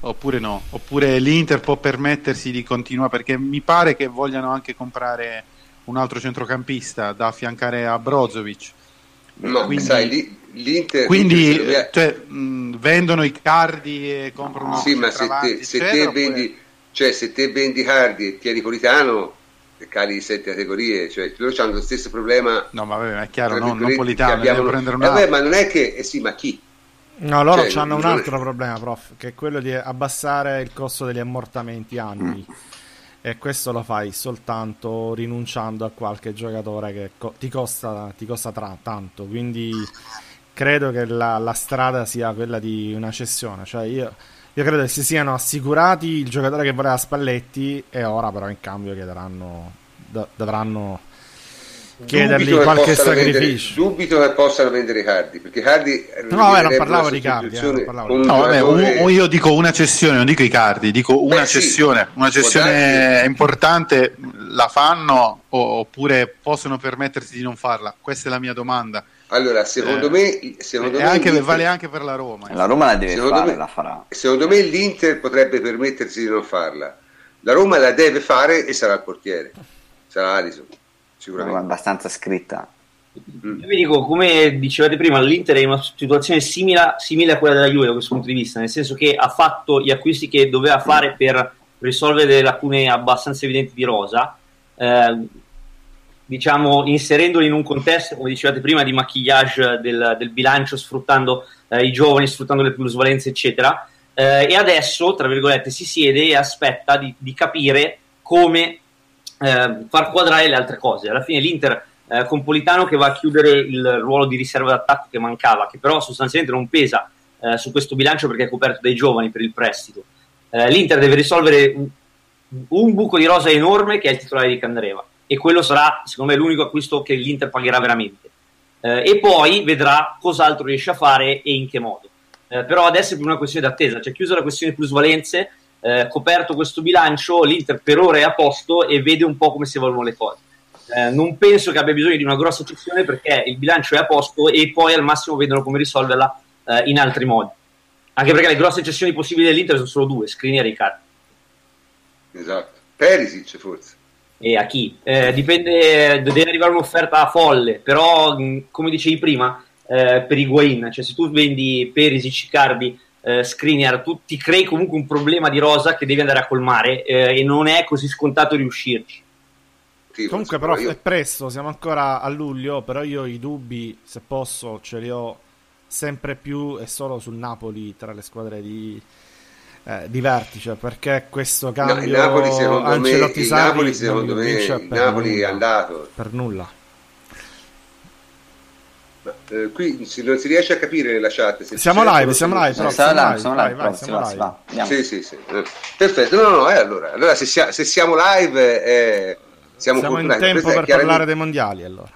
H: oppure no? Oppure l'Inter può permettersi di continuare, perché mi pare che vogliano anche comprare un altro centrocampista da affiancare a Brozovic.
A: No, quindi, sai, l'Inter,
H: quindi l'Inter cioè, mh, vendono i cardi e comprano
A: sì, ma se te, se te vendi cioè, se te vendi Hardy e tieni Politano, cali di sette categorie, cioè loro hanno lo stesso problema.
H: No, ma vabbè, è chiaro, no, non Politano, abbiamo... prendere un
A: eh, vabbè, ma non è che, eh sì, ma chi?
B: No, loro cioè, hanno un altro problema, prof, che è quello di abbassare il costo degli ammortamenti annui. Mm. E questo lo fai soltanto rinunciando a qualche giocatore che co- ti costa, ti costa tra- tanto. Quindi credo che la, la strada sia quella di una cessione. Cioè io io credo che si siano assicurati il giocatore che voleva Spalletti e ora però in cambio chiederanno, do, dovranno chiedergli qualche sacrificio.
A: Vendere, dubito che possano vendere Cardi perché Cardi
B: no, vabbè, non parlavo di Cardi eh, parlavo
H: no, vabbè, o, io dico una cessione non dico i Cardi dico una Beh, cessione sì, una cessione importante la fanno oppure possono permettersi di non farla questa è la mia domanda
A: allora, secondo eh, me, secondo me
H: anche, vale anche per la Roma.
C: La Roma la deve
A: secondo
C: fare,
A: me,
C: la farà.
A: Secondo me l'Inter potrebbe permettersi di non farla. La Roma la deve fare e sarà il portiere. Sarà Alison, sicuramente.
C: È abbastanza scritta.
G: Mm. Io vi dico, come dicevate prima, l'Inter è in una situazione simile, simile, a quella della Juve da questo punto di vista, nel senso che ha fatto gli acquisti che doveva fare per risolvere delle lacune abbastanza evidenti di rosa, eh, diciamo inserendoli in un contesto, come dicevate prima, di maquillage del, del bilancio, sfruttando eh, i giovani, sfruttando le plusvalenze, eccetera. Eh, e adesso, tra virgolette, si siede e aspetta di, di capire come eh, far quadrare le altre cose. Alla fine l'Inter eh, con Politano che va a chiudere il ruolo di riserva d'attacco che mancava, che però sostanzialmente non pesa eh, su questo bilancio perché è coperto dai giovani per il prestito. Eh, L'Inter deve risolvere un, un buco di rosa enorme che è il titolare di Candreva e quello sarà secondo me l'unico acquisto che l'Inter pagherà veramente. Eh, e poi vedrà cos'altro riesce a fare e in che modo. Eh, però adesso è più una questione d'attesa, cioè chiusa la questione plusvalenze, eh, coperto questo bilancio, l'Inter per ora è a posto e vede un po' come si evolvono le cose. Eh, non penso che abbia bisogno di una grossa cessione perché il bilancio è a posto e poi al massimo vedono come risolverla eh, in altri modi. Anche perché le grosse cessioni possibili dell'Inter sono solo due, Skriniar e Riccardo.
A: Esatto. Perisic forse
G: e a chi. Eh, dipende, deve arrivare un'offerta folle, però come dicevi prima, eh, per Higuain, cioè se tu vendi Perisic, Cardi, eh, Skriniar, tu ti crei comunque un problema di rosa che devi andare a colmare eh, e non è così scontato riuscirci.
B: Sì, Comunque però io... è presto, siamo ancora a luglio, però io i dubbi, se posso, ce li ho sempre più e solo sul Napoli tra le squadre di, eh, di vertice perché questo cambio no,
A: il Napoli secondo Ancelotti me, il Napoli secondo me il Napoli è andato
B: per nulla
A: eh, qui si, non si riesce a capire nella chat
B: se siamo live siamo live però
C: siamo live siamo live, vai, siamo live.
A: Va, sì sì sì perfetto no no, no eh, allora, allora se, sia, se, siamo live eh, siamo,
B: siamo in tempo per parlare dei mondiali allora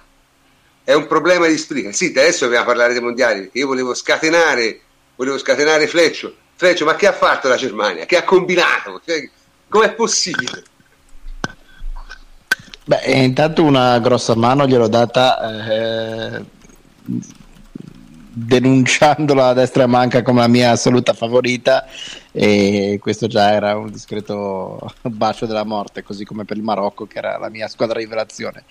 A: è un problema di splica sì adesso dobbiamo parlare dei mondiali io volevo scatenare volevo scatenare Fleccio Freccio, ma che ha fatto la Germania? Che ha combinato? Cioè, com'è possibile?
F: Beh, intanto una grossa mano gliel'ho data eh, denunciandola a destra e manca come la mia assoluta favorita e questo già era un discreto bacio della morte, così come per il Marocco che era la mia squadra rivelazione.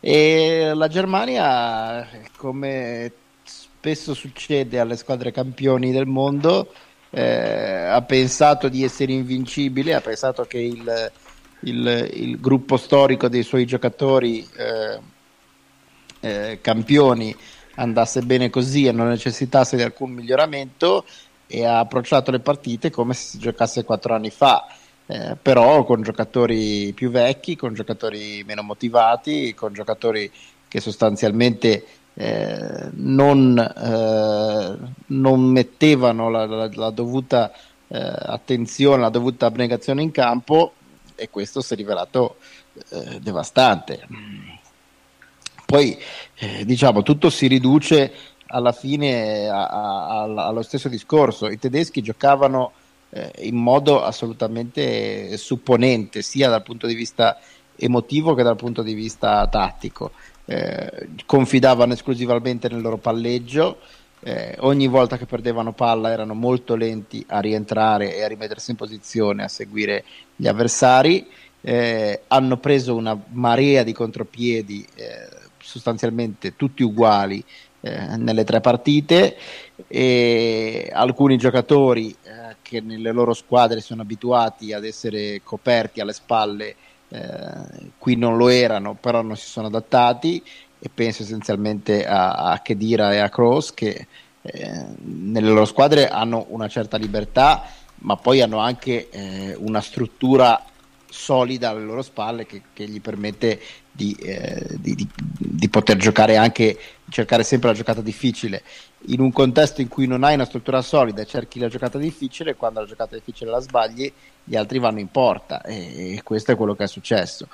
F: E la Germania, come spesso succede alle squadre campioni del mondo, eh, ha pensato di essere invincibile, ha pensato che il, il, il gruppo storico dei suoi giocatori eh, eh, campioni andasse bene così e non necessitasse di alcun miglioramento e ha approcciato le partite come se si giocasse quattro anni fa. Eh, però con giocatori più vecchi, con giocatori meno motivati, con giocatori che sostanzialmente eh, non, eh, non, mettevano la, la, la dovuta eh, attenzione, la dovuta abnegazione in campo e questo si è rivelato eh, devastante. Poi eh, diciamo tutto si riduce alla fine a, a, a, allo stesso discorso. I tedeschi giocavano eh, in modo assolutamente supponente, sia dal punto di vista emotivo che dal punto di vista tattico eh, confidavano esclusivamente nel loro palleggio. Eh, ogni volta che perdevano palla erano molto lenti a rientrare e a rimettersi in posizione a seguire gli avversari. Eh, hanno preso una marea di contropiedi eh, sostanzialmente tutti uguali eh, nelle tre partite e alcuni giocatori eh, che nelle loro squadre sono abituati ad essere coperti alle spalle eh, qui non lo erano, però non si sono adattati e penso essenzialmente a, a Kedira e a Cross che eh, nelle loro squadre hanno una certa libertà, ma poi hanno anche eh, una struttura solida alle loro spalle che, che gli permette di, eh, di, di, di, poter giocare anche, cercare sempre la giocata difficile. In un contesto in cui non hai una struttura solida e cerchi la giocata difficile, quando la giocata difficile la sbagli, gli altri vanno in porta e, e questo è quello che è successo.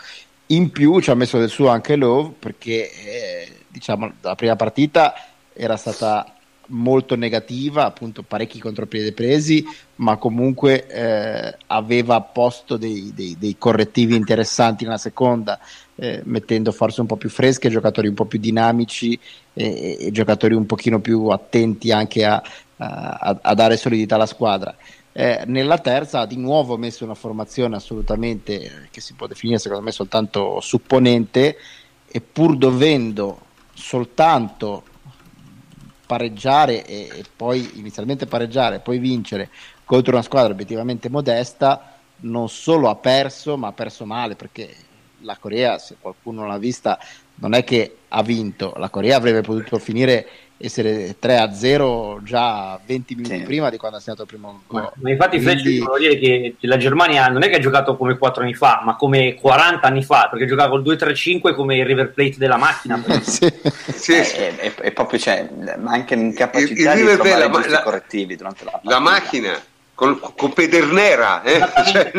F: In più ci ha messo del suo anche Love perché eh, diciamo, la prima partita era stata molto negativa, appunto parecchi contropiedi presi, ma comunque eh, aveva posto dei, dei, dei, correttivi interessanti nella seconda, eh, mettendo forse un po' più fresche, giocatori un po' più dinamici e, e giocatori un pochino più attenti anche a, a, a dare solidità alla squadra. Eh, nella terza ha di nuovo messo una formazione assolutamente eh, che si può definire secondo me soltanto supponente e pur dovendo soltanto pareggiare e, e poi inizialmente pareggiare, poi vincere contro una squadra obiettivamente modesta, non solo ha perso, ma ha perso male perché la Corea, se qualcuno l'ha vista, non è che ha vinto, la Corea avrebbe potuto finire essere 3 a 0 già 20 minuti sì. prima di quando è stato il primo
G: gol. Ma infatti, Quindi... Fleccio, volevo dire che la Germania non è che ha giocato come 4 anni fa, ma come 40 anni fa, perché giocava col 2-3-5 come il River Plate della macchina.
C: sì. sì, eh, sì. E, e, proprio c'è, ma anche in capacità il, il di trovare la, giusti la, correttivi durante la
A: partita. La macchina con, con Pedernera, eh? cioè,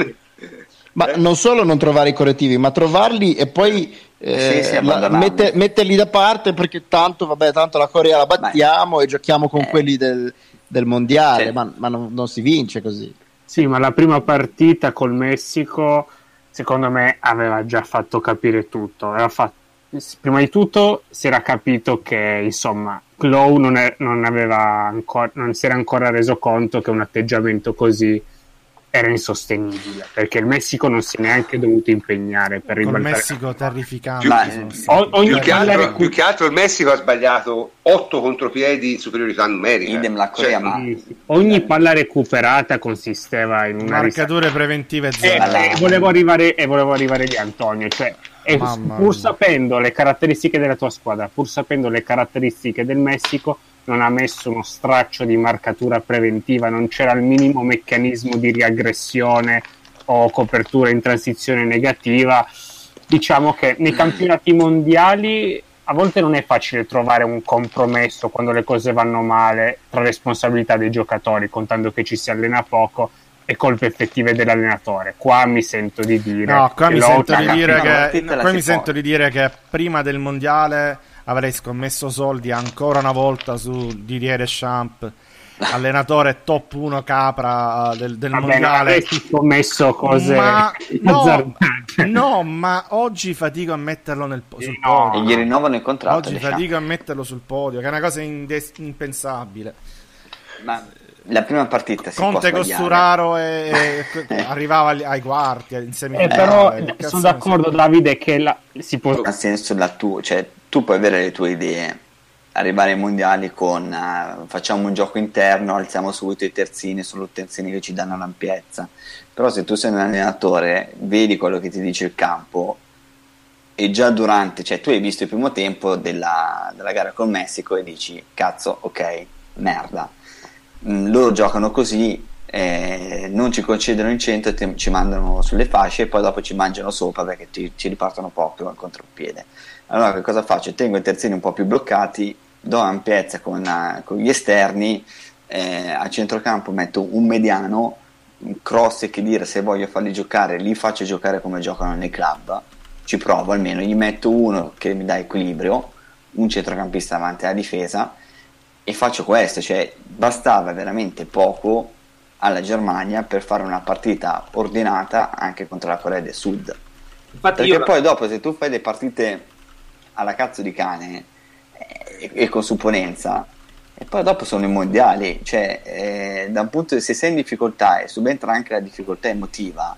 F: ma non solo non trovare i correttivi, ma trovarli e poi eh, sì, sì, mette, metterli da parte perché tanto, vabbè, tanto la Corea la battiamo Beh. e giochiamo con eh. quelli del, del mondiale, sì. ma, ma non, non, si vince così.
E: Sì, ma la prima partita col Messico, secondo me, aveva già fatto capire tutto. Fatto, prima di tutto si era capito che, insomma, Chloe non, non, ancora, non si era ancora reso conto che un atteggiamento così era insostenibile perché il Messico non si è neanche dovuto impegnare per
B: ribaltare il Messico terrificante
A: più, più, che altro, più, che altro, il Messico ha sbagliato 8 contropiedi di superiorità numerica.
C: Idem la Corea cioè, ma...
E: ogni palla recuperata consisteva in
B: una marcature ris- preventive
E: e, e, volevo arrivare, e volevo arrivare lì Antonio cioè e pur sapendo le caratteristiche della tua squadra pur sapendo le caratteristiche del Messico non ha messo uno straccio di marcatura preventiva, non c'era il minimo meccanismo di riaggressione o copertura in transizione negativa. Diciamo che nei campionati mondiali a volte non è facile trovare un compromesso quando le cose vanno male tra responsabilità dei giocatori, contando che ci si allena poco e colpe effettive dell'allenatore. Qua mi sento di dire
B: No, qua, mi sento di dire, che, qua mi sento di dire che prima del mondiale avrei scommesso soldi ancora una volta su Didier Deschamps allenatore top 1 capra uh, del, del Vabbè, mondiale.
E: avresti scommesso cose
B: ma, no, no, ma oggi fatico a metterlo nel, sul no, podio.
C: E gli rinnovano il contratto
B: oggi diciamo. fatico a metterlo sul podio che è una cosa indes- impensabile.
C: Ma la prima partita si
B: Conte Costuraro e, e arrivava ai quarti in
E: semifinale. eh, però sono d'accordo Davide che la, si può
C: nel senso la tua cioè tu puoi avere le tue idee, arrivare ai mondiali con uh, facciamo un gioco interno, alziamo subito i terzini, sono terzini che ci danno l'ampiezza. Però se tu sei un allenatore, vedi quello che ti dice il campo e già durante, cioè tu hai visto il primo tempo della, della gara col Messico e dici cazzo, ok, merda. Mm, loro giocano così, eh, non ci concedono in centro, te, ci mandano sulle fasce e poi dopo ci mangiano sopra perché ti, ci ripartono proprio al contropiede allora che cosa faccio? Tengo i terzini un po' più bloccati, do ampiezza con, uh, con gli esterni, eh, a centrocampo metto un mediano, cross che dire se voglio farli giocare, li faccio giocare come giocano nei club, ci provo almeno, gli metto uno che mi dà equilibrio, un centrocampista davanti alla difesa e faccio questo, cioè bastava veramente poco alla Germania per fare una partita ordinata anche contro la Corea del Sud. Infatti Perché io... poi dopo se tu fai le partite alla cazzo di cane eh, e, con supponenza. E poi dopo sono i mondiali cioè eh, da un punto di se sei in difficoltà e subentra anche la difficoltà emotiva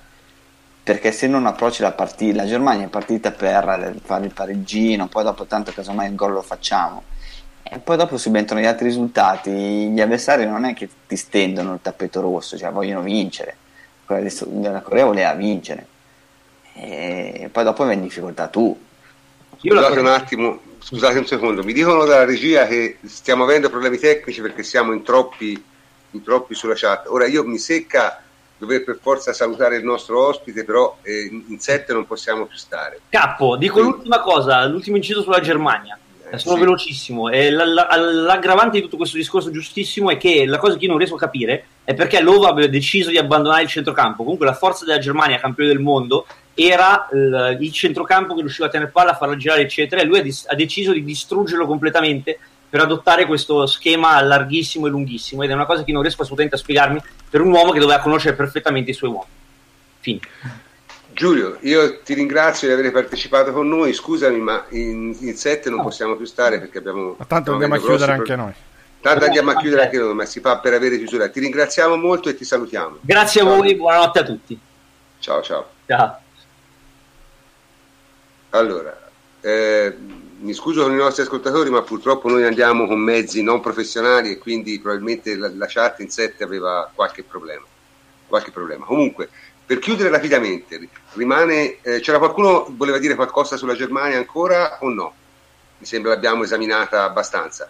C: perché se non approcci la partita la Germania è partita per fare il pareggino poi dopo tanto casomai il gol lo facciamo. E poi dopo subentrano gli altri risultati gli avversari non è che ti stendono il tappeto rosso cioè vogliono vincere. La Corea voleva vincere. E poi dopo vai in difficoltà tu
A: Scusate un attimo, scusate un secondo, mi dicono dalla regia che stiamo avendo problemi tecnici perché siamo in troppi, in troppi sulla chat. Ora io mi secca dover per forza salutare il nostro ospite, però eh, in sette non possiamo più stare.
G: Capo, dico Quindi... l'ultima cosa, l'ultimo inciso sulla Germania. Eh, sono sì. velocissimo. E l'aggravante di tutto questo discorso giustissimo è che la cosa che io non riesco a capire è perché Lova abbia deciso di abbandonare il centrocampo. Comunque la forza della Germania, campione del mondo, era il, il centrocampo che riusciva a tenere palla, a farla girare, eccetera, e lui ha, dis- ha, deciso di distruggerlo completamente per adottare questo schema larghissimo e lunghissimo. Ed è una cosa che non riesco assolutamente a spiegarmi per un uomo che doveva conoscere perfettamente i suoi uomini. Fine.
A: Giulio, io ti ringrazio di aver partecipato con noi. Scusami, ma in, in sette non no. possiamo più stare perché abbiamo.
B: Ma tanto andiamo a chiudere anche noi.
A: Tanto andiamo a chiudere anche noi, ma si fa per avere chiusura. Ti ringraziamo molto e ti salutiamo.
G: Grazie ciao. a voi, buonanotte a tutti.
A: Ciao, ciao.
G: Ciao.
A: Allora, eh, mi scuso con i nostri ascoltatori, ma purtroppo noi andiamo con mezzi non professionali e quindi probabilmente la, la chat in 7 aveva qualche problema. Qualche problema. Comunque, per chiudere rapidamente, rimane, eh, c'era qualcuno che voleva dire qualcosa sulla Germania ancora o no? Mi sembra l'abbiamo esaminata abbastanza.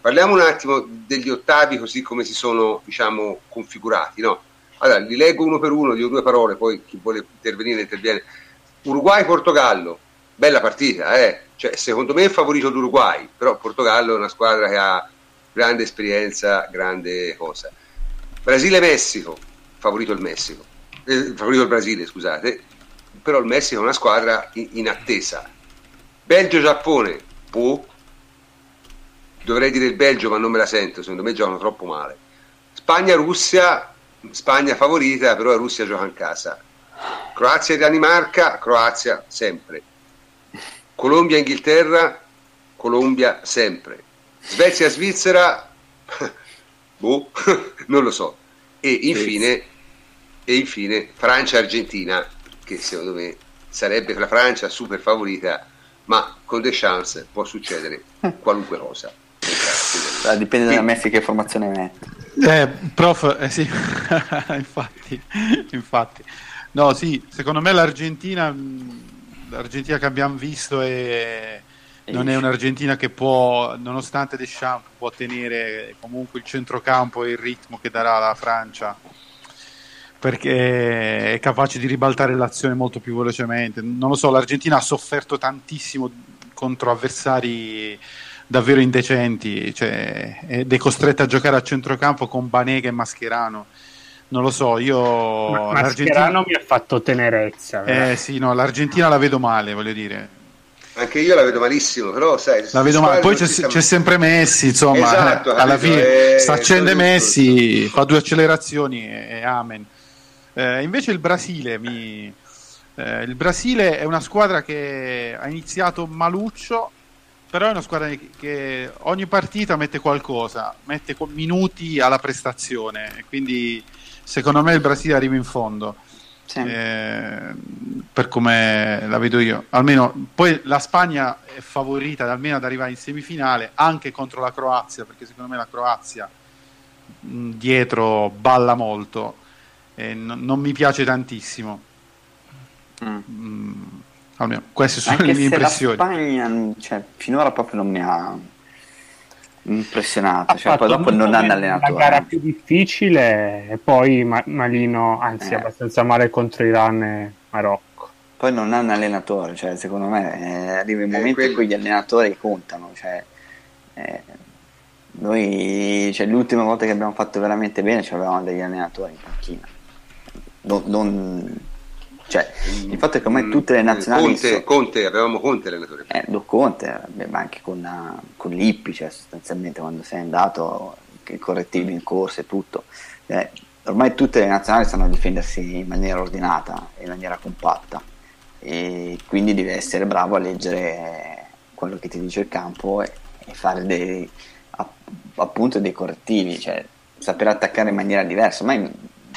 A: Parliamo un attimo degli ottavi così come si sono diciamo, configurati. No? Allora, li leggo uno per uno, dico due parole, poi chi vuole intervenire interviene. Uruguay-Portogallo, bella partita, eh? cioè, secondo me è favorito l'Uruguay, però Portogallo è una squadra che ha grande esperienza, grande cosa. Brasile-Messico, favorito il Messico, eh, favorito il Brasile, scusate, però il Messico è una squadra in, in attesa. Belgio-Giappone, boh, dovrei dire il Belgio, ma non me la sento, secondo me giocano troppo male. Spagna-Russia, Spagna favorita, però la Russia gioca in casa. Croazia-Danimarca, Croazia sempre. Colombia-Inghilterra, Colombia sempre. Svezia-Svizzera, boh, non lo so. E infine, e infine Francia-Argentina, che secondo me sarebbe la Francia super favorita, ma con chance può succedere qualunque cosa.
C: Beh, dipende da Messi che formazione mette.
H: Eh, prof, eh, sì, infatti, infatti. No, sì, secondo me l'Argentina, l'Argentina che abbiamo visto è, non è un'Argentina che può, nonostante Deschamps, può tenere comunque il centrocampo e il ritmo che darà la Francia perché è capace di ribaltare l'azione molto più velocemente. Non lo so, l'Argentina ha sofferto tantissimo contro avversari davvero indecenti cioè, ed è costretta a giocare a centrocampo con Banega e Mascherano. Non lo so, io...
E: Ma Mascherano mi ha fatto tenerezza.
H: Eh sì, no, l'Argentina la vedo male, voglio dire.
A: Anche io la vedo malissimo, però sai...
H: La vedo male. Poi c'è, c'è, sempre Messi, insomma, esatto, alla fine sta accende Messi, fa due accelerazioni e, e amen. Eh, invece il Brasile mi... Eh, il Brasile è una squadra che ha iniziato maluccio però è una squadra che ogni partita mette qualcosa, mette minuti alla prestazione, quindi secondo me il Brasile arriva in fondo. Sì. Eh, per come la vedo io, almeno poi la Spagna è favorita almeno ad arrivare in semifinale anche contro la Croazia, perché secondo me la Croazia mh, dietro balla molto e n- non mi piace tantissimo. Mm. Mm, Almeno queste sono
C: Anche
H: le mie impressioni.
C: La Spagna, cioè, finora proprio non mi ha impressionato. Cioè, poi dopo non hanno allenatore.
E: La gara più difficile e poi ma- malino, anzi, eh. abbastanza male contro Iran e Marocco.
C: Poi non hanno allenatore, cioè, secondo me eh, arriva il eh, momento in cui gli allenatori contano. Cioè, eh, noi, cioè, l'ultima volta che abbiamo fatto veramente bene, cioè, avevamo degli allenatori in panchina. Non, non cioè, il fatto è che ormai mm, tutte le nazionali.
A: Conte, so... Conte avevamo Conte allenatore.
C: Eh, Do Conte, ma anche con, uh, con Lippi, cioè, sostanzialmente quando sei andato, i correttivi in corsa e tutto. Eh, ormai tutte le nazionali stanno a difendersi in maniera ordinata, in maniera compatta. E quindi devi essere bravo a leggere quello che ti dice il campo e, e fare dei, appunto dei correttivi, cioè saper attaccare in maniera diversa. Ma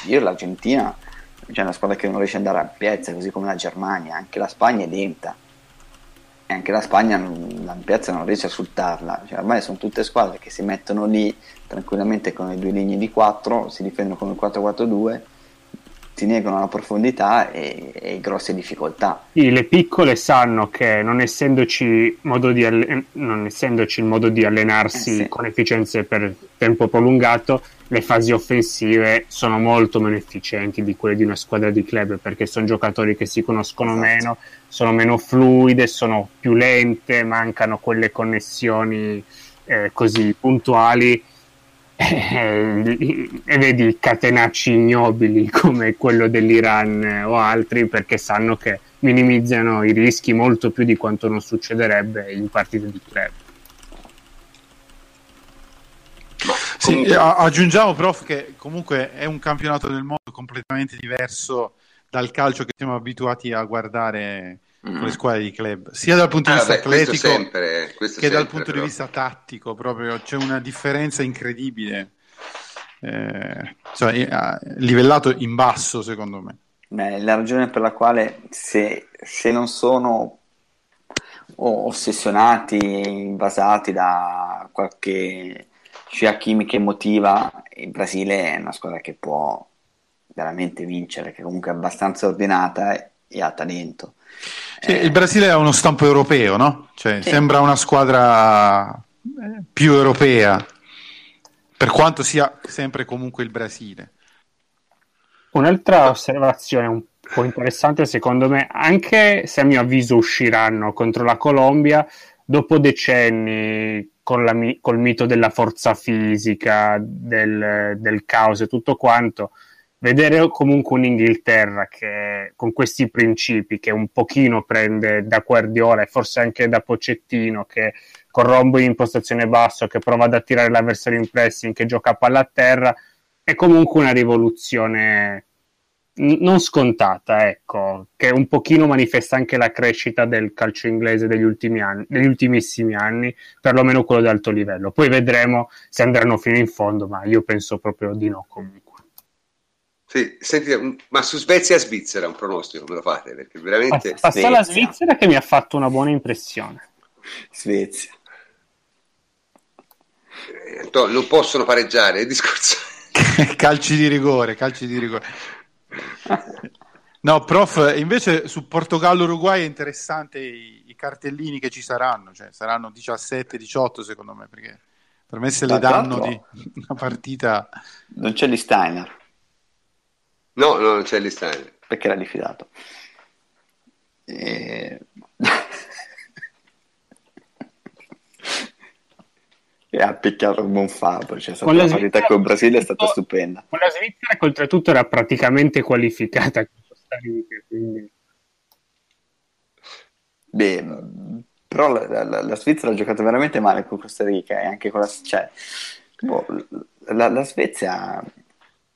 C: io l'Argentina c'è una squadra che non riesce ad andare a piazza, così come la Germania, anche la Spagna è lenta. E anche la Spagna la piazza non riesce a sfruttarla. Cioè, ormai sono tutte squadre che si mettono lì tranquillamente con le due linee di 4, si difendono con il 4-4-2 ti negano la profondità e, e, grosse difficoltà.
E: Sì, le piccole sanno che non essendoci, alle- non essendoci il modo di allenarsi eh sì. con efficienze per tempo prolungato, le fasi offensive sono molto meno efficienti di quelle di una squadra di club perché sono giocatori che si conoscono esatto. meno, sono meno fluide, sono più lente, mancano quelle connessioni eh, così puntuali e vedi catenacci ignobili come quello dell'Iran o altri perché sanno che minimizzano i rischi molto più di quanto non succederebbe in partite di club.
H: Sì, aggiungiamo prof che comunque è un campionato del mondo completamente diverso dal calcio che siamo abituati a guardare mm. con le squadre di club, sia dal punto di ah, vista beh, atletico sempre, che sempre, dal punto però. di vista tattico, proprio c'è una differenza incredibile. Eh, cioè, livellato in basso, secondo me.
C: Beh, la ragione per la quale se, se non sono ossessionati, invasati da qualche scia chimica emotiva. Il Brasile è una squadra che può veramente vincere, che comunque è abbastanza ordinata e ha talento.
H: Sì, eh, il Brasile ha uno stampo europeo, no? Cioè, sì. Sembra una squadra eh, più europea, per quanto sia sempre comunque il Brasile.
E: Un'altra osservazione un po' interessante secondo me, anche se a mio avviso usciranno contro la Colombia, dopo decenni con la, col mito della forza fisica, del, del caos e tutto quanto, vedere comunque un'Inghilterra che con questi principi che un pochino prende da Guardiola e forse anche da Pocettino che con rombo in impostazione basso che prova ad attirare l'avversario in pressing che gioca a palla a terra è comunque una rivoluzione non scontata, ecco, che un pochino manifesta anche la crescita del calcio inglese degli, ultimi anni, degli ultimissimi anni, perlomeno quello di alto livello. Poi vedremo se andranno fino in fondo, ma io penso proprio di no comunque.
A: Sì, senti, ma su Svezia-Svizzera un pronostico me lo fate? Perché veramente...
E: Passa la Svizzera che mi ha fatto una buona impressione.
C: Svezia.
A: Eh, non possono pareggiare, il discorso...
H: calci di rigore, calci di rigore. No, prof, invece su Portogallo-Uruguay è interessante i, i, cartellini che ci saranno, cioè saranno 17-18 secondo me, perché per me se le danno di una partita...
C: Non c'è di Steiner.
A: No, no, non c'è Listein.
C: Perché era diffidato. E... e ha picchiato un buon Fabio. Cioè, la, la partita con il Brasile è stata stupenda.
E: Con la Svizzera, che oltretutto era praticamente qualificata quindi...
C: Beh, però la, la, la, Svizzera ha giocato veramente male con Costa Rica e anche con la... Cioè, boh, la, la Svezia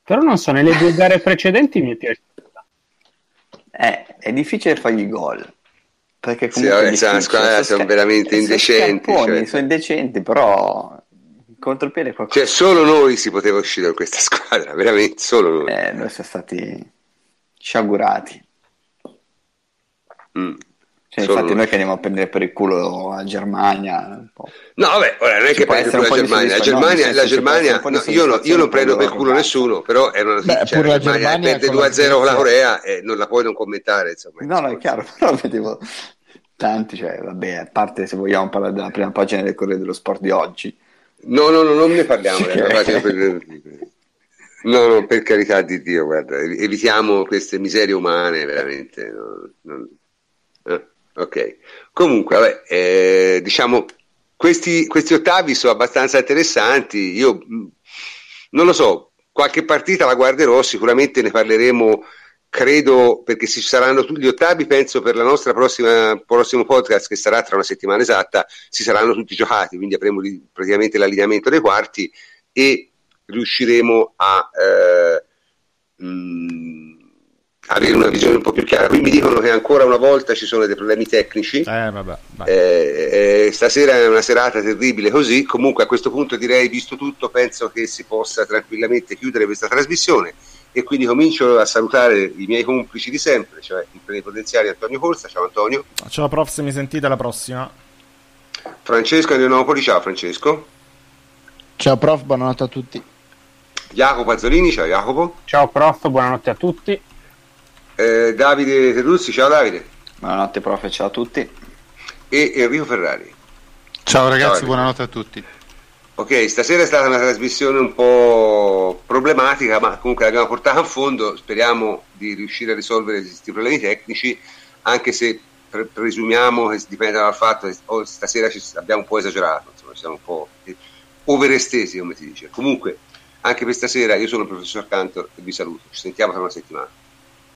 E: però non so, nelle due gare precedenti mi è piaciuta.
C: Eh, è difficile fargli gol. Perché
A: comunque sì, sono sca- veramente indecenti.
C: Cioè... Sono indecenti, però contro il piede qualcosa.
A: Cioè, solo noi si poteva uscire da questa squadra, veramente solo noi.
C: Eh, noi siamo stati sciagurati. Mm. Cioè, infatti, noi. noi che andiamo a prendere per il culo la Germania.
A: No, vabbè, ora non è Ci che prendi per la Germania. La Germania, la Germania no, io, no, io, non prendo per il culo nessuno, però è una
F: Beh, cioè, la Germania, Germania
A: perde 2-0 con la Corea e non la puoi non commentare. Insomma,
C: no, no, è chiaro, però vedevo tanti, cioè, vabbè, a parte se vogliamo parlare della prima pagina del Corriere dello Sport di oggi.
A: No, no, no, non ne parliamo. No, no, per carità di Dio, guarda, evitiamo queste miserie umane, veramente. No, non... eh. Ok, comunque, vabbè, eh, diciamo, questi, questi, ottavi sono abbastanza interessanti. Io mm, non lo so, qualche partita la guarderò, sicuramente ne parleremo, credo, perché ci saranno tutti gli ottavi, penso per la nostra prossima prossimo podcast, che sarà tra una settimana esatta, si saranno tutti giocati, quindi avremo praticamente l'allineamento dei quarti e riusciremo a... Eh, mh, mm, avere una visione un po' più chiara. Qui mi dicono che ancora una volta ci sono dei problemi tecnici.
B: Eh, vabbè,
A: eh, eh, stasera è una serata terribile così. Comunque a questo punto direi, visto tutto, penso che si possa tranquillamente chiudere questa trasmissione e quindi comincio a salutare i miei complici di sempre, cioè il plenipotenziario Antonio Corsa. Ciao Antonio.
B: Ciao prof, se mi sentite alla prossima.
A: Francesco Andrianopoli, ciao Francesco.
F: Ciao prof, buonanotte a tutti.
A: Jacopo Azzolini, ciao Jacopo.
E: Ciao prof, buonanotte a tutti.
A: Eh, Davide Terruzzi, ciao Davide.
C: Buonanotte prof, ciao a tutti.
A: E Enrico Ferrari.
H: Ciao ragazzi, ciao, buonanotte a tutti.
A: Ok, stasera è stata una trasmissione un po' problematica, ma comunque l'abbiamo portata a fondo. Speriamo di riuscire a risolvere questi problemi tecnici, anche se pre- presumiamo che dipenda dal fatto che oh, stasera abbiamo un po' esagerato, insomma, siamo un po' overestesi, come si dice. Comunque, anche per stasera io sono il professor Cantor e vi saluto. Ci sentiamo tra una settimana.